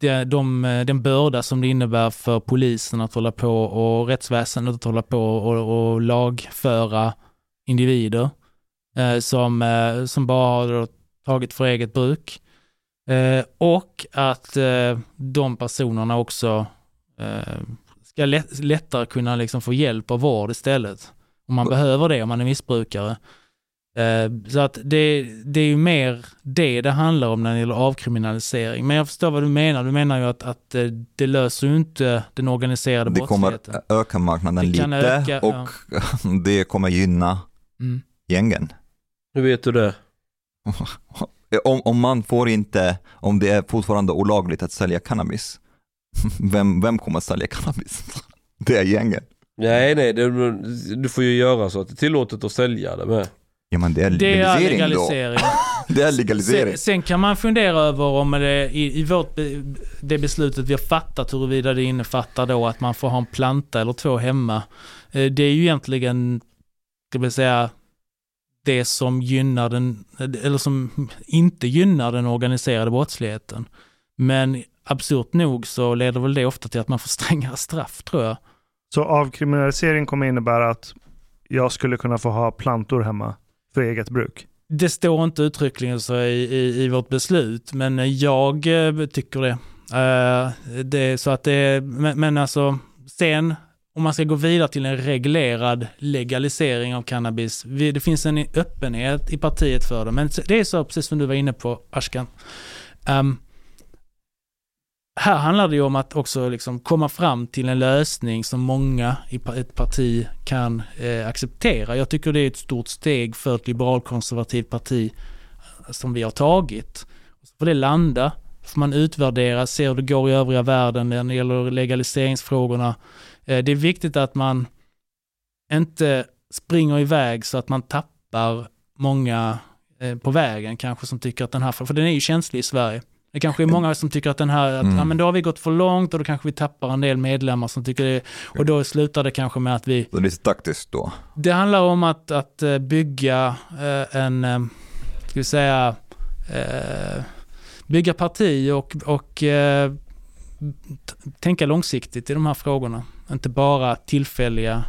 de, de, eh, den börda som det innebär för polisen att hålla på och rättsväsendet att hålla på och, och lagföra individer eh, som, eh, som bara har tagit för eget bruk. Eh, och att eh, de personerna också eh, ska lätt, lättare kunna liksom få hjälp och vård istället. Om man behöver det, om man är missbrukare. Eh, så att det, det är ju mer det det handlar om när det gäller avkriminalisering. Men jag förstår vad du menar. Du menar ju att, att eh, det löser ju inte den organiserade det kommer brottsligheten. öka marknaden Det kan lite öka, och det kommer gynna Mm. gängen. Hur vet du det? Om, om man får inte, om det är fortfarande olagligt att sälja cannabis, vem, vem kommer att sälja cannabis? Det är gängen. Nej, nej, det, du får ju göra så att det är tillåtet att sälja det med. Ja men det är Det är legalisering, legalisering. då. Det är legalisering. Sen, sen kan man fundera över om det i, i vårt, be- det beslutet vi har fattat huruvida det innefattar då att man får ha en planta eller två hemma. Eh, Det är ju egentligen, ska vi säga, det som gynnar den, eller som inte gynnar den organiserade brottsligheten. Men absurt nog så leder väl det ofta till att man får strängare straff tror jag. Så avkriminalisering kommer innebära att jag skulle kunna få ha plantor hemma för eget bruk. Det står inte uttryckligen så i, i, i vårt beslut, men jag eh, tycker det. Eh, det så att det men, men alltså sen om man ska gå vidare till en reglerad legalisering av cannabis, det finns en öppenhet i partiet för det, men det är så precis som du var inne på Ashkan. Ehm, här handlar det ju om att också liksom komma fram till en lösning som många i ett parti kan eh, acceptera. Jag tycker det är ett stort steg för ett liberalkonservativt parti eh, som vi har tagit. Så får det landa, får man utvärdera, se hur det går i övriga världen när det gäller legaliseringsfrågorna. Eh, det är viktigt att man inte springer iväg så att man tappar många eh, på vägen kanske som tycker att den här, för den är ju känslig i Sverige. Det kanske är många som tycker att den här, att Mm. ja, men då har vi gått för långt och då kanske vi tappar en del medlemmar som tycker det, och då slutar det kanske med att vi, det är lite taktiskt då. det handlar om att, att eh, bygga eh, en, eh, ska vi säga, bygga parti och, och tänka långsiktigt i de här frågorna. Inte bara tillfälliga.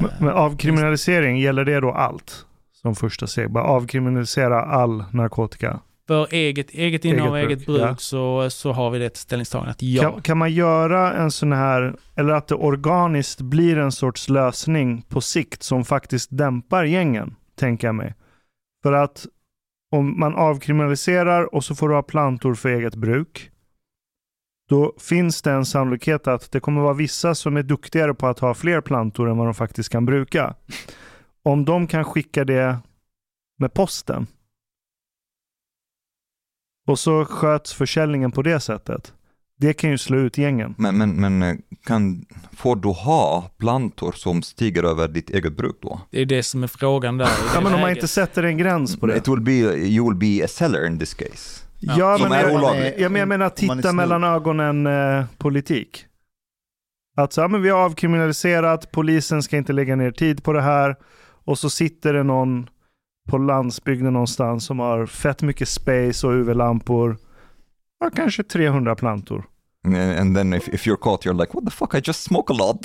Men, men avkriminalisering, gäller det då allt? Som första steg, bara avkriminalisera all narkotika. För eget, eget innehav och Eget bruk ja. så, så har vi det ställningstagandet. Ja. Kan, kan man göra en sån här, eller att det organiskt blir en sorts lösning på sikt som faktiskt dämpar gängen, tänker jag mig. För att om man avkriminaliserar och så får du ha plantor för eget bruk. då finns det en sannolikhet att det kommer vara vissa som är duktigare på att ha fler plantor än vad de faktiskt kan bruka. Om de kan skicka det med posten och så sköts försäljningen på det sättet. Det kan ju slå ut gängen. Men, men, men eh, kan, får du ha plantor som stiger över ditt eget bruk då? Det är det som är frågan där. Ja, men om man inte sätter en gräns på det. It will be, you will be a seller in this case. Ja, Som men, är jag, olagligt. ja, men jag menar titta mellan ögonen eh, politik. Att så, ja, men vi har avkriminaliserat, polisen ska inte lägga ner tid på det här. Och så sitter det någon på landsbygden någonstans som har fett mycket space och UV-lampor. Ja, kanske 300 plantor. And then if, if you're caught you're like what the fuck I just smoke a lot.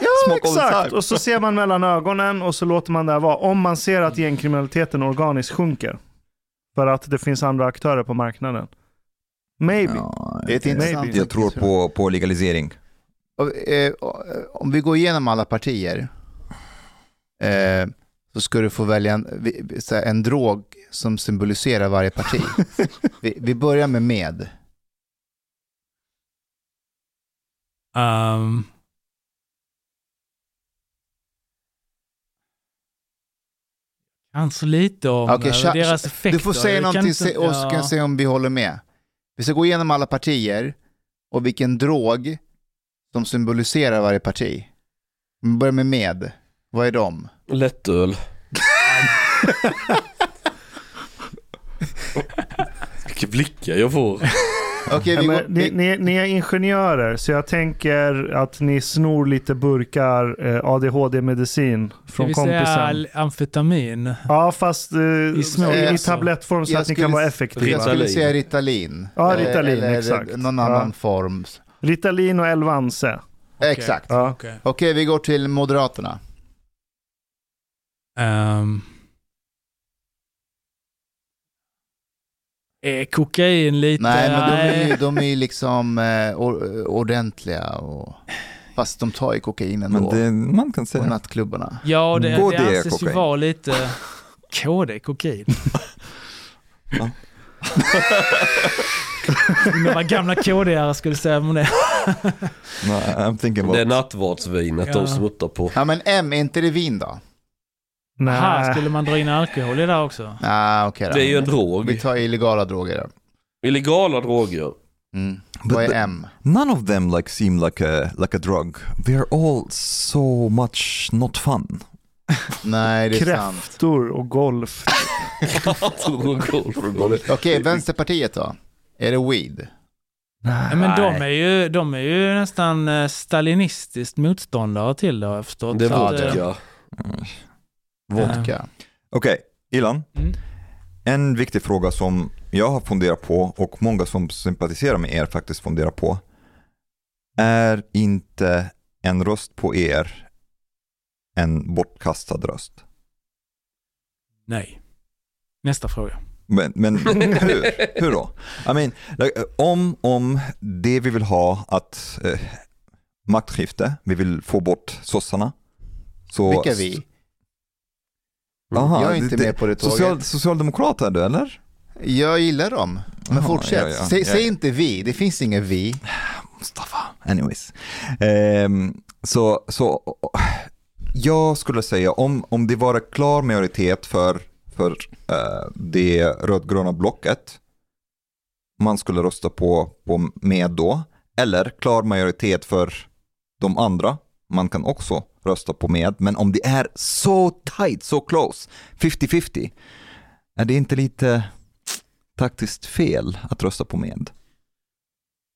Ja, Smoke all the exakt. time. Och så ser man mellan ögonen och så låter man det vara. Om man ser att gängkriminaliteten organiskt sjunker. För att det finns andra aktörer på marknaden. Maybe. Det är ett Maybe. intressant Jag tror på, på legalisering. Och, eh, om vi går igenom alla partier eh, så ska du få välja en, en drog som symboliserar varje parti. vi, vi börjar med med. Ehm. kan så lite om Okej, eh, deras effekter. Du får säga Jag någonting inte- och så kan jag se om vi håller med. Vi ska gå igenom alla partier och vilken drog som symboliserar varje parti. Vi börjar med med. Vad är de? Lättöl. Vilka blickar jag får. Ja, vi men går, ni, vi, ni, ni är ingenjörer, så jag tänker att ni snor lite burkar eh, ADHD-medicin Det från vill säga kompisen. amfetamin. Ja, fast eh, i, små i, alltså. tablettform så Jag att ni kan vara effektiva. jag skulle säga Ritalin. Ja, Eller- Ritalin, eller exakt. någon Ja. annan form. Ritalin och Elvanse. Exakt. Ja. Okej. Okej, vi går till Moderaterna. Ehm. är kokain lite... Nej, men de är ju, de är ju liksom eh, or, ordentliga och fast de tar ju kokain ändå Men det, man kan på säga. nattklubbarna. Ja, det, KD det anses ju kokain. vara lite... KD kokain. Ja. Vad gamla KD-are skulle säga om det. No, I'm thinking about... Det är nattvardsvinet Ja. de smuttar på. Ja men M, är inte det vin då? Nej. Här skulle man dra in alkohol i där också. Ah, okej då. Det är ju en Vi drog. tar illegala droger då. Illegala droger. Mm. Vad är M? None of them like seem like a like a drug. They are all so much not fun. Nej, det är sant. Kräftor och golf. Okej, Vänsterpartiet då? Är det weed? Ja, men de är, ju, de är ju nästan eh, stalinistiskt motståndare till det har jag förstått. Det Så att, eh, vodka. Vodka. Okej, Ilan. Mm. En viktig fråga som jag har funderat på och många som sympatiserar med er faktiskt funderar på. Är inte en röst på er en bortkastad röst? Nej. Nästa fråga. Men, men hur? Hur då? I mean, like, eh, om, om det vi vill ha att eh, maktskifte, vi vill få bort sossarna. Så, Vilka vi? Aha, jag är inte det- med på det tåget. Social, socialdemokrat är du eller? Jag gillar dem. Men Aha, fortsätt. ja, ja. Säg, säg inte vi, det finns inga vi. Mustafa. Anyways. Ehm, så, så jag skulle säga om, om det var en klar majoritet för, för eh, det rödgröna blocket, man skulle rösta på, på med då, eller klar majoritet för de andra, man kan också rösta på med, men om det är så tight, så close, 50-50, är det inte lite taktiskt fel att rösta på med?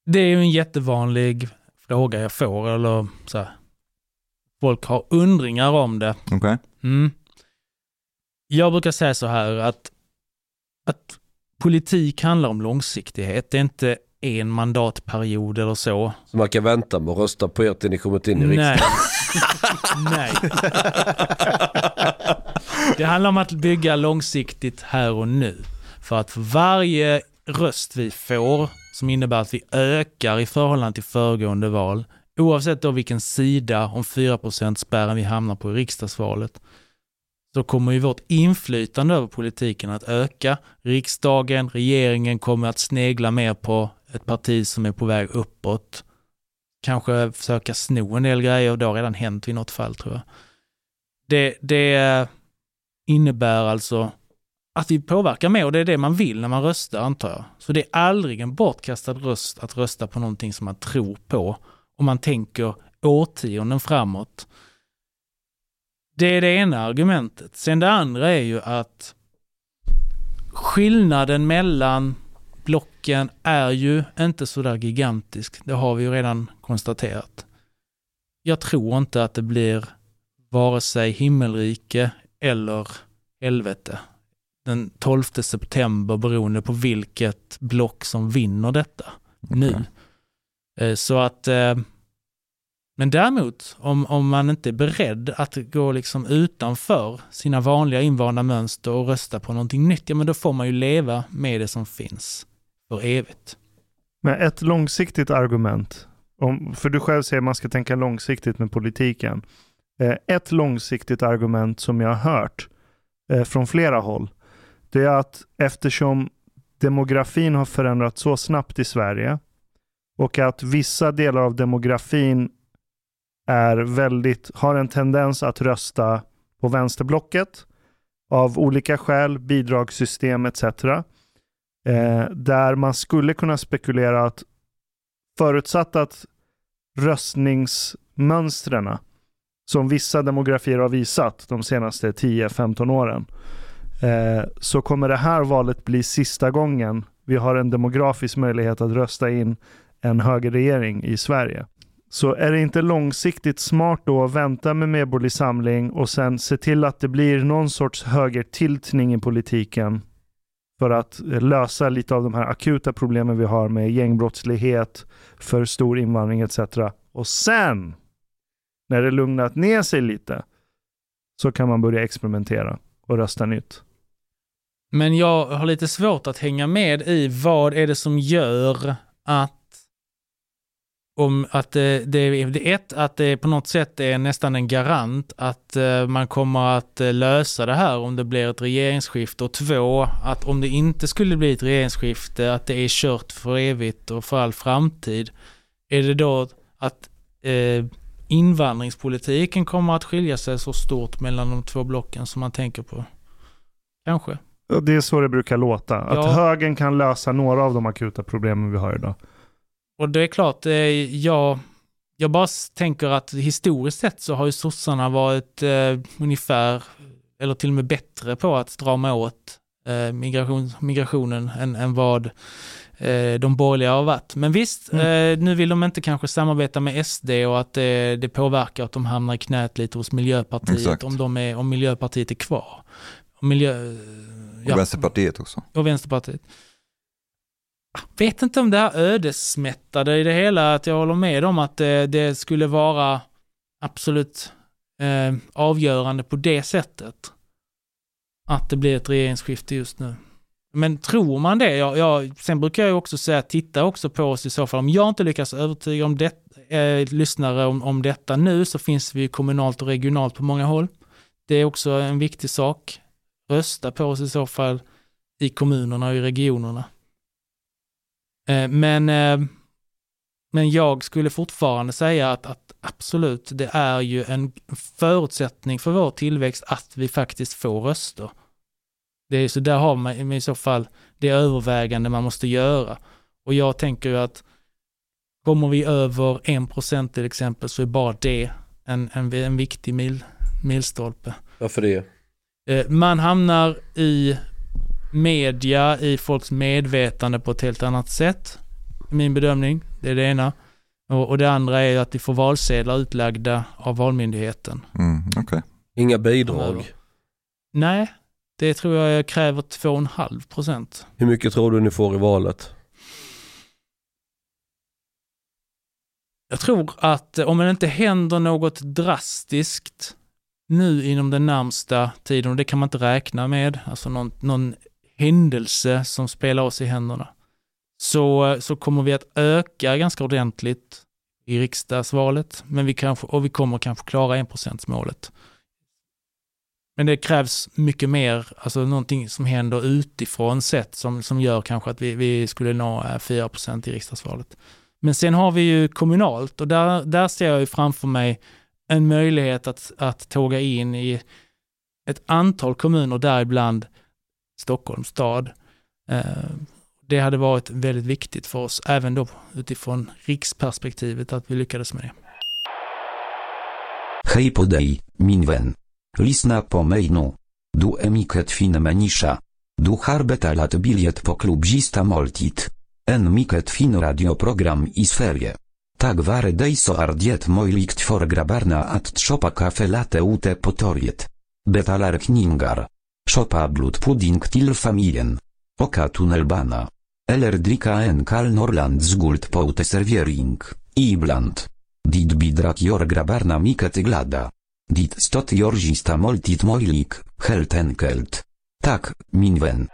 Det är ju en jättevanlig fråga jag får, eller så här. Folk har undringar om det. Okej? Mm. Jag brukar säga så här att, att politik handlar om långsiktighet. Det är inte en mandatperiod eller så. Så man kan vänta med att rösta på er till ni kommit in i riksdagen. Nej. Nej. Det handlar om att bygga långsiktigt här och nu. För att för varje röst vi får, som innebär att vi ökar i förhållande till föregående val, oavsett då vilken sida om 4% spärren vi hamnar på i riksdagsvalet, så kommer ju vårt inflytande över politiken att öka. Riksdagen, regeringen kommer att snegla mer på ett parti som är på väg uppåt. Kanske försöka sno en del grejer och det har redan hänt i något fall tror jag. Det, det innebär alltså att vi påverkar mer och det är det man vill när man röstar antar jag. Så det är aldrig en bortkastad röst att rösta på någonting som man tror på om man tänker årtionden framåt. Det är det ena argumentet. Sen det andra är ju att skillnaden mellan blocken är ju inte så där gigantisk. Det har vi ju redan konstaterat. Jag tror inte att det blir vare sig himmelrike eller helvete den 12 september beroende på vilket block som vinner detta nu. Eh, Så att, eh, men däremot om, om man inte är beredd att gå liksom utanför sina vanliga invanda mönster och rösta på någonting nytt, ja men då får man ju leva med det som finns för evigt. Men ett långsiktigt argument, om, för du själv säger att man ska tänka långsiktigt med politiken. Eh, ett långsiktigt argument som jag har hört eh, från flera håll, det är att eftersom demografin har förändrats så snabbt i Sverige och att vissa delar av demografin är väldigt, har en tendens att rösta på vänsterblocket av olika skäl, bidragssystem etc. Eh, där man skulle kunna spekulera att förutsatt att röstningsmönstren som vissa demografier har visat de senaste 10-15 åren eh, så kommer det här valet bli sista gången vi har en demografisk möjlighet att rösta in en högerregering i Sverige. Så är det inte långsiktigt smart då att vänta med Medborgerlig Samling och sen se till att det blir någon sorts högertiltning i politiken för att eh, lösa lite av de här akuta problemen vi har med gängbrottslighet, för stor invandring etc. Och sen, när det lugnat ner sig lite, så kan man börja experimentera och rösta nytt. Men jag har lite svårt att hänga med i vad är det som gör att om att det, det, det ett, att det på något sätt är nästan en garant att eh, man kommer att eh, lösa det här om det blir ett regeringsskifte och två, att om det inte skulle bli ett regeringsskifte, att det är kört för evigt och för all framtid. Är det då att eh, invandringspolitiken kommer att skilja sig så stort mellan de två blocken som man tänker på? Kanske. Det är så det brukar låta. Att Ja. högern kan lösa några av de akuta problemen vi har idag. Och det är klart, eh, jag, jag bara tänker att historiskt sett så har ju sossarna varit eh, ungefär, eller till och med bättre på att strama åt eh, migration, migrationen än, än vad eh, de borgerliga har varit. Men visst, Mm. eh, nu vill de inte kanske samarbeta med SD och att det, det påverkar att de hamnar i knät lite hos Miljöpartiet Exakt. om, de är, om Miljöpartiet är kvar. Och, miljö, Och Vänsterpartiet också. och Vänsterpartiet. Vet inte om det här ödesmättade i det hela, att jag håller med om att det, det skulle vara absolut eh, avgörande på det sättet. Att det blir ett regeringsskifte just nu. Men tror man det? Jag, jag, sen brukar jag också säga, titta också på oss i så fall. Om jag inte lyckas övertyga om det, eh, lyssnare om, om detta nu så finns vi kommunalt och regionalt på många håll. Det är också en viktig sak. Rösta på oss i så fall i kommunerna och i regionerna. Eh, Men, eh, men jag skulle fortfarande säga att, att absolut, det är ju en förutsättning för vår tillväxt att vi faktiskt får röster. Det är så där har man i så fall det övervägande man måste göra. Och jag tänker ju att kommer vi över en procent till exempel så är bara det en, en, en viktig mil, milstolpe. Varför det? Eh, Man hamnar i media, i folks medvetande på ett helt annat sätt. Min bedömning, det är det ena. Och, och det andra är att vi får valsedlar utlagda av Valmyndigheten. Mm, okej. Inga bidrag. Nej, det tror jag kräver 2,5 procent. Hur mycket tror du ni får i valet? Jag tror att eh, om det inte händer något drastiskt nu inom den närmsta tiden, och det kan man inte räkna med, alltså någon, någon händelse som spelar oss i händerna, så, så kommer vi att öka ganska ordentligt i riksdagsvalet, men vi kanske, och vi kommer kanske klara 1%-målet. Men det krävs mycket mer, alltså någonting som händer utifrån sett som, som gör kanske att vi, vi skulle nå eh, 4% i riksdagsvalet. Men sen har vi ju kommunalt och där, där ser jag ju framför mig en möjlighet att, att tåga in i ett antal kommuner, däribland Stockholms stad. Eh, det hade varit väldigt viktigt för oss, även då utifrån riksperspektivet, att vi lyckades med det. Hej på dig, min vän. Lyssna på mig nu. Du är mycket fin människa. Du har betalat biljett på klubbzista måltid. En mycket fin radioprogram i Sverige. Tak vare dig så är det möjligt för grabbarna att köpa kaffe latte ute på torget. Betalar kningar. Shoppa blodpudding till familjen. Oka tunnelbana. Eller dricka en kall Norrlands guld på uteservering, ibland. Dit bidrak jor grabbarna mycket glada. Dit stot jorzista måltid möjlig, helt enkelt. Tak, min vän.